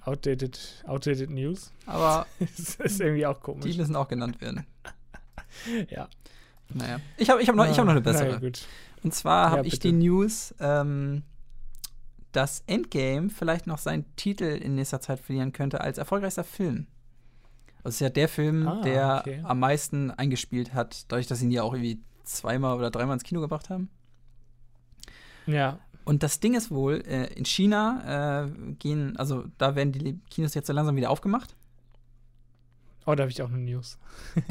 Speaker 1: Outdated, outdated News.
Speaker 2: Aber *laughs*
Speaker 1: das ist irgendwie auch komisch.
Speaker 2: die müssen auch genannt werden.
Speaker 1: Ja.
Speaker 2: Naja. Ich habe ich hab noch, ich hab noch eine bessere.
Speaker 1: Naja, gut.
Speaker 2: Und zwar
Speaker 1: Ja,
Speaker 2: habe ich die News, ähm, dass Endgame vielleicht noch seinen Titel in nächster Zeit verlieren könnte als erfolgreichster Film. Das ist ja der Film,
Speaker 1: Ah,
Speaker 2: der
Speaker 1: okay.
Speaker 2: am meisten eingespielt hat, dadurch, dass sie ihn ja auch irgendwie zweimal oder dreimal ins Kino gebracht haben.
Speaker 1: Ja.
Speaker 2: Und das Ding ist wohl, äh, in China äh, gehen, also da werden die Kinos jetzt so langsam wieder aufgemacht.
Speaker 1: Oh, da habe ich auch eine News. *laughs*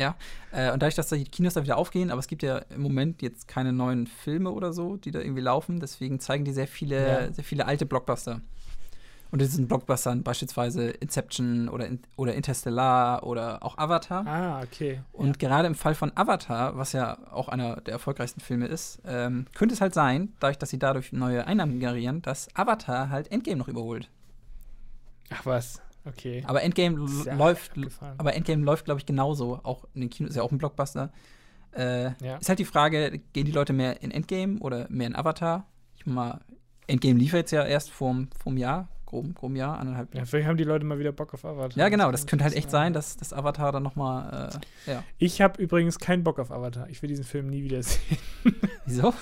Speaker 2: Äh, und dadurch, dass die Kinos da wieder aufgehen, aber es gibt ja im Moment jetzt keine neuen Filme oder so, die da irgendwie laufen, deswegen zeigen die sehr viele,
Speaker 1: Ja.
Speaker 2: sehr viele alte Blockbuster. Und in diesen Blockbustern beispielsweise Inception oder, In oder Interstellar oder auch Avatar.
Speaker 1: Ah, okay.
Speaker 2: Und gerade im Fall von Avatar, was ja auch einer der erfolgreichsten Filme ist, ähm, könnte es halt sein, dadurch, dass sie dadurch neue Einnahmen generieren, dass Avatar halt Endgame noch überholt.
Speaker 1: Ach was, okay.
Speaker 2: Aber Endgame
Speaker 1: ja
Speaker 2: läuft,
Speaker 1: abgefahren.
Speaker 2: aber Endgame läuft, glaube ich, genauso. Auch in den Kinos ist ja auch ein Blockbuster. Äh,
Speaker 1: Ja.
Speaker 2: Ist halt die Frage, gehen die Leute mehr in Endgame oder mehr in Avatar? Ich mal, Endgame lief jetzt ja erst vorm, vorm Jahr, grob, grob Jahr, anderthalb
Speaker 1: Ja, vielleicht haben die Leute mal wieder Bock auf Avatar.
Speaker 2: Ja, genau, das
Speaker 1: kann
Speaker 2: könnte halt echt sein, dass das Avatar dann noch mal, äh, ja.
Speaker 1: Ich habe übrigens keinen Bock auf Avatar. Ich will diesen Film nie wieder sehen. *laughs*
Speaker 2: Wieso?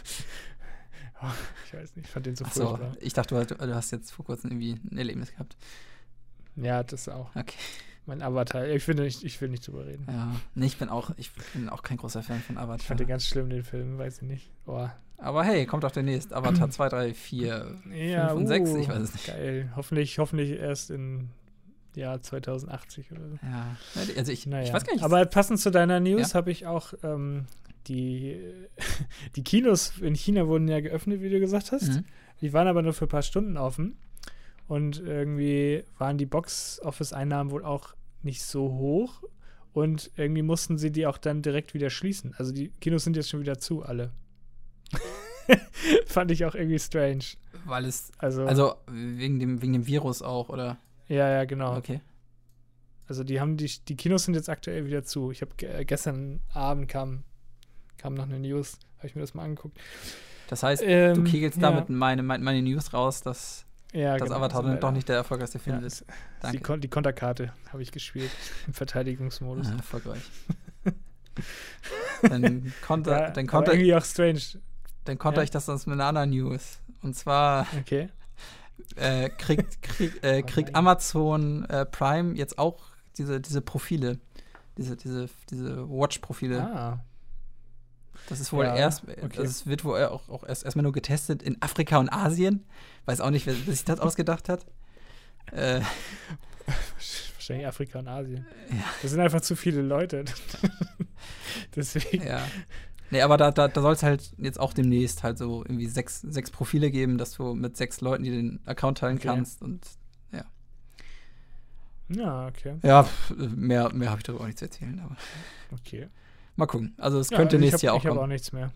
Speaker 1: Ich weiß nicht, ich fand den so
Speaker 2: Achso,
Speaker 1: furchtbar.
Speaker 2: ich dachte, du, du hast jetzt vor kurzem irgendwie ein Erlebnis gehabt.
Speaker 1: Ja, das auch.
Speaker 2: Okay.
Speaker 1: Mein Avatar. Ich, finde, ich, ich will nicht drüber reden.
Speaker 2: Ja. Nee, ich bin auch, ich bin auch kein großer Fan von
Speaker 1: Ich
Speaker 2: Avatar.
Speaker 1: fand den ganz schlimm, den Film, weiß ich nicht. Oh.
Speaker 2: Aber hey, kommt auch demnächst. *clears throat* Avatar 2, 3, 4.
Speaker 1: Ja,
Speaker 2: Fünf und sechs,
Speaker 1: uh,
Speaker 2: ich weiß es nicht.
Speaker 1: Geil. Hoffentlich, hoffentlich erst in Jahr 2080 oder so.
Speaker 2: Ja. Also ich,
Speaker 1: Naja.
Speaker 2: ich weiß gar nicht.
Speaker 1: Aber passend zu deiner News
Speaker 2: Ja.
Speaker 1: habe ich auch ähm, die, *laughs* die Kinos in China wurden ja geöffnet, wie du gesagt hast.
Speaker 2: Mhm.
Speaker 1: Die waren aber nur für ein paar Stunden offen. Und irgendwie waren die Box-Office-Einnahmen wohl auch nicht so hoch. Und irgendwie mussten sie die auch dann direkt wieder schließen. Also die Kinos sind jetzt schon wieder zu, alle. *laughs* Fand ich auch irgendwie strange.
Speaker 2: Weil es,
Speaker 1: Also,
Speaker 2: also wegen dem, wegen dem Virus auch, oder?
Speaker 1: ja, ja, genau.
Speaker 2: Okay.
Speaker 1: Also die haben die, die Kinos sind jetzt aktuell wieder zu. Ich habe ge gestern Abend kam, kam noch eine News, habe ich mir das mal angeguckt.
Speaker 2: Das heißt, du
Speaker 1: Ähm,
Speaker 2: kegelst
Speaker 1: ja.
Speaker 2: damit meine, meine, meine News raus, dass
Speaker 1: Ja,
Speaker 2: das
Speaker 1: genau,
Speaker 2: Avatar
Speaker 1: also
Speaker 2: doch nicht der erfolgreichste Film
Speaker 1: ja,
Speaker 2: ist.
Speaker 1: es- Die,
Speaker 2: Danke.
Speaker 1: Kon die Konterkarte habe ich gespielt *laughs* im Verteidigungsmodus.
Speaker 2: Ja, erfolgreich. *laughs* dann konnte,
Speaker 1: Ja,
Speaker 2: dann konnte,
Speaker 1: irgendwie auch strange.
Speaker 2: dann konnte
Speaker 1: ja.
Speaker 2: ich das sonst mit einer anderen News. Und zwar
Speaker 1: Okay.
Speaker 2: äh, kriegt, kriegt, äh, *laughs*
Speaker 1: Oh
Speaker 2: kriegt. Amazon äh, Prime jetzt auch diese, diese Profile. Diese, diese, diese Watch-Profile.
Speaker 1: Ah,
Speaker 2: Das ist wohl
Speaker 1: Ja,
Speaker 2: erst,
Speaker 1: okay.
Speaker 2: das wird wohl auch, auch erst erstmal nur getestet in Afrika und Asien. Weiß auch nicht, wer, sich das *laughs* ausgedacht hat. Äh, *laughs*
Speaker 1: wahrscheinlich Afrika und Asien.
Speaker 2: Ja.
Speaker 1: Das sind einfach zu viele Leute. *laughs* Deswegen.
Speaker 2: ja. Nee, aber da, da, da soll es halt jetzt auch demnächst halt so irgendwie sechs, sechs Profile geben, dass du mit sechs Leuten, die den Account teilen
Speaker 1: Okay.
Speaker 2: kannst. Und
Speaker 1: Ja, okay.
Speaker 2: ja, mehr, mehr habe ich darüber auch nicht zu erzählen. Aber
Speaker 1: Okay.
Speaker 2: Mal gucken. Also es
Speaker 1: Ja,
Speaker 2: könnte
Speaker 1: also ich
Speaker 2: nächstes
Speaker 1: hab-
Speaker 2: Jahr auch
Speaker 1: Ich habe auch
Speaker 2: kommen.
Speaker 1: nichts mehr.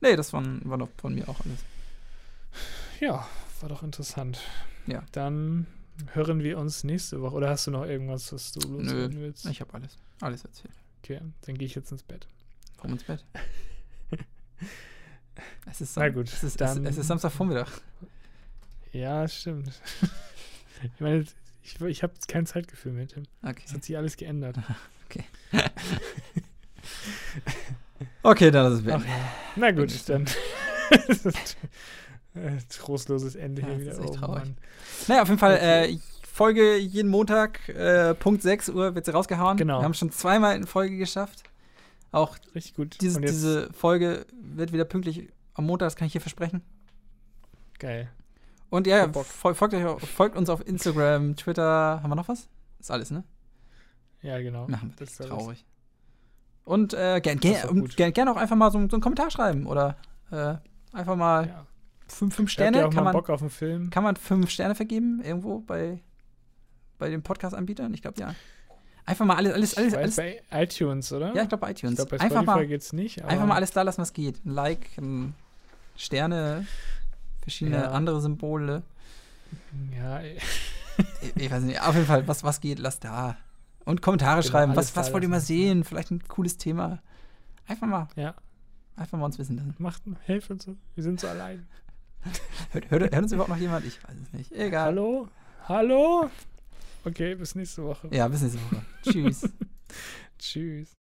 Speaker 2: Nee, das waren, war doch von mir auch alles.
Speaker 1: Ja, war doch interessant.
Speaker 2: Ja.
Speaker 1: Dann hören wir uns nächste Woche. Oder hast du noch irgendwas, was du loswerden willst?
Speaker 2: Ich habe alles, alles erzählt.
Speaker 1: Okay, dann gehe ich jetzt ins Bett.
Speaker 2: Warum ins Bett? *laughs* es ist,
Speaker 1: Na gut,
Speaker 2: es ist,
Speaker 1: dann-
Speaker 2: es, es ist Samstagvormittag.
Speaker 1: Ja, stimmt. *laughs* ich meine, ich, ich habe kein Zeitgefühl mehr, Tim.
Speaker 2: Okay.
Speaker 1: Es hat sich alles geändert. *laughs*
Speaker 2: Okay, dann ist es Bett.
Speaker 1: Na gut,
Speaker 2: ich
Speaker 1: dann. das *laughs* trostloses Ende
Speaker 2: Ja,
Speaker 1: hier
Speaker 2: das
Speaker 1: wieder.
Speaker 2: ist echt
Speaker 1: oh,
Speaker 2: traurig.
Speaker 1: Mann.
Speaker 2: Naja, auf jeden Fall,
Speaker 1: Okay.
Speaker 2: äh, folge jeden Montag, äh, Punkt 6 Uhr wird sie rausgehauen.
Speaker 1: Genau.
Speaker 2: Wir haben schon zweimal eine Folge geschafft. Auch
Speaker 1: Richtig gut.
Speaker 2: diese, diese Folge wird wieder pünktlich am Montag, das kann ich hier versprechen.
Speaker 1: geil.
Speaker 2: Und ja, fol folgt, euch, folgt uns auf Instagram, Twitter. Haben wir noch was? Ist alles, ne?
Speaker 1: Ja, genau.
Speaker 2: Na, haben wir
Speaker 1: Das ist alles.
Speaker 2: Traurig. Und äh, gerne gern, gern, gern auch einfach mal so, so einen Kommentar schreiben oder äh, einfach mal
Speaker 1: Ja.
Speaker 2: fünf, fünf
Speaker 1: Habt
Speaker 2: Sterne.
Speaker 1: ihr auch
Speaker 2: Kann
Speaker 1: mal
Speaker 2: man,
Speaker 1: Bock auf einen Film?
Speaker 2: kann man fünf Sterne vergeben irgendwo bei, bei den Podcast-Anbietern? Ich glaube ja. Einfach mal alles, alles,
Speaker 1: Ich
Speaker 2: alles, alles.
Speaker 1: bei iTunes, oder?
Speaker 2: Ja, ich glaube bei
Speaker 1: ich
Speaker 2: iTunes.
Speaker 1: glaube, bei
Speaker 2: einfach,
Speaker 1: Spotify
Speaker 2: mal,
Speaker 1: geht's nicht.
Speaker 2: Einfach mal alles da lassen, was geht. Ein Like, ein Sterne, verschiedene
Speaker 1: Ja.
Speaker 2: andere Symbole.
Speaker 1: Ja, ey.
Speaker 2: Ich, ich weiß nicht, auf jeden Fall, was, was geht, lass da. Und Kommentare
Speaker 1: Genau,
Speaker 2: schreiben, was, was wollt ihr mal sehen? Vielleicht ein cooles Thema. Einfach mal,
Speaker 1: ja.
Speaker 2: einfach mal uns wissen lassen.
Speaker 1: Macht, helft uns. Wir sind so allein. *laughs*
Speaker 2: Hört, hört, hört uns überhaupt noch jemand? Ich weiß es nicht. Egal.
Speaker 1: Hallo? Hallo? Okay, bis nächste Woche.
Speaker 2: Ja, bis nächste Woche. *laughs* Tschüss.
Speaker 1: Tschüss.